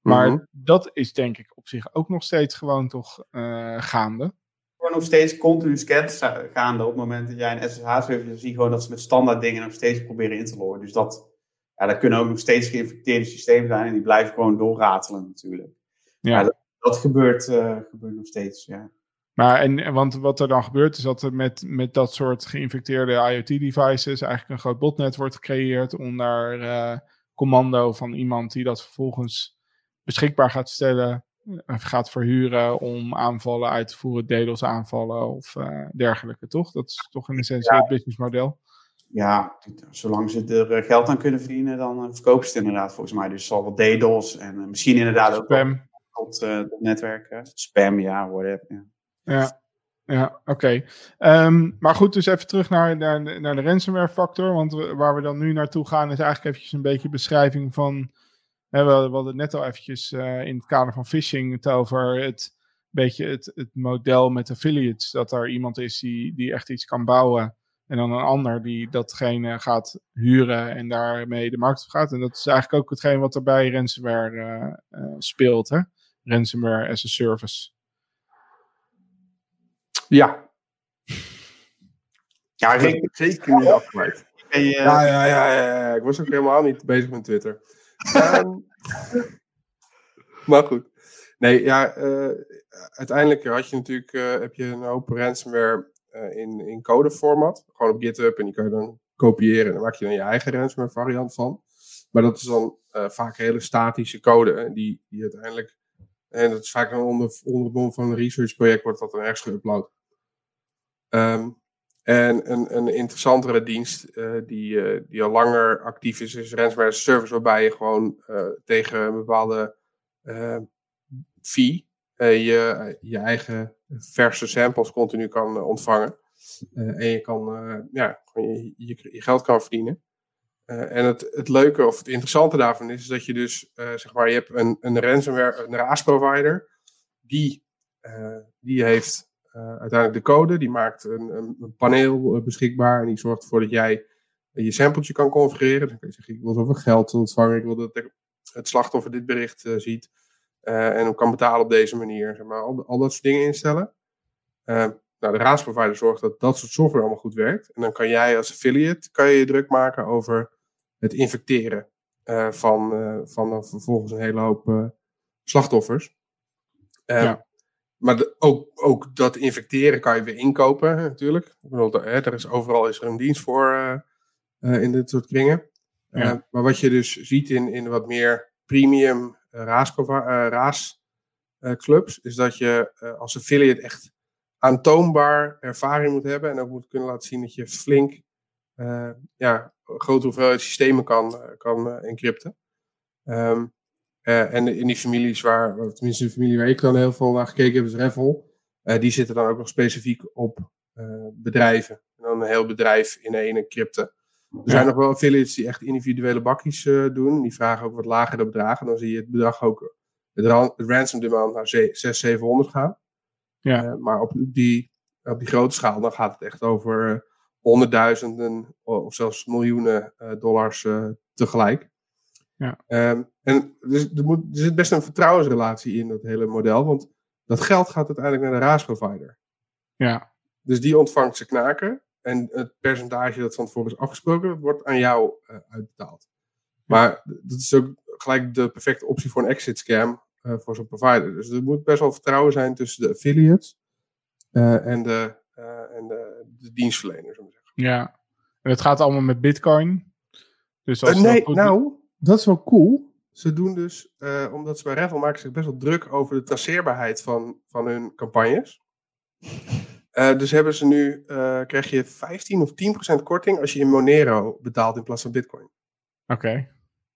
Maar Mhm. dat is denk ik op zich ook nog steeds gewoon toch eh, gaande. Nog steeds continu scans gaande op het moment dat jij een SSH-server ziet, zie je gewoon dat ze met standaard dingen nog steeds proberen in te loggen. Dus dat, ja, dat kunnen ook nog steeds geïnfecteerde systemen zijn en die blijven gewoon doorratelen natuurlijk. Ja. Ja, dat, dat gebeurt, eh, gebeurt nog steeds, ja. Maar en, want wat er dan gebeurt is dat er met, met dat soort geïnfecteerde IoT-devices eigenlijk een groot botnet wordt gecreëerd onder eh, commando van iemand die dat vervolgens beschikbaar gaat stellen, gaat verhuren om aanvallen uit te voeren, DDoS aanvallen of eh, dergelijke, toch? Dat is toch in essentie Ja. het businessmodel. Ja, zolang ze er eh, geld aan kunnen verdienen, dan eh, verkopen ze het inderdaad volgens mij. Dus zal wel DDoS en misschien inderdaad ook tot tot netwerken. Spam, ja, whatever. Ja. Ja, ja oké. Ehm, maar goed, dus even terug naar, naar, naar de ransomware factor. Want waar we dan nu naartoe gaan is eigenlijk eventjes een beetje beschrijving van... Hè, we, we hadden het net al eventjes eh, in het kader van phishing het over het, beetje het, het model met affiliates. Dat er iemand is die, die echt iets kan bouwen. En dan een ander die datgene gaat huren en daarmee de markt op gaat. En dat is eigenlijk ook hetgeen wat er bij ransomware eh, eh, speelt. Hè? Ransomware as a service. Ja, Ja, Rick, zeker niet afgeleid. ja, ja, ja, ja. Ik was ook helemaal niet bezig met Twitter. Ehm, maar goed. Nee, ja, eh, uiteindelijk had je natuurlijk eh, heb je een hoop ransomware eh, in, in codeformat. Gewoon op GitHub en die kan je dan kopiëren. En maak je dan je eigen ransomware variant van. Maar dat is dan vaak hele statische code. Die, die uiteindelijk, en dat is vaak een onder, onderbom van een researchproject, wordt dat dan ergens geüpload. Ehm, en een, een interessantere dienst eh, die, eh, die al langer actief is, is Ransomware Service, waarbij je gewoon eh, tegen een bepaalde fee je, je eigen verse samples continu kan ontvangen. En je kan ja, je, je, je geld kan verdienen. En het, het leuke of het interessante daarvan is, is dat je dus, zeg maar, je hebt een, een ransomware, een RAS-provider, die, eh, die heeft uiteindelijk de code, die maakt een, een, paneel eh, beschikbaar en die zorgt ervoor dat jij eh, je sampletje kan configureren. Dan kun je zeggen, ik wil zoveel geld ontvangen, ik wil dat het slachtoffer dit bericht eh, ziet eh, en ook kan betalen op deze manier. Zeg maar, al, al dat soort dingen instellen. Eh, nou, de RAS-provider zorgt dat dat soort software allemaal goed werkt. En dan kan jij als affiliate kan je, druk maken over het infecteren eh, van, eh, van vervolgens een hele hoop eh, slachtoffers. Eh, Ja. Maar de- ook, ook dat infecteren kan je weer inkopen, natuurlijk. Ik bedoel, hè, er is, overal is er een dienst voor eh, eh, in dit soort kringen. Eh, Ja. maar wat je dus ziet in, in wat meer premium eh, RAS, eh, RAS eh, clubs, is dat je als affiliate echt aantoonbaar ervaring moet hebben en ook moet kunnen laten zien dat je flink ja, grote hoeveelheid systemen kan, kan encrypten. Ehm, eh, en in die families waar, tenminste de familie waar ik dan heel veel naar gekeken heb, is Revel. eh, die zitten dan ook nog specifiek op eh, bedrijven. En dan een heel bedrijf in één encrypten. Er Ja. zijn nog wel affiliates die echt individuele bakjes doen. Die vragen ook wat lagere bedragen. Dan zie je het bedrag ook, het, ran- het ransom demand naar 600, 700 gaan. Ja. Maar op die, op die grote schaal, dan gaat het echt over honderdduizenden of zelfs miljoenen dollars tegelijk. Ja. Ehm, en dus, er, moet, er zit best een vertrouwensrelatie in dat hele model, want dat geld gaat uiteindelijk naar de RAAS-provider. Ja, Dus die ontvangt ze knaken en het percentage dat van tevoren is afgesproken, wordt aan jou eh, uitbetaald. Maar dat is ook gelijk de perfecte optie voor een exit scam eh, voor zo'n provider. Dus er moet best wel vertrouwen zijn tussen de affiliates eh, en, de, en de, de dienstverleners. om te zeggen. ja. En het gaat allemaal met bitcoin. Dus als nee, goed- nou, dat is wel cool. Ze doen dus, eh, omdat ze bij Revel maken zich best wel druk over de traceerbaarheid van, van hun campagnes. Eh, dus hebben ze nu, eh, krijg je 15 of 10% korting als je in Monero betaalt in plaats van Bitcoin. Oké,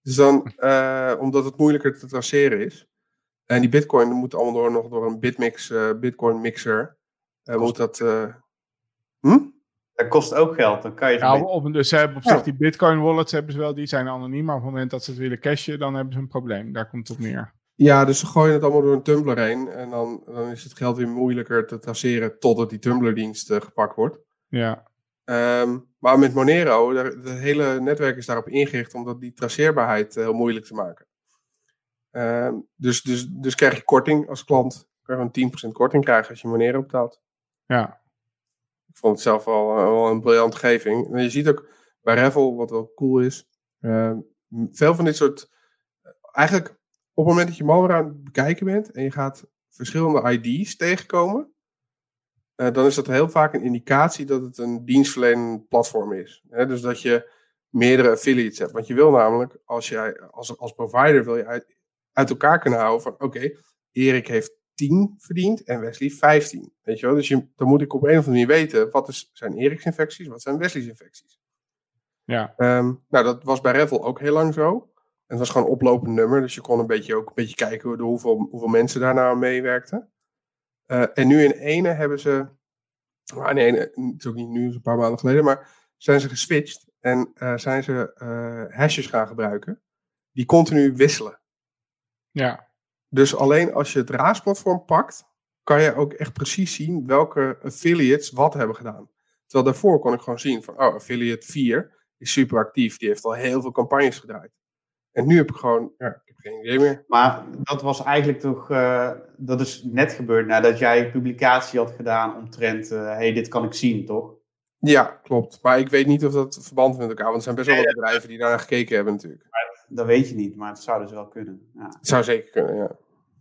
Dus dan, omdat het moeilijker te traceren is. En die Bitcoin moet allemaal door, nog door een Bitmix, Bitcoin mixer. moet dat. hm? Dat kost ook geld. Dan kan je ja, zo op, dus ze hebben op Ja. zich die bitcoin wallets hebben ze wel, die zijn anoniem. Maar op het moment dat ze het willen cashen, dan hebben ze een probleem. Daar komt het op neer. Ja, dus ze gooien het allemaal door een Tumblr heen. En dan, dan is het geld weer moeilijker te traceren totdat die Tumblr-dienst eh, gepakt wordt. Ja, Ehm, maar met Monero, daar- het hele netwerk is daarop ingericht om dat die traceerbaarheid eh, heel moeilijk te maken. Ehm, dus, dus, dus krijg je korting als klant. Kan je gewoon 10% korting krijgen als je Monero betaalt. ja, vond het zelf wel, eh, een briljante geving. En je ziet ook bij Revel, wat wel cool is, ehm, veel van dit soort... Eigenlijk op het moment dat je malware aan het bekijken bent en je gaat verschillende ID's tegenkomen, eh, dan is dat heel vaak een indicatie dat het een dienstverlenend platform is. Dus dat je meerdere affiliates hebt. Want je wil namelijk, als, jij, als, als provider, wil je uit, uit elkaar kunnen houden van, oké, Erik heeft 10 verdiend en Wesley 15. Weet je wel? Dus je, dan moet ik op een of andere manier weten, wat is, zijn Erik's infecties, wat zijn Wesley's infecties. ja, Ehm, nou, dat was bij Revel ook heel lang zo. En het was gewoon een oplopend nummer, dus je kon een beetje ook een beetje kijken hoe- hoeveel, hoeveel mensen daar nou aan meewerkten. Eh, en nu in ene hebben ze, maar nee, het is ook niet nu, het is een paar maanden geleden, maar zijn ze geswitcht en eh, zijn ze eh, hashes gaan gebruiken die continu wisselen. ja, Dus alleen als je het RAAS-platform pakt, kan je ook echt precies zien welke affiliates wat hebben gedaan. Terwijl daarvoor kon ik gewoon zien van, oh, affiliate 4 is super actief, die heeft al heel veel campagnes gedraaid. En nu heb ik gewoon, ja, ik heb geen idee meer. Maar dat was eigenlijk toch, eh, dat is net gebeurd nadat jij een publicatie had gedaan omtrent, hé, hey, dit kan ik zien, toch? Ja, klopt. Maar ik weet niet of dat verband met elkaar, want er zijn best wel wat bedrijven die daar naar gekeken hebben natuurlijk. Dat weet je niet, maar het zou dus wel kunnen. Ja. Het zou zeker kunnen, ja.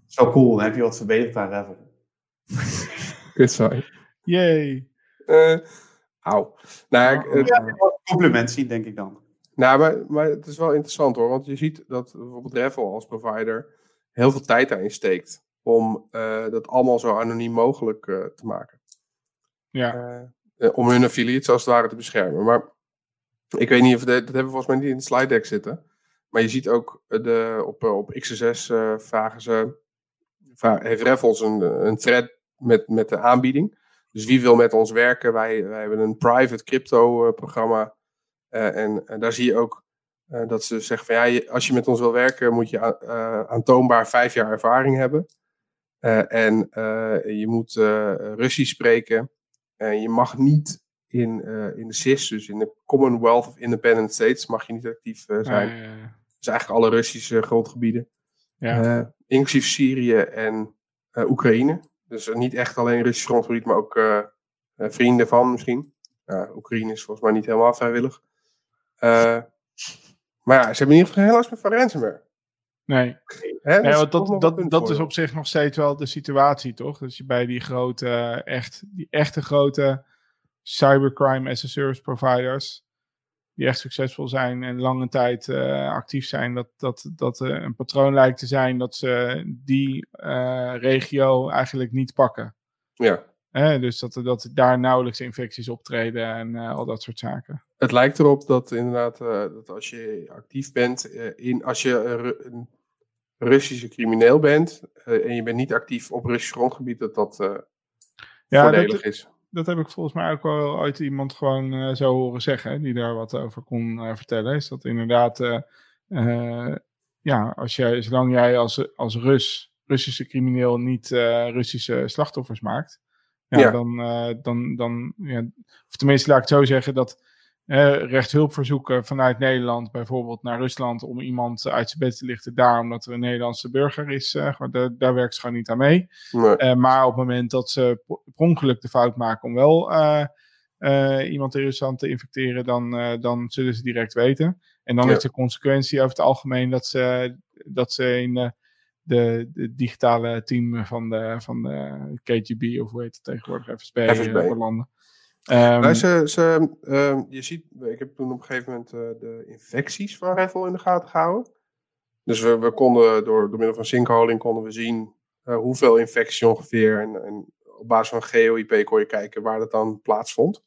Zo cool, dan heb je wat verbeterd aan Revel. Kut saai. yay. Eh auw. Nou, ik, het- Ja, compliment zien, denk ik dan. Nou, maar, maar het is wel interessant hoor, want je ziet dat bijvoorbeeld Revel als provider heel veel tijd daarin steekt om eh, dat allemaal zo anoniem mogelijk eh, te maken. Ja, om hun affiliates als het ware te beschermen. Maar ik weet niet of de, dat hebben we volgens mij niet in de slide deck zitten. Maar je ziet ook eh, de, op, eh, op XSS eh, vragen ze, heeft Revels een, een thread met, met de aanbieding. Dus wie wil met ons werken? Wij, wij hebben een private crypto programma. En daar zie je ook dat ze zeggen van ja, als je met ons wil werken, moet je eh, aantoonbaar vijf jaar ervaring hebben. En je moet Russisch spreken. En je mag niet in, in de CIS, dus in de Commonwealth of Independent States, mag je niet actief eh, zijn. Dus eigenlijk alle Russische grondgebieden. ja, Eh, inclusief Syrië en eh, Oekraïne. Dus eh, niet echt alleen Russisch grondgebied, maar ook vrienden van misschien. Oekraïne is volgens mij niet helemaal vrijwillig. Maar ja, ze hebben in ieder geval geen last meer van ransomware. nee. Hè? Nee, want dat, dat, dat is op zich nog steeds wel de situatie, toch? Dus je bij die grote, echt, die echte grote cybercrime as a service providers, die echt succesvol zijn en lange tijd eh, actief zijn, dat, dat, dat eh, een patroon lijkt te zijn dat ze die eh, regio eigenlijk niet pakken. Ja. dus dat, dat daar nauwelijks infecties optreden en al dat soort zaken. Het lijkt erop dat inderdaad, dat als je actief bent, in, als je een Russische crimineel bent en je bent niet actief op Russisch grondgebied, dat dat ja, voordelig is dat heb ik volgens mij ook wel uit iemand gewoon uh, zo horen zeggen, die daar wat over kon uh, vertellen. Is dat inderdaad, uh, ja, als jij, zolang jij als, als Rus, Russische crimineel niet Russische slachtoffers maakt, ja, ja. dan, dan, dan ja, of tenminste laat ik het zo zeggen, dat rechtshulpverzoeken vanuit Nederland bijvoorbeeld naar Rusland om iemand uit zijn bed te lichten daar omdat er een Nederlandse burger is, uh, daar, daar werkt ze gewoon niet aan mee. Nee. Uh, maar op het moment dat ze per ongeluk de fout maken om wel uh, iemand in Rusland te infecteren, dan, dan zullen ze direct weten. En dan ja. is de consequentie over het algemeen dat ze, dat ze in de, de, de digitale team van de, van de KGB, of hoe heet het tegenwoordig, FSB, FSB. landen. Um, ze, ze, um, je ziet, ik heb toen op een gegeven moment uh, de infecties van Reffel in de gaten gehouden. Dus we, we konden door, door middel van sinkholing konden we zien uh, hoeveel infectie ongeveer. En, en op basis van GeoIP kon je kijken waar dat dan plaatsvond.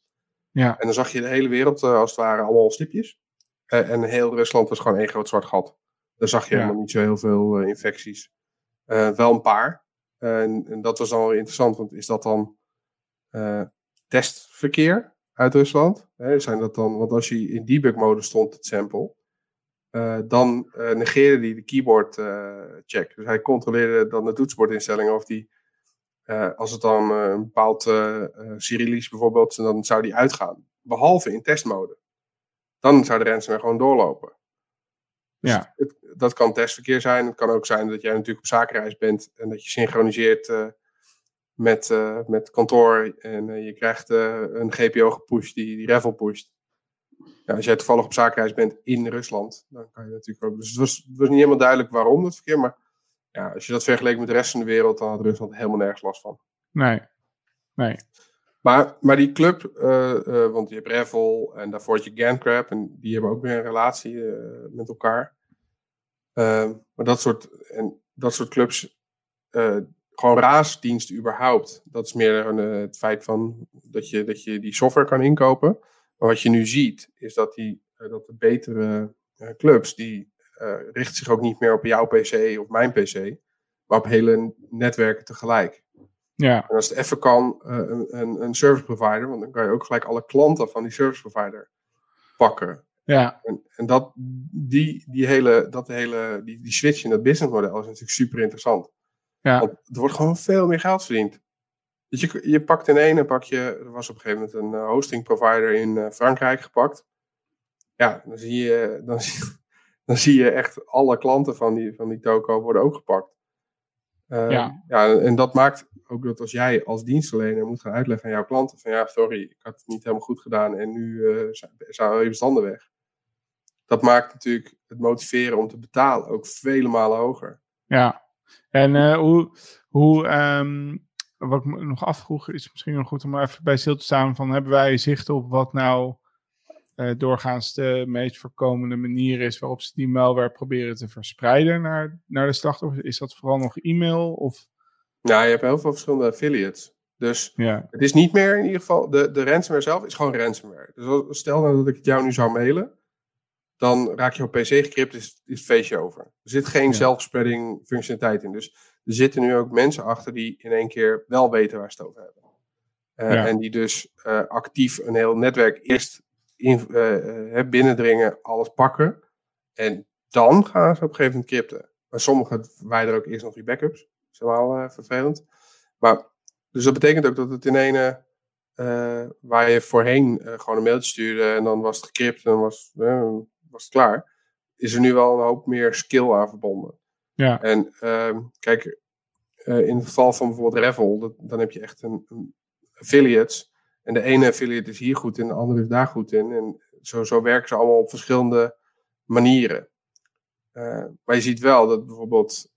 Ja. En dan zag je de hele wereld uh, als het ware allemaal stipjes. en heel Rusland was gewoon één groot zwart gat. Daar zag je ja. helemaal niet zo heel veel infecties. wel een paar. En, en, dat was dan wel interessant, want is dat dan testverkeer uit Rusland. Hè, zijn dat dan, want als je in debug-mode stond, het sample, uh, dan uh, negeerde hij de keyboard uh, check. Dus hij controleerde dan de toetsenbordinstellingen of die, als het dan een bepaald Cyrillisch bijvoorbeeld, dan zou die uitgaan. Behalve in testmode. Dan zou de ransomware gewoon doorlopen. Dus ja. Het, dat kan testverkeer zijn. Het kan ook zijn dat jij natuurlijk op zakenreis bent en dat je synchroniseert met, uh, met kantoor en uh, je krijgt uh, een GPO gepusht die, die Revel pusht. Ja, als jij toevallig op zakenreis bent in Rusland, dan kan je natuurlijk ook. Dus het was, het was niet helemaal duidelijk waarom dat verkeer, maar ja, als je dat vergeleek met de rest van de wereld, dan had Rusland helemaal nergens last van. Nee, nee. Maar, maar die club, want je hebt Revel en daarvoor had je Gantcrab en die hebben ook weer een relatie met elkaar. maar dat soort, en dat soort clubs, gewoon raasdiensten überhaupt. Dat is meer een, het feit van dat je, dat je die software kan inkopen. Maar wat je nu ziet, is dat, die, dat de betere clubs, die uh, richten zich ook niet meer op jouw PC of mijn PC, maar op hele netwerken tegelijk. Ja. En als het even kan, uh, een, een service provider, want dan kan je ook gelijk alle klanten van die service provider pakken. Ja. En, en dat, die, die hele, dat hele, die, die switch in dat businessmodel is natuurlijk super interessant. Ja. Want er wordt gewoon veel meer geld verdiend. Dus je, je pakt in één, pak je, er was op een gegeven moment een uh, hosting provider in uh, Frankrijk gepakt. Ja, dan zie je, dan zie, dan zie je echt alle klanten van die, van die toko worden ook gepakt. Uh, ja. ja, en dat maakt ook dat als jij als dienstverlener moet gaan uitleggen aan jouw klanten van ja, sorry, ik had het niet helemaal goed gedaan en nu zijn je bestanden weg. Dat maakt natuurlijk het motiveren om te betalen ook vele malen hoger. Ja, en uh, hoe, hoe um, wat ik me nog afvroeg, is misschien nog goed om even bij stil te staan van hebben wij zicht op wat nou uh, doorgaans de meest voorkomende manier is waarop ze die malware proberen te verspreiden naar, naar de slachtoffers? Is dat vooral nog e-mail of? Nou, je hebt heel veel verschillende affiliates. Dus ja. het is niet meer in ieder geval, de, de ransomware zelf is gewoon ransomware. Dus stel nou dat ik het jou nu zou mailen, dan raak je op PC gekript, is, is het feestje over. Er zit geen ja. self-spreading functionaliteit in. Dus er zitten nu ook mensen achter die in één keer wel weten waar ze het over hebben. Uh, ja. En die dus uh, actief een heel netwerk eerst in, uh, binnendringen, alles pakken. En dan gaan ze op een gegeven moment crypten. Maar sommigen wijden ook eerst nog die backups. Dat is helemaal vervelend. Maar, dus dat betekent ook dat het in ene waar je voorheen gewoon een mailtje stuurde en dan was het gecrypt en dan was, was het klaar. Is er nu wel een hoop meer skill aan verbonden. Ja. En uh, kijk, uh, in het geval van bijvoorbeeld Revel, dat, dan heb je echt een, een, affiliates. En de ene affiliate is hier goed in, de andere is daar goed in. En zo, zo werken ze allemaal op verschillende manieren. Uh, maar je ziet wel dat bijvoorbeeld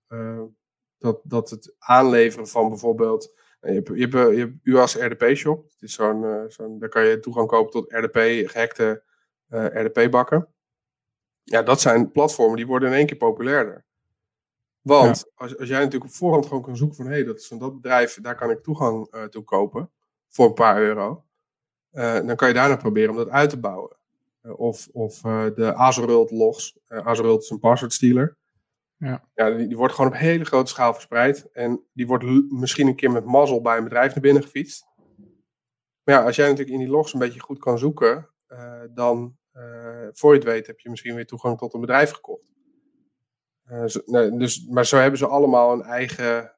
dat, dat het aanleveren van bijvoorbeeld. Je hebt, je hebt, je hebt UAS RDP-shop. Het is zo'n, zo'n, daar kan je toegang kopen tot RDP, gehackte RDP-bakken. Ja, dat zijn platformen die worden in één keer populairder. Want ja. als, als jij natuurlijk op voorhand gewoon kan zoeken van hé, hey, dat is van dat bedrijf, daar kan ik toegang uh, toe kopen. voor een paar euro. dan kan je daarna proberen om dat uit te bouwen. of of de Azurult logs. Azurult is een password stealer. Ja. Ja, die, die, wordt gewoon op hele grote schaal verspreid. En die wordt misschien een keer met mazzel bij een bedrijf naar binnen gefietst. Maar ja, als jij natuurlijk in die logs een beetje goed kan zoeken, uh, dan uh, voor je het weet heb je misschien weer toegang tot een bedrijf gekocht. Uh, zo, nee, dus, maar zo hebben ze allemaal een eigen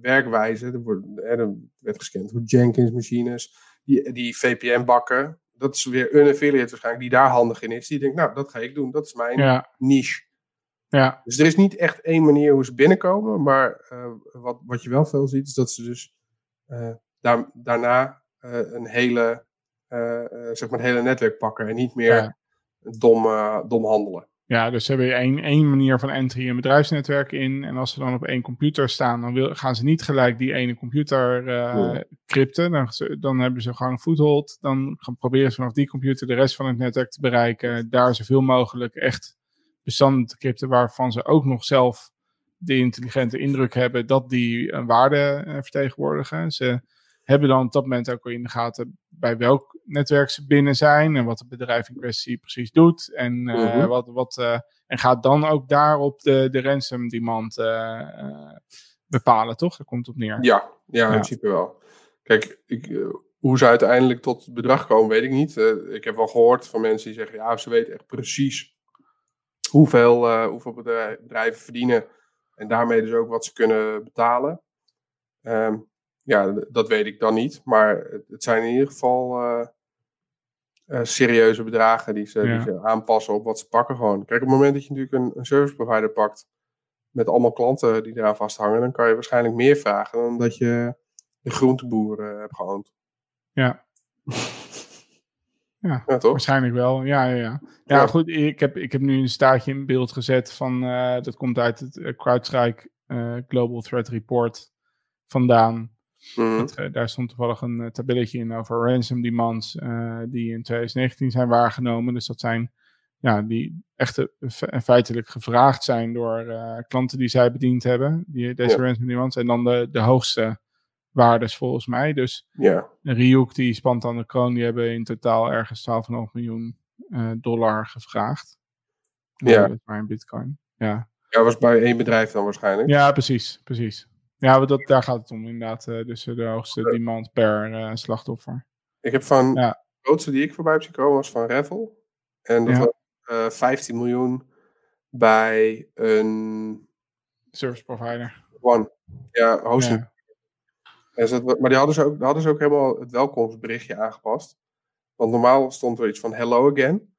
werkwijze. Er, wordt, er werd gescand door Jenkins machines, die, die VPN-bakken. Dat is weer een affiliate waarschijnlijk die daar handig in is. Die denkt, nou, dat ga ik doen. Dat is mijn ja. niche. Ja. Dus er is niet echt één manier hoe ze binnenkomen. Maar uh, wat, wat je wel veel ziet, is dat ze dus uh, daar, daarna uh, een hele, zeg maar een hele netwerk pakken. En niet meer Ja. dom, dom handelen. Ja, dus ze hebben één, één manier van entry een bedrijfsnetwerk in. En als ze dan op één computer staan, dan wil, gaan ze niet gelijk die ene computer Ja. crypten. Dan, dan hebben ze gewoon een foothold. Dan gaan proberen ze vanaf die computer de rest van het netwerk te bereiken. Daar zoveel mogelijk echt bestanden te crypten waarvan ze ook nog zelf de intelligente indruk hebben dat die een waarde uh, vertegenwoordigen. Ze hebben dan op dat moment ook al in de gaten bij welk netwerk ze binnen zijn en wat het bedrijf in kwestie precies doet. En, uh, wat, wat, uh, en gaat dan ook daarop de, de ransom demand uh, bepalen, toch? Daar komt het op neer. Ja, ja, in principe wel. Kijk, ik, hoe ze uiteindelijk tot het bedrag komen, weet ik niet. Ik heb wel gehoord van mensen die zeggen, ja, ze weten echt precies hoeveel, hoeveel bedrijven verdienen. En daarmee dus ook wat ze kunnen betalen. Um, ja, dat weet ik dan niet. Maar het zijn in ieder geval uh, uh, serieuze bedragen die ze, Ja. die ze aanpassen op wat ze pakken gewoon. Kijk, op het moment dat je natuurlijk een, een service provider pakt met allemaal klanten die eraan vasthangen, dan kan je waarschijnlijk meer vragen dan dat je de groenteboer uh, hebt geoond. Ja. Ja, ja, toch? waarschijnlijk wel. Ja, ja, ja. ja, goed. Ik heb, ik heb nu een staartje in beeld gezet van, dat komt uit het CrowdStrike Global Threat Report vandaan. Mhm. Dat, uh, daar stond toevallig een uh, tabelletje in over ransom demands uh, die in 2019 zijn waargenomen. Dus dat zijn ja, die echt feitelijk gevraagd zijn door uh, klanten die zij bediend hebben, die, deze ja. ransom demands. En dan de, de hoogste waardes volgens mij. Dus ja. Ryuk, die spant aan de kroon, die hebben in totaal ergens 12,5 miljoen uh, dollar gevraagd. Ja. Maar in bitcoin. Ja. Ja, was bij één bedrijf dan waarschijnlijk. Ja, precies, precies. Ja, dat, daar gaat het om inderdaad. Uh, dus de hoogste demand per uh, slachtoffer. Ik heb van, ja. de grootste die ik voorbij heb zien komen was van Revel. En dat Ja. was uh, 15 miljoen bij een Service provider. One. Ja, hosting. Ja. En ze, maar die hadden, ze ook, hadden ze ook helemaal het welkomstberichtje aangepast. Want normaal stond er iets van hello again.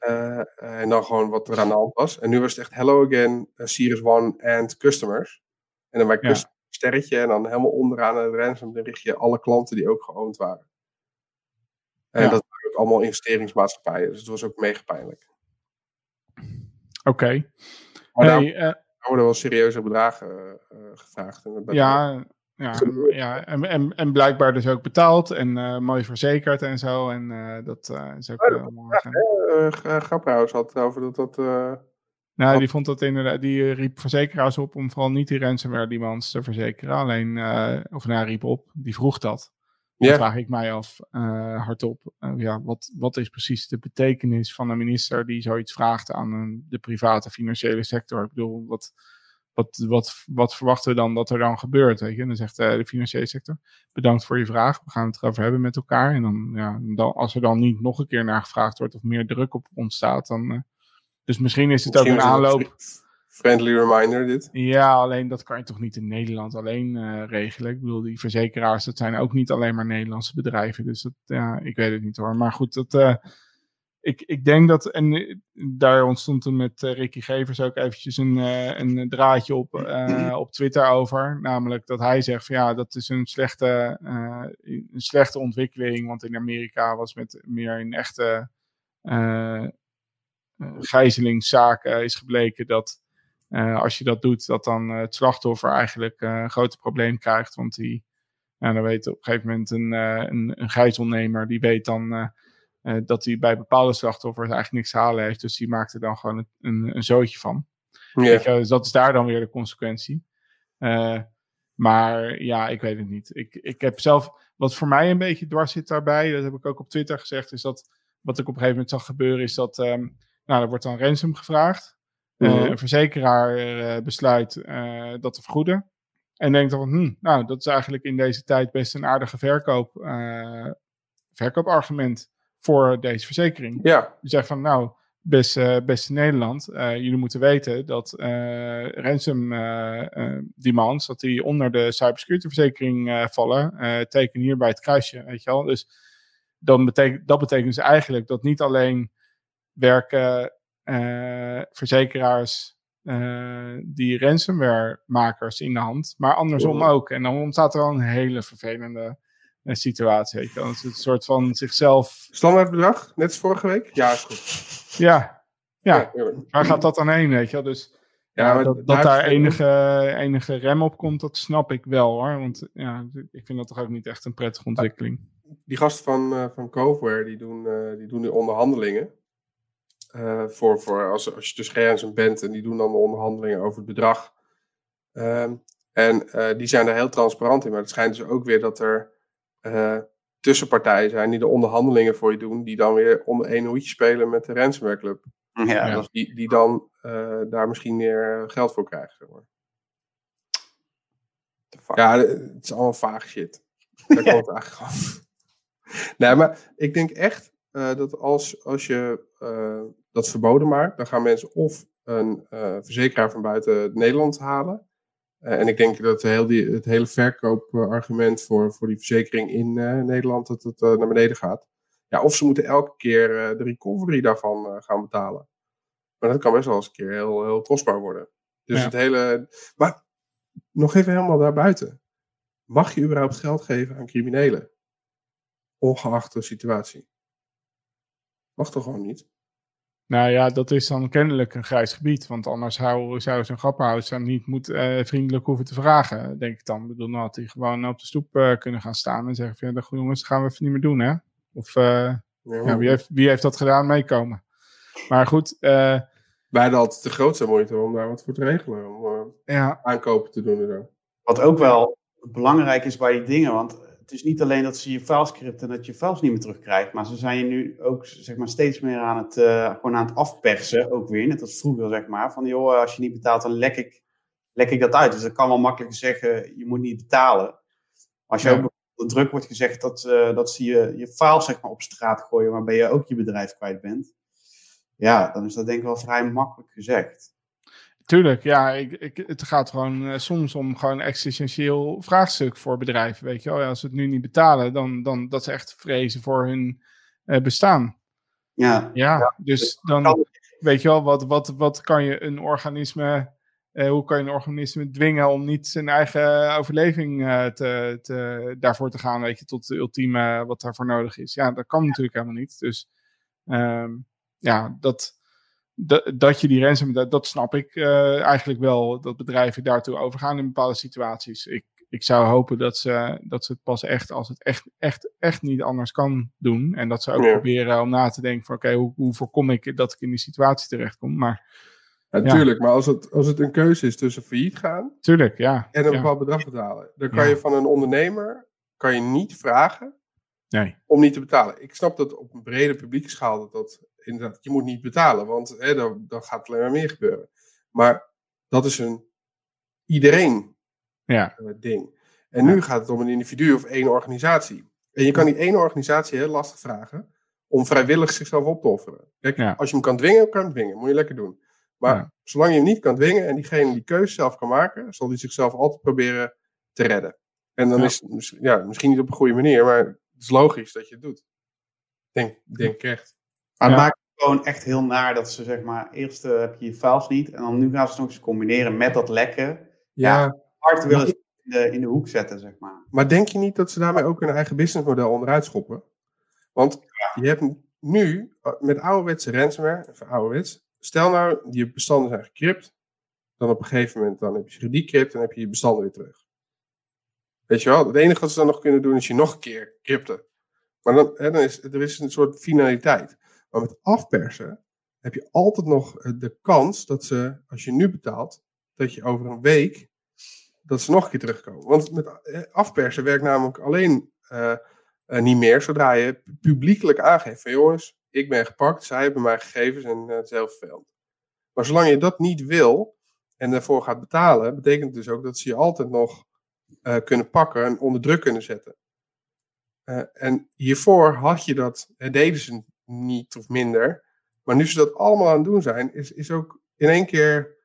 Uh, en dan gewoon wat er aan de hand was. En nu was het echt hello again, uh, Series One and customers. En dan bij Ja. customer sterretje en dan helemaal onderaan het ransom berichtje alle klanten die ook geoond waren. En Ja. dat waren ook allemaal investeringsmaatschappijen. Dus het was ook mega pijnlijk. Oké. Maar daar Hey, eh, worden wel serieuze bedragen uh, gevraagd. En ja, ja, ja en, en, en blijkbaar dus ook betaald en eh, mooi verzekerd en zo. En eh, dat eh, is ook Ja, eh, morgen. Uh, Grapperhaus had het over dat dat... Nou, die vond dat inderdaad, die eh, riep verzekeraars op om vooral niet die ransomware demands te verzekeren. Alleen, eh, of nou, riep op, die vroeg dat. Dan vraag ik mij af, eh, hardop, ja, wat, wat is precies de betekenis van een minister die zoiets vraagt aan een, de private financiële sector? Ik bedoel, wat, wat, wat, wat verwachten we dan dat er dan gebeurt? Weet je? En dan zegt de financiële sector, bedankt voor je vraag, we gaan het erover hebben met elkaar. En dan, ja, dan, als er dan niet nog een keer naar gevraagd wordt of meer druk op ontstaat, dan... eh, dus misschien is het ook een aanloop. Friendly reminder dit. Ja, alleen dat kan je toch niet in Nederland alleen uh, regelen. Ik bedoel, die verzekeraars, dat zijn ook niet alleen maar Nederlandse bedrijven. Dus dat, ja, ik weet het niet hoor. Maar goed, dat, uh, ik, ik denk dat, en uh, daar ontstond toen met Ricky Gevers ook eventjes een, een draadje op, op Twitter over. Namelijk dat hij zegt van ja, dat is een slechte, een slechte ontwikkeling. Want in Amerika was met meer een echte gijzelingszaken is gebleken dat uh, als je dat doet, dat dan uh, het slachtoffer eigenlijk een groot probleem krijgt. Want die, nou, dan weet op een gegeven moment een, een, een gijzelnemer, die weet dan dat hij bij bepaalde slachtoffers eigenlijk niks te halen heeft. Dus die maakt er dan gewoon een, een, een zootje van. Yeah. Je, dus dat is daar dan weer de consequentie. maar ja, ik weet het niet. Ik, ik heb zelf, wat voor mij een beetje dwars zit daarbij, dat heb ik ook op Twitter gezegd, is dat wat ik op een gegeven moment zag gebeuren, is dat ehm, nou, er wordt dan ransom gevraagd. Uh, Een verzekeraar uh, besluit uh, dat te vergoeden. En denkt dan, hm, nou, dat is eigenlijk in deze tijd best een aardige verkoop, verkoopargument voor deze verzekering. Ja. Je zegt van, nou, beste, beste Nederland, jullie moeten weten dat ransom demands, dat die onder de cybersecurity verzekering vallen, teken hier bij het kruisje, weet je wel. Dus dan betekent, dat betekent dus eigenlijk dat niet alleen werken uh, verzekeraars uh, die ransomware-makers in de hand, maar andersom ook. En dan ontstaat er wel een hele vervelende uh, situatie. Weet je. Dan is het een soort van zichzelf. Standaardbedrag, net als vorige week? Ja, is goed. Ja, ja. ja waar gaat dat dan heen? Weet je? Dus ja, ja dat, dat daar enige, enige rem op komt, dat snap ik wel hoor. Want ja, ik vind dat toch ook niet echt een prettige ontwikkeling. Die gasten van, uh, van Coveware, die doen, uh, die doen nu onderhandelingen. Uh, voor, voor als, als je dus geen bent en die doen dan de onderhandelingen over het bedrag. Uh, en uh, die zijn er heel transparant in. Maar het schijnt dus ook weer dat er tussenpartijen zijn die de onderhandelingen voor je doen. Die dan weer onder één hoedje spelen met de ransomware club. Ja, ja. Die, die dan daar misschien meer geld voor krijgen. Zeg maar. Ja, het is allemaal vaag shit. Daar komt het eigenlijk gewoon. nee, maar ik denk echt dat als, als je dat verboden maakt, dan gaan mensen of een uh, verzekeraar van buiten Nederland halen. Uh, en ik denk dat heel die, het hele verkoopargument voor, voor die verzekering in uh, Nederland dat het naar beneden gaat. Ja, of ze moeten elke keer de recovery daarvan gaan betalen. Maar dat kan best wel eens een keer heel, heel kostbaar worden. Dus ja. het hele. Maar nog even helemaal daarbuiten. Mag je überhaupt geld geven aan criminelen? Ongeacht de situatie. Mag toch gewoon niet? Nou ja, dat is dan kennelijk een grijs gebied. Want anders zou, zou zo'n grappenhuis dan niet moet, uh, vriendelijk hoeven te vragen, denk ik dan. Ik bedoel, dan had hij gewoon op de stoep uh, kunnen gaan staan en zeggen: van, ja, jongens, dat gaan we even niet meer doen, hè? Of uh, ja, ja, wie, heeft, wie heeft dat gedaan? Meekomen. Maar goed. Wij hadden altijd de grootste moeite om daar wat voor te regelen. Om ja. aankopen te doen en zo. Wat ook wel belangrijk is bij die dingen, want het is niet alleen dat ze je files en dat je files niet meer terugkrijgt, maar ze zijn je nu ook zeg maar, steeds meer aan het, uh, gewoon aan het afpersen, ook weer. Net als vroeger, zeg maar. Van joh, als je niet betaalt, dan lek ik, lek ik dat uit. Dus dat kan wel makkelijk zeggen, je moet niet betalen. Als je ja. ook onder druk wordt gezegd dat, uh, dat ze je, je files zeg maar, op straat gooien, waarbij je ook je bedrijf kwijt bent. Ja, dan is dat denk ik wel vrij makkelijk gezegd. Tuurlijk, ja. Ik, ik, het gaat gewoon uh, soms om gewoon een existentieel vraagstuk voor bedrijven. Weet je wel, ja, als ze het nu niet betalen, dan, dan dat ze echt vrezen voor hun uh, bestaan. Ja. ja. Ja, dus dan weet je wel, wat, wat, wat kan je een organisme, uh, hoe kan je een organisme dwingen om niet zijn eigen overleving te, te, daarvoor te gaan, weet je, tot de ultieme wat daarvoor nodig is. Ja, dat kan natuurlijk helemaal niet. Dus um, ja, dat dat, dat je die ransom, dat, dat snap ik uh, eigenlijk wel, dat bedrijven daartoe overgaan in bepaalde situaties. Ik, ik zou hopen dat ze, dat ze het pas echt, als het echt, echt, echt niet anders kan doen. En dat ze ook ja. proberen om na te denken van, oké, okay, hoe, hoe voorkom ik dat ik in die situatie terechtkom? Maar... Natuurlijk, ja. maar als het, als het een keuze is tussen failliet gaan Tuurlijk, ja. en een bepaald bedrag betalen, dan kan je van een ondernemer kan je niet vragen nee. om niet te betalen. Ik snap dat op een brede publieke schaal dat dat inderdaad, je moet niet betalen, want hè, dan, dan gaat alleen maar meer gebeuren. Maar dat is een iedereen ja. uh, ding. En ja. nu gaat het om een individu of één organisatie. En je kan die ene organisatie heel lastig vragen om vrijwillig zichzelf op te offeren. Kijk, ja. als je hem kan dwingen, kan je hem dwingen. Moet je lekker doen. Maar zolang je hem niet kan dwingen en diegene die keuze zelf kan maken, zal hij zichzelf altijd proberen te redden. En dan is het ja, misschien niet op een goede manier, maar het is logisch dat je het doet. Denk, denk echt. Maar het maakt het gewoon echt heel naar dat ze zeg maar, eerst uh, heb je je files niet en dan nu gaan ze het nog eens combineren met dat lekken. Ja, hard willen ze in de, in de hoek zetten, zeg maar. Maar denk je niet dat ze daarmee ook hun eigen businessmodel onderuit schoppen? Want je hebt nu met ouderwetse ransomware, even ouderwets, stel nou je bestanden zijn gecrypt, dan op een gegeven moment dan heb je ze gedecrypt en heb je je bestanden weer terug. Weet je wel, het enige wat ze dan nog kunnen doen is je nog een keer crypten. Maar dan, hè, dan is er is een soort finaliteit. Maar met afpersen heb je altijd nog de kans dat ze, als je nu betaalt, dat je over een week, dat ze nog een keer terugkomen. Want met afpersen werkt namelijk alleen eh, eh, niet meer. Zodra je publiekelijk aangeeft van jongens, ik ben gepakt, zij hebben mijn gegevens en eh, het is. Maar zolang je dat niet wil en daarvoor gaat betalen, betekent dus ook dat ze je altijd nog eh, kunnen pakken en onder druk kunnen zetten. Eh, en hiervoor had je dat, eh, deden ze niet of minder. Maar nu ze dat allemaal aan het doen zijn, is, is ook in één keer.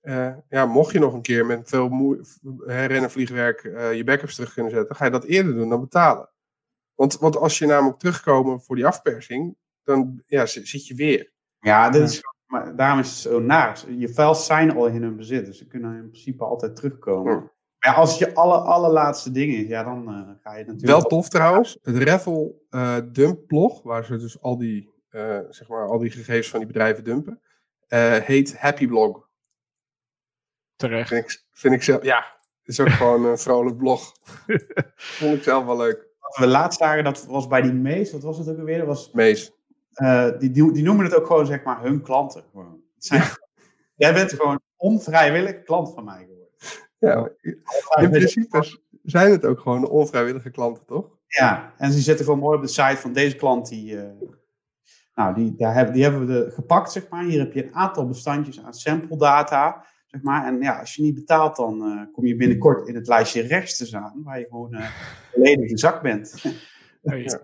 eh, ja, mocht je nog een keer met veel moe- herrennen vliegwerk eh, je backups terug kunnen zetten, ga je dat eerder doen dan betalen. Want, want als je namelijk terugkomen voor die afpersing, dan ja, zi- zit je weer. Ja, dit is, maar daarom is het zo naar. Je files zijn al in hun bezit, dus ze kunnen in principe altijd terugkomen. Ja. Als het je aller, allerlaatste ding is, ja, dan eh, ga je natuurlijk... Wel tof trouwens, het Revel eh dump blog, waar ze dus al die, eh, zeg maar, al die gegevens van die bedrijven dumpen, eh, heet Happy Blog. Terecht. Vind ik, vind ik zelf, ja, het is ook gewoon een vrolijk blog. Vond ik zelf wel leuk. Wat we laatst zagen, dat was bij die Mees, wat was het ook alweer? Dat was, Mees. eh, die, die, die noemen het ook gewoon, zeg maar, hun klanten. Gewoon. Jij bent gewoon onvrijwillig klant van mij geworden. Ja, in principe zijn het ook gewoon onvrijwillige klanten, toch? Ja, en ze zitten gewoon mooi op de site van deze klant. Die, eh, nou, die, daar hebben, die hebben we de, gepakt, zeg maar. Hier heb je een aantal bestandjes aan sample data, zeg maar. En ja, als je niet betaalt, dan eh, kom je binnenkort in het lijstje rechts te staan, waar je gewoon eh volledig in zak bent. Ja.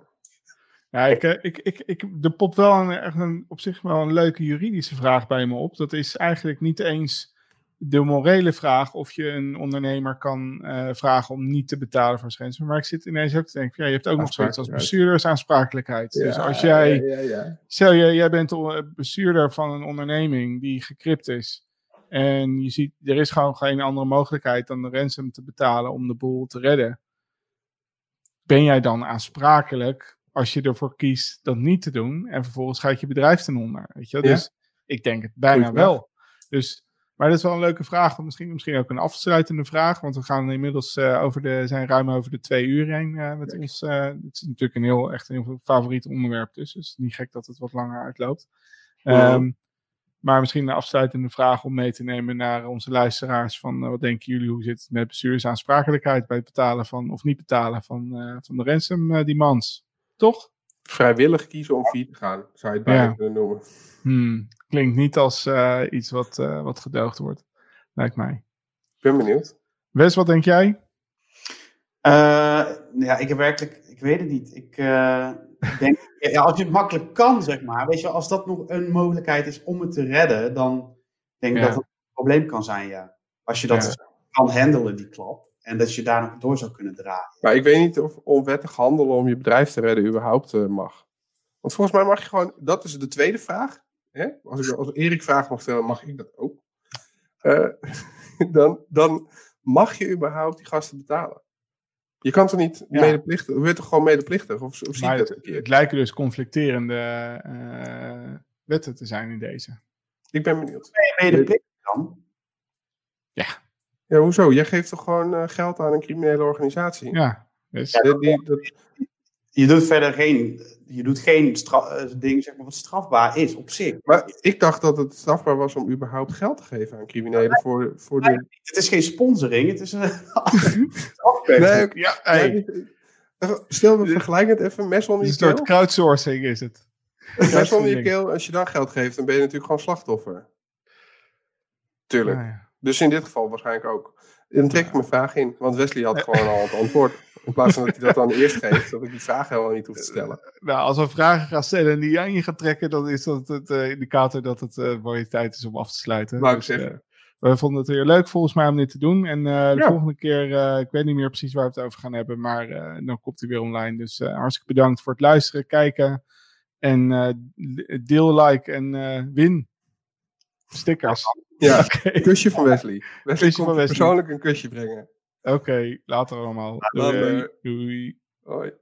Ja, ik, ik, ik, ik, er popt wel een, echt een, op zich wel een leuke juridische vraag bij me op. Dat is eigenlijk niet eens de morele vraag of je een ondernemer kan eh, vragen om niet te betalen voor schensen. Maar ik zit ineens ook te denken, ja, je hebt ook nog zoiets als bestuurdersaansprakelijkheid. dus als jij, Ja, ja, ja. stel je, jij bent bestuurder van een onderneming die gekript is. En je ziet, er is gewoon geen andere mogelijkheid dan de ransom te betalen om de boel te redden. Ben jij dan aansprakelijk als je ervoor kiest dat niet te doen en vervolgens gaat je bedrijf ten onder? Weet je? Dus ik denk het bijna wel. Dus, maar dat is wel een leuke vraag. Misschien, misschien ook een afsluitende vraag. Want we gaan inmiddels eh, over de, zijn ruim over de twee uur heen eh, met Kijk. ons. eh, het is natuurlijk een heel, echt een heel favoriet onderwerp. Dus is niet gek dat het wat langer uitloopt. Ehm, maar misschien een afsluitende vraag om mee te nemen naar onze luisteraars. Van wat denken jullie, hoe zit het met bestuursaansprakelijkheid bij het betalen van, of niet betalen van, van de ransom demands? Toch? Vrijwillig kiezen om failliet te gaan, zou je het bijna Ja. kunnen noemen. Hmm, klinkt niet als eh, iets wat, eh, wat gedoogd wordt, lijkt mij. Ik ben benieuwd. Wes, wat denk jij? Eh, ja, ik heb werkelijk, ik weet het niet. Ik eh, denk, ja, als je het makkelijk kan, zeg maar, weet je, als dat nog een mogelijkheid is om het te redden, dan denk ik Ja. dat het een probleem kan zijn, ja. Als je dat kan handelen, die klap, en dat je daar nog door zou kunnen draaien. Maar ik weet niet of onwettig handelen om je bedrijf te redden überhaupt eh, mag. Want volgens mij mag je gewoon, dat is de tweede vraag. Hè? Als, ik, als Erik vraag mag stellen, mag ik dat ook. Eh, dan, dan mag je überhaupt die gasten betalen. Je kan toch niet Ja. medeplichtig, je bent toch gewoon medeplichtig? Of, of zie ik dat het, het lijken dus conflicterende eh, wetten te zijn in deze. Ik ben benieuwd. Ben je medeplichtig dan? Ja, hoezo? Jij geeft toch gewoon eh, geld aan een criminele organisatie? Ja, dus, Die- die- dat, Je doet verder geen, je doet geen stra- eh, ding, zeg maar, wat strafbaar is op zich. maar ik dacht dat het strafbaar was om überhaupt geld te geven aan criminelen voor, voor de... Het is geen sponsoring, het is een afpersing. Nee, ja, hey, Even- Stel, we vergelijken het even. Mes onder een je soort keel. crowdsourcing is het. Mes onder je keel. Als je dan geld geeft, dan ben je natuurlijk gewoon slachtoffer. Tuurlijk. Ah, ja. Dus in dit geval waarschijnlijk ook. Dan trek ik mijn vraag in. Want Wesley had gewoon al het antwoord. In plaats van dat hij dat dan eerst geeft. Dat ik die vraag helemaal niet hoef te stellen. Nou, als we vragen gaan stellen en die aan je gaat trekken, dan is dat het eh, indicator dat het eh mooie tijd is om af te sluiten. Wou ik Dus, zeggen. eh, we vonden het weer leuk volgens mij om dit te doen. En eh, de volgende keer, eh, ik weet niet meer precies waar we het over gaan hebben, maar eh, dan komt hij weer online. Dus eh, hartstikke bedankt voor het luisteren, kijken en eh, deel, like en eh, win stickers. Ja, een kusje van Wesley. Wesley Kusje van Wesley. persoonlijk een kusje brengen. Oké, later allemaal. Doei. Hoi.